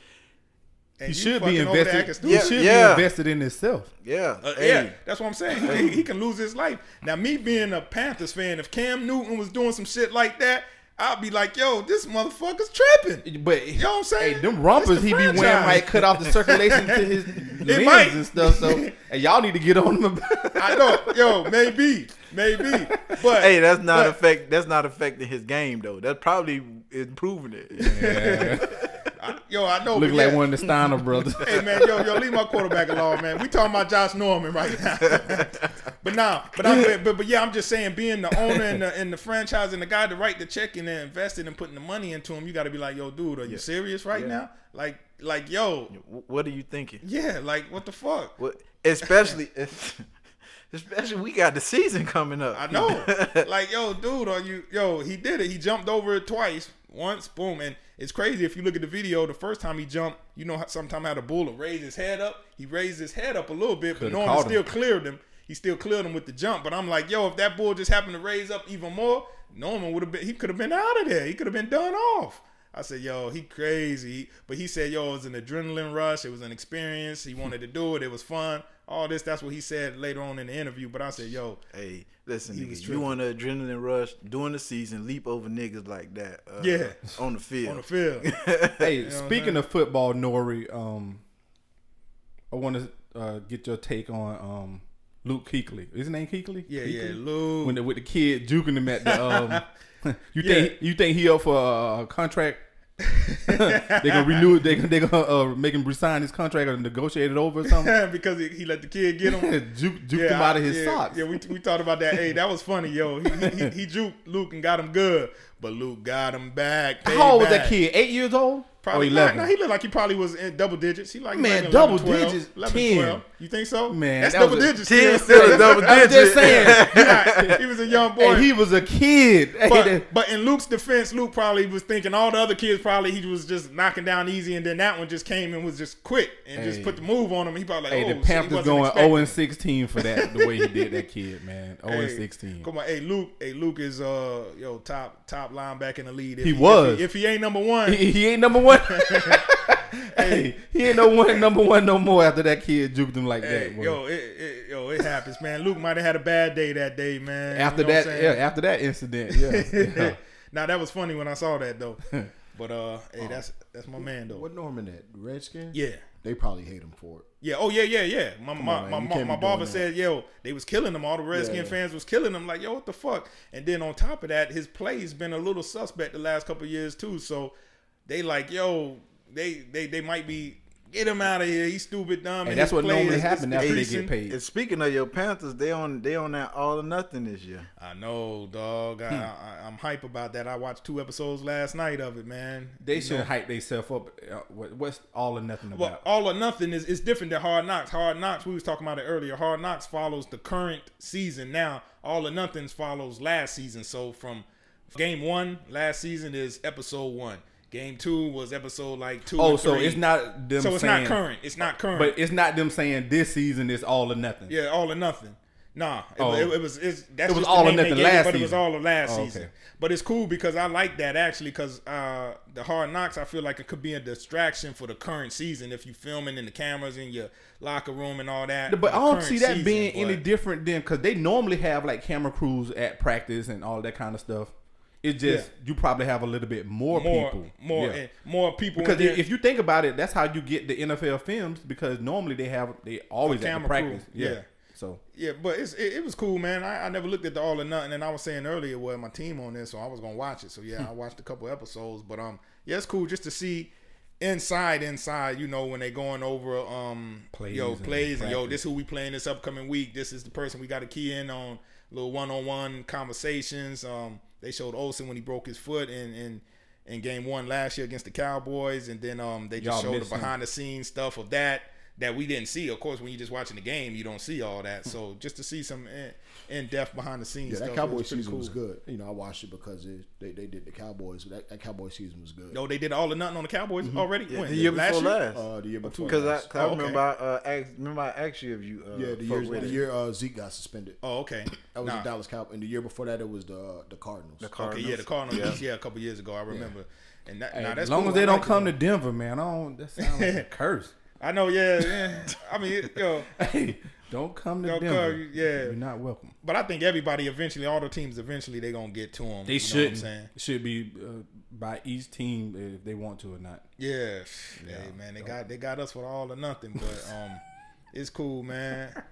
[SPEAKER 4] and
[SPEAKER 6] He
[SPEAKER 4] you
[SPEAKER 6] should be
[SPEAKER 4] fucking over there acting
[SPEAKER 6] invested. He
[SPEAKER 2] Yeah,
[SPEAKER 6] should
[SPEAKER 2] yeah.
[SPEAKER 6] be invested in himself.
[SPEAKER 2] Yeah,
[SPEAKER 4] Uh,
[SPEAKER 2] hey.
[SPEAKER 4] Yeah, that's what I'm saying. He <laughs> he can lose his life. Now, me being a Panthers fan, if Cam Newton was doing some shit like that, I'd be like, yo, this motherfucker's tripping.
[SPEAKER 6] But
[SPEAKER 4] You know what I'm saying?
[SPEAKER 6] Hey, them rompers
[SPEAKER 4] the
[SPEAKER 6] he be wearing might cut off the circulation to his <laughs> limbs
[SPEAKER 4] might.
[SPEAKER 6] and stuff. So, and y'all need to get on him.
[SPEAKER 4] I know, yo, maybe, maybe, but
[SPEAKER 2] Hey, that's not
[SPEAKER 4] but-
[SPEAKER 2] affect. That's not affecting his game though. That's probably is improving it.
[SPEAKER 4] I- yo, I know.
[SPEAKER 6] Look like
[SPEAKER 4] yeah.
[SPEAKER 6] one of the Steiner <laughs> brothers.
[SPEAKER 4] Hey man, yo, yo, leave my quarterback alone, man. We talking about Josh Norman right now. <laughs> but now, but I'm, but, but yeah, I'm just saying, being the owner and the, and the franchise and the guy to write the check and then investing and putting the money into him, you got to be like, yo, dude, are you serious right now? Like, like, yo,
[SPEAKER 2] what are you thinking?
[SPEAKER 4] yeah, like, what the fuck?
[SPEAKER 2] What, especially, <laughs> especially we got the season coming up.
[SPEAKER 4] I know. like, yo, dude, are you yo, he did it. He jumped over it twice. Once, boom. And it's crazy if you look at the video, the first time he jumped, you know how sometimes how the bull raise his head up. He raised his head up a little bit, but
[SPEAKER 6] Coulda
[SPEAKER 4] Norman
[SPEAKER 6] caught him.
[SPEAKER 4] still cleared him. He still cleared him with the jump. But I'm like, yo, if that bull just happened to raise up even more, Norman would have been he could have been out of there. He could have been done off. I said, yo, he crazy. But he said, yo, it was an adrenaline rush. It was an experience. He wanted to do it. It was fun. All this, that's what he said later on in the interview. But I said, yo,
[SPEAKER 2] Hey, listen,
[SPEAKER 4] He
[SPEAKER 2] nigga, you
[SPEAKER 4] tripping.
[SPEAKER 2] want an adrenaline rush during the season, leap over niggas like that. Uh,
[SPEAKER 4] Yeah.
[SPEAKER 2] on the field.
[SPEAKER 4] on the field. <laughs>
[SPEAKER 6] hey,
[SPEAKER 4] know
[SPEAKER 6] speaking of football, Nori, um, I want to uh, get your take on um, Luke Kuechly. Is his name Kuechly?
[SPEAKER 4] Yeah,
[SPEAKER 6] Kuechly?
[SPEAKER 4] yeah, Luke.
[SPEAKER 6] When the, with the kid juking him at the. Um, <laughs> <laughs> you
[SPEAKER 4] Yeah.
[SPEAKER 6] think you think he up for a contract? They gonna renew it. They gonna they gonna uh, make him resign his contract or negotiate it over or something. <laughs>
[SPEAKER 4] because he, he let the kid get him. <laughs>
[SPEAKER 6] juke juke him out of his
[SPEAKER 4] yeah,
[SPEAKER 6] socks.
[SPEAKER 4] Yeah, we, we talked about that. Hey, that was funny, yo. He, he, he, juked Luke and got him good, but Luke got him back.
[SPEAKER 6] How old was that kid? Eight years old?
[SPEAKER 4] Probably
[SPEAKER 6] eleven?
[SPEAKER 4] No, he looked like he probably was in double digits. He like
[SPEAKER 6] Man,
[SPEAKER 4] 11,
[SPEAKER 6] double
[SPEAKER 4] 12,
[SPEAKER 6] digits,
[SPEAKER 4] 11,
[SPEAKER 6] 10.
[SPEAKER 4] 12. You think so?
[SPEAKER 6] Man,
[SPEAKER 4] that's
[SPEAKER 6] that
[SPEAKER 4] double digits.
[SPEAKER 2] Ten
[SPEAKER 4] still.
[SPEAKER 2] a <laughs> double
[SPEAKER 6] digits.
[SPEAKER 2] I'm
[SPEAKER 6] just saying. <laughs>
[SPEAKER 4] he was a young boy.
[SPEAKER 6] Hey, he was a kid.
[SPEAKER 4] But,
[SPEAKER 6] that-
[SPEAKER 4] but in Luke's defense, Luke probably was thinking all the other kids probably he was just knocking down easy, and then that one just came and was just quick and just put the move on him. He probably like,
[SPEAKER 6] Hey,
[SPEAKER 4] oh,
[SPEAKER 6] the
[SPEAKER 4] he
[SPEAKER 6] Panthers going
[SPEAKER 4] expecting
[SPEAKER 6] 0
[SPEAKER 4] it.
[SPEAKER 6] and 16 for that. The way he did that kid, man. 0 <laughs> and
[SPEAKER 4] Hey,
[SPEAKER 6] 16.
[SPEAKER 4] Come on, hey Luke, hey Luke is uh yo top top linebacker in the lead. If
[SPEAKER 6] He
[SPEAKER 4] if
[SPEAKER 6] was.
[SPEAKER 4] If he, ain't number one,
[SPEAKER 6] He, he ain't number one. <laughs> hey, he ain't no one number one no more after that kid juked him like
[SPEAKER 4] hey,
[SPEAKER 6] that. boy.
[SPEAKER 4] yo, it, it, yo, it happens, man. Luke might have had a bad day that day, man. You
[SPEAKER 6] after
[SPEAKER 4] know
[SPEAKER 6] that, yeah, after that incident, <laughs> yeah. yeah. <laughs>
[SPEAKER 4] Now that was funny when I saw that though. But uh, hey, that's that's my man though.
[SPEAKER 5] What Norman that Redskins?
[SPEAKER 4] Yeah.
[SPEAKER 5] They probably hate him for it.
[SPEAKER 4] Yeah. Oh yeah, yeah, yeah. My my
[SPEAKER 5] on,
[SPEAKER 4] my, my, my barber
[SPEAKER 5] that.
[SPEAKER 4] said, yo, they was killing him. All the Redskin
[SPEAKER 5] Yeah.
[SPEAKER 4] fans was killing him. Like, yo, what the fuck? And then on top of that, his play's been a little suspect the last couple of years too. So they like, yo, they they they might be get him out of here. He's stupid, dumb.
[SPEAKER 6] And that's what normally
[SPEAKER 4] is- is
[SPEAKER 6] happens after they get paid.
[SPEAKER 2] And speaking of your Panthers, they on they on that all or nothing this year.
[SPEAKER 4] I know, dog.
[SPEAKER 6] Hmm.
[SPEAKER 4] I, I, I'm hype about that. I watched two episodes last night of it, man.
[SPEAKER 6] They
[SPEAKER 4] You
[SPEAKER 6] should
[SPEAKER 4] know?
[SPEAKER 6] hype themselves up. Uh, what's all or nothing about?
[SPEAKER 4] Well, all or nothing is, is different than Hard Knocks. Hard Knocks, we was talking about it earlier. Hard Knocks follows the current season. Now, All or Nothing follows last season. So from game one last season is episode one. Game two was episode like two.
[SPEAKER 6] oh, so it's not them.
[SPEAKER 4] So it's
[SPEAKER 6] saying,
[SPEAKER 4] not current. It's not current.
[SPEAKER 6] But it's not them saying this season is all or nothing.
[SPEAKER 4] Yeah, all or nothing. Nah, it,
[SPEAKER 6] Oh.
[SPEAKER 4] it, it was. It's, that's
[SPEAKER 6] It was all or nothing
[SPEAKER 4] gave it,
[SPEAKER 6] last
[SPEAKER 4] but it was all of last
[SPEAKER 6] Oh,
[SPEAKER 4] season. But it's cool because I like that actually because uh, the Hard Knocks I feel like it could be a distraction for the current season if you filming in the cameras in your locker room and all that.
[SPEAKER 6] But I don't see that
[SPEAKER 4] season,
[SPEAKER 6] being any different than because they normally have like camera crews at practice and all that kind of stuff. It's just
[SPEAKER 4] Yeah.
[SPEAKER 6] you probably have a little bit more,
[SPEAKER 4] more,
[SPEAKER 6] people,
[SPEAKER 4] more,
[SPEAKER 6] Yeah.
[SPEAKER 4] and more people.
[SPEAKER 6] Because if you think about it, that's how you get the NFL films because normally they have they always at the practice. Yeah.
[SPEAKER 4] yeah.
[SPEAKER 6] So
[SPEAKER 4] Yeah, but it's, it, it was cool, man. I, I never looked at the All or Nothing, and I was saying earlier, well, my team on this, so I was gonna watch it. So yeah, I watched a couple episodes, but um, yeah, it's cool just to see inside, inside. You know, when they going over um
[SPEAKER 6] Plays
[SPEAKER 4] yo plays, and yo, this who we playing this upcoming week. This is the person we got to key in on. Little one on one conversations. Um, they showed Olsen when he broke his foot in in in game one last year against the Cowboys, and then um they just
[SPEAKER 6] Y'all
[SPEAKER 4] showed the
[SPEAKER 6] missed him.
[SPEAKER 4] behind the scenes stuff of that that we didn't see. Of course, when you're just watching the game, you don't see all that. So just to see some in, in depth behind the scenes
[SPEAKER 5] Yeah, that
[SPEAKER 4] it
[SPEAKER 5] Cowboy
[SPEAKER 4] was
[SPEAKER 5] season
[SPEAKER 4] cool.
[SPEAKER 5] was good. You know, I watched it because it, they they did the Cowboys. That, that Cowboy season was good.
[SPEAKER 4] No, they did all or nothing on the Cowboys already.
[SPEAKER 2] Yeah,
[SPEAKER 4] when?
[SPEAKER 2] the year before
[SPEAKER 4] year?
[SPEAKER 2] last.
[SPEAKER 5] Uh, the year before.
[SPEAKER 2] Because I,
[SPEAKER 5] last.
[SPEAKER 2] 'cause I
[SPEAKER 4] Oh, okay.
[SPEAKER 2] remember, I, uh, asked, remember I asked you if you uh,
[SPEAKER 5] yeah, the
[SPEAKER 2] fuck
[SPEAKER 5] year the year uh, Zeke got suspended.
[SPEAKER 4] Oh, okay.
[SPEAKER 5] That was
[SPEAKER 4] Nah.
[SPEAKER 5] the Dallas Cowboys, and the year before that it was the uh, the Cardinals.
[SPEAKER 2] The
[SPEAKER 4] Okay,
[SPEAKER 2] Cardinals.
[SPEAKER 4] yeah, the Cardinals. Yeah, a couple years ago, I remember. And that,
[SPEAKER 6] Hey,
[SPEAKER 4] nah, that's
[SPEAKER 6] as long
[SPEAKER 4] cool.
[SPEAKER 6] as they don't
[SPEAKER 4] like
[SPEAKER 6] come
[SPEAKER 4] it.
[SPEAKER 6] to Denver, man, I don't. That sounds like a <laughs> curse.
[SPEAKER 4] I know, yeah, yeah. I mean, yo, <laughs>
[SPEAKER 6] Hey, don't come to
[SPEAKER 4] Don't
[SPEAKER 6] Denver.
[SPEAKER 4] come, yeah.
[SPEAKER 6] you're not welcome.
[SPEAKER 4] but I think everybody eventually, all the teams eventually, they gonna get to them.
[SPEAKER 6] They should should be uh, by each team if they want to or not.
[SPEAKER 4] Yeah, hey man, they got they got us for all or nothing, but um, <laughs> it's cool, man.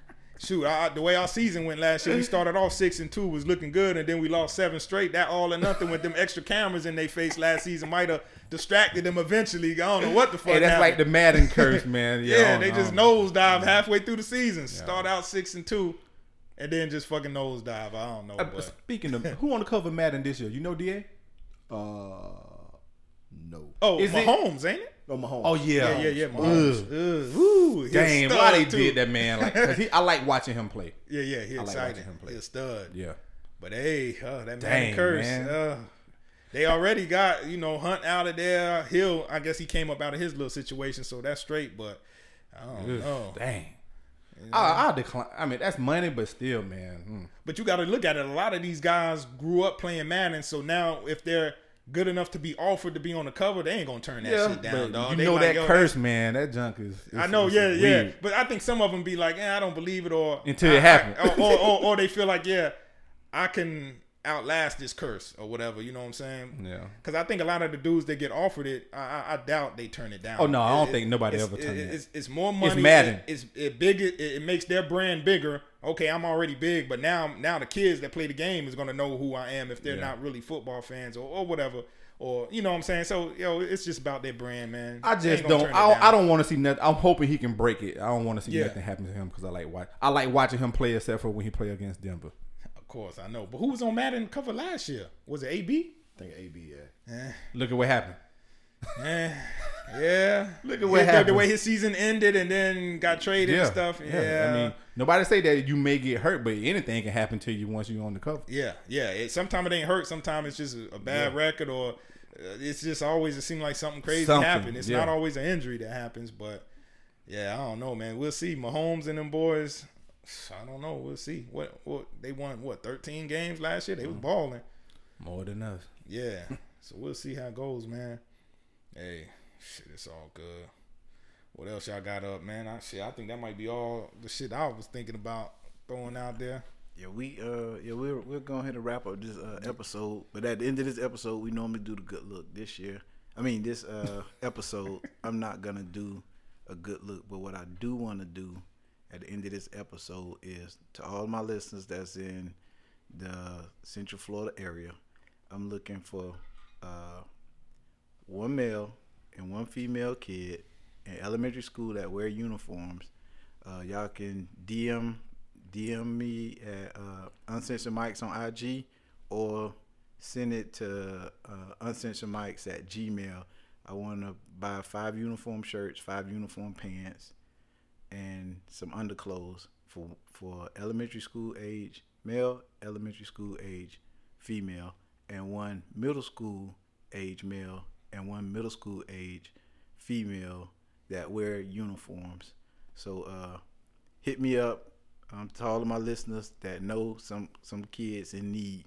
[SPEAKER 4] Shoot, I, the way our season went last year, we started off six and two, was looking good, and then we lost seven straight. That all or nothing with them extra cameras in their face last season might have distracted them eventually. I don't know what the fuck.
[SPEAKER 6] Hey, that's like the. Madden <laughs> curse, man. Yeah,
[SPEAKER 4] yeah,
[SPEAKER 6] don't-
[SPEAKER 4] they just
[SPEAKER 6] don't-
[SPEAKER 4] nosedive halfway through the season. Start out six and two, and then just fucking nosedive. I don't know,
[SPEAKER 6] Uh,
[SPEAKER 4] but
[SPEAKER 6] Speaking of <laughs> who on the cover of Madden this year, you know, Da.
[SPEAKER 5] Uh, no.
[SPEAKER 4] oh,
[SPEAKER 6] Is it-
[SPEAKER 4] Mahomes, ain't it?
[SPEAKER 5] No, Mahomes.
[SPEAKER 6] Oh yeah,
[SPEAKER 4] Yeah, yeah, yeah. Mahomes. Ugh. Ooh,
[SPEAKER 6] Damn, why they
[SPEAKER 4] too.
[SPEAKER 6] did that, man? Like, 'cause he, I like watching him play. <laughs>
[SPEAKER 4] Yeah, yeah, he
[SPEAKER 6] I like
[SPEAKER 4] excited.
[SPEAKER 6] watching him play.
[SPEAKER 4] He a stud.
[SPEAKER 6] Yeah,
[SPEAKER 4] But hey, uh, that man curse.
[SPEAKER 6] man.
[SPEAKER 4] Uh, they already got you know Hunt out of there. Hill, I guess he came up out of his little situation, so that's straight. But I don't
[SPEAKER 6] Ugh,
[SPEAKER 4] know.
[SPEAKER 6] dang. I, I decline. I mean, that's money, but still, man. mm.
[SPEAKER 4] But you got to look at it. A lot of these guys grew up playing Madden, so now if they're good enough to be offered to be on the cover, they ain't gonna turn that shit down,
[SPEAKER 6] but
[SPEAKER 4] dog.
[SPEAKER 6] you
[SPEAKER 4] They
[SPEAKER 6] know
[SPEAKER 4] like,
[SPEAKER 6] that
[SPEAKER 4] yo,
[SPEAKER 6] curse, man. That junk is.
[SPEAKER 4] I know,
[SPEAKER 6] it's
[SPEAKER 4] yeah, yeah. But I think some of them be like, yeah, I don't believe it, or
[SPEAKER 6] Until it happens.
[SPEAKER 4] I- or, or, or <laughs> they feel like, yeah, I can outlast this curse or whatever. You know what I'm saying?
[SPEAKER 6] Yeah.
[SPEAKER 4] Because I think a lot of the dudes that get offered it, I, I, I doubt they turn it down.
[SPEAKER 6] Oh, no, I don't
[SPEAKER 4] It-
[SPEAKER 6] think nobody ever
[SPEAKER 4] it. It's, it's more money.
[SPEAKER 6] It's Madden.
[SPEAKER 4] It, it's it big. It, it makes their brand bigger. Okay, I'm already big, but now now the kids that play the game is gonna know who I am if they're
[SPEAKER 6] Yeah.
[SPEAKER 4] not really football fans or, or whatever. Or you know what I'm saying? So yo, it's just about their brand, man.
[SPEAKER 6] I just don't. I. I don't want to see nothing. I'm hoping he can break it. I don't want to see
[SPEAKER 4] Yeah.
[SPEAKER 6] nothing happen to him because I like watch. I like watching him play, except for when he play against Denver.
[SPEAKER 4] Of course, I know. But who was on Madden cover last year? Was it AB?
[SPEAKER 5] I think AB. Yeah.
[SPEAKER 6] Look at what happened.
[SPEAKER 4] Eh, yeah.
[SPEAKER 6] Look at what
[SPEAKER 4] the, the way his season ended and then got traded
[SPEAKER 6] Yeah,
[SPEAKER 4] and stuff. Yeah.
[SPEAKER 6] I mean, nobody say that you may get hurt, but anything can happen to you once you're on the cover.
[SPEAKER 4] yeah, yeah. It, sometimes it ain't hurt. Sometimes it's just a, bad record or uh, it's just always it seems like something crazy
[SPEAKER 6] Something,
[SPEAKER 4] happened. It's
[SPEAKER 6] yeah.
[SPEAKER 4] not always an injury that happens, but yeah, I don't know, man. We'll see. Mahomes and them boys. I don't know. We'll see. What what they won? What thirteen games last year? They was balling.
[SPEAKER 6] More than us.
[SPEAKER 4] Yeah. so we'll see how it goes, man. Hey, shit, it's all good. What else y'all got up, man? I shit, I think that might be all the shit I was thinking about throwing out there.
[SPEAKER 2] Yeah, we uh yeah we're we're going ahead and wrap up this uh, episode. But at the end of this episode, we normally do the good look. This year, I mean this uh <laughs> episode, I'm not gonna do a good look. But what I do want to do of this episode is to all my listeners that's in the Central Florida area, I'm looking for uh one male and one female kid in elementary school that wear uniforms. Uh, y'all can DM DM me at uh, uncensored mics on IG or send it to uh, uncensored mics at Gmail. I want to buy five uniform shirts, five uniform pants, and some underclothes for for elementary school age male, elementary school age female, and one middle school age male and one middle school age female that wear uniforms. So uh, hit me up um, to all of my listeners that know some some kids in need.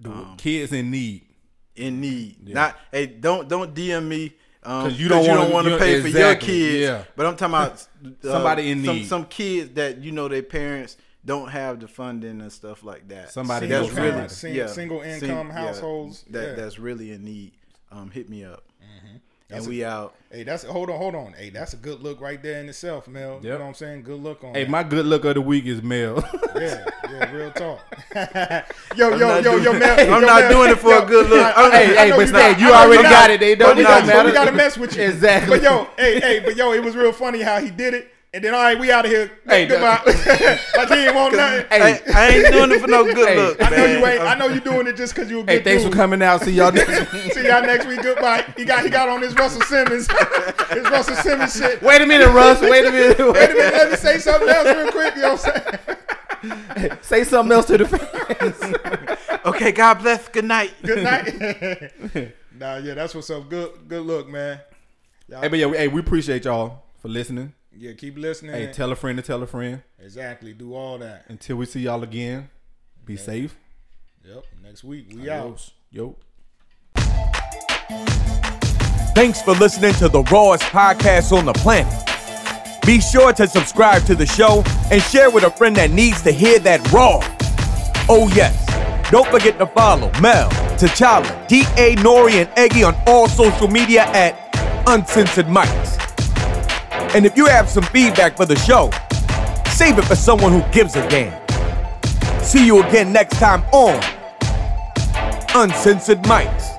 [SPEAKER 6] The kids in need.
[SPEAKER 2] In need. Not hey, don't don't DM me. Um,
[SPEAKER 6] 'Cause you
[SPEAKER 2] 'cause
[SPEAKER 6] don't wanna-
[SPEAKER 2] want to
[SPEAKER 6] you-
[SPEAKER 2] pay for your kids.
[SPEAKER 6] yeah.
[SPEAKER 2] But I'm talking about <laughs> uh,
[SPEAKER 6] Somebody in
[SPEAKER 2] some,
[SPEAKER 6] need.
[SPEAKER 2] Some kids that you know their parents don't have the funding and stuff like that.
[SPEAKER 6] Somebody
[SPEAKER 2] that's
[SPEAKER 6] Single
[SPEAKER 2] really
[SPEAKER 6] parent,
[SPEAKER 4] sing- single income households,
[SPEAKER 2] that
[SPEAKER 4] yeah.
[SPEAKER 2] that's really in need. Um, hit me up.
[SPEAKER 4] That's
[SPEAKER 2] and
[SPEAKER 4] a-
[SPEAKER 2] we out.
[SPEAKER 4] Hey, that's hold on, hold on. Hey, that's a good look right there in itself, Mel. You know what I'm saying? Good look on.
[SPEAKER 6] Hey,
[SPEAKER 4] that.
[SPEAKER 6] my good look of the week is Mel. <laughs>
[SPEAKER 4] yeah, yeah, real talk. <laughs> yo, yo,
[SPEAKER 2] not
[SPEAKER 4] yo,
[SPEAKER 2] doing-
[SPEAKER 4] yo, Mel. <laughs>
[SPEAKER 2] I'm
[SPEAKER 4] yo,
[SPEAKER 2] not
[SPEAKER 4] Mel,
[SPEAKER 2] doing it for a good look.
[SPEAKER 4] I-
[SPEAKER 6] Hey, hey, but
[SPEAKER 4] you
[SPEAKER 6] hey,
[SPEAKER 4] not-
[SPEAKER 6] you already got it. They don't-
[SPEAKER 4] But we
[SPEAKER 6] don't
[SPEAKER 4] got- but We gotta mess with you.
[SPEAKER 6] Exactly.
[SPEAKER 4] But yo, hey, hey, but yo, it was real funny how he did it. And then all right, we out of here.
[SPEAKER 6] Hey,
[SPEAKER 4] Goodbye. like <laughs> he ain't want nothing.
[SPEAKER 6] Hey.
[SPEAKER 2] I, I ain't doing it for no good
[SPEAKER 6] Hey,
[SPEAKER 2] look.
[SPEAKER 4] I know
[SPEAKER 2] man.
[SPEAKER 4] you ain't. I know you doing it just because you a good
[SPEAKER 6] hey, thanks
[SPEAKER 4] dude.
[SPEAKER 6] for coming out. See y'all <laughs> next week.
[SPEAKER 4] See y'all next week. Goodbye. He got he got on his Russell Simmons, <laughs> his Russell Simmons shit.
[SPEAKER 6] Wait a minute, Russ. Wait a minute.
[SPEAKER 4] Wait a minute, let me say something else real quick. You know what I'm saying?
[SPEAKER 6] Say something else to the fans.
[SPEAKER 2] Okay, God bless. Good night.
[SPEAKER 4] Good night. nah, yeah, that's what's up. Good good look, man. Y'all,
[SPEAKER 6] hey, but yeah, we, hey, we appreciate y'all for listening.
[SPEAKER 4] Yeah, keep listening.
[SPEAKER 6] Hey, tell a friend to tell a friend.
[SPEAKER 4] exactly. Do all that.
[SPEAKER 6] Until we see y'all again, be safe.
[SPEAKER 4] Yep. Next week we out.
[SPEAKER 6] Yo.
[SPEAKER 1] Thanks for listening to the rawest podcast on the planet. Be sure to subscribe to the show and share with a friend that needs to hear that raw. Oh, yes. Don't forget to follow Mel, T'Challa, D.A. Nori, and Eggy on all social media at Uncensored Mics. And if you have some feedback for the show, save it for someone who gives a damn. See you again next time on Uncensored Mics.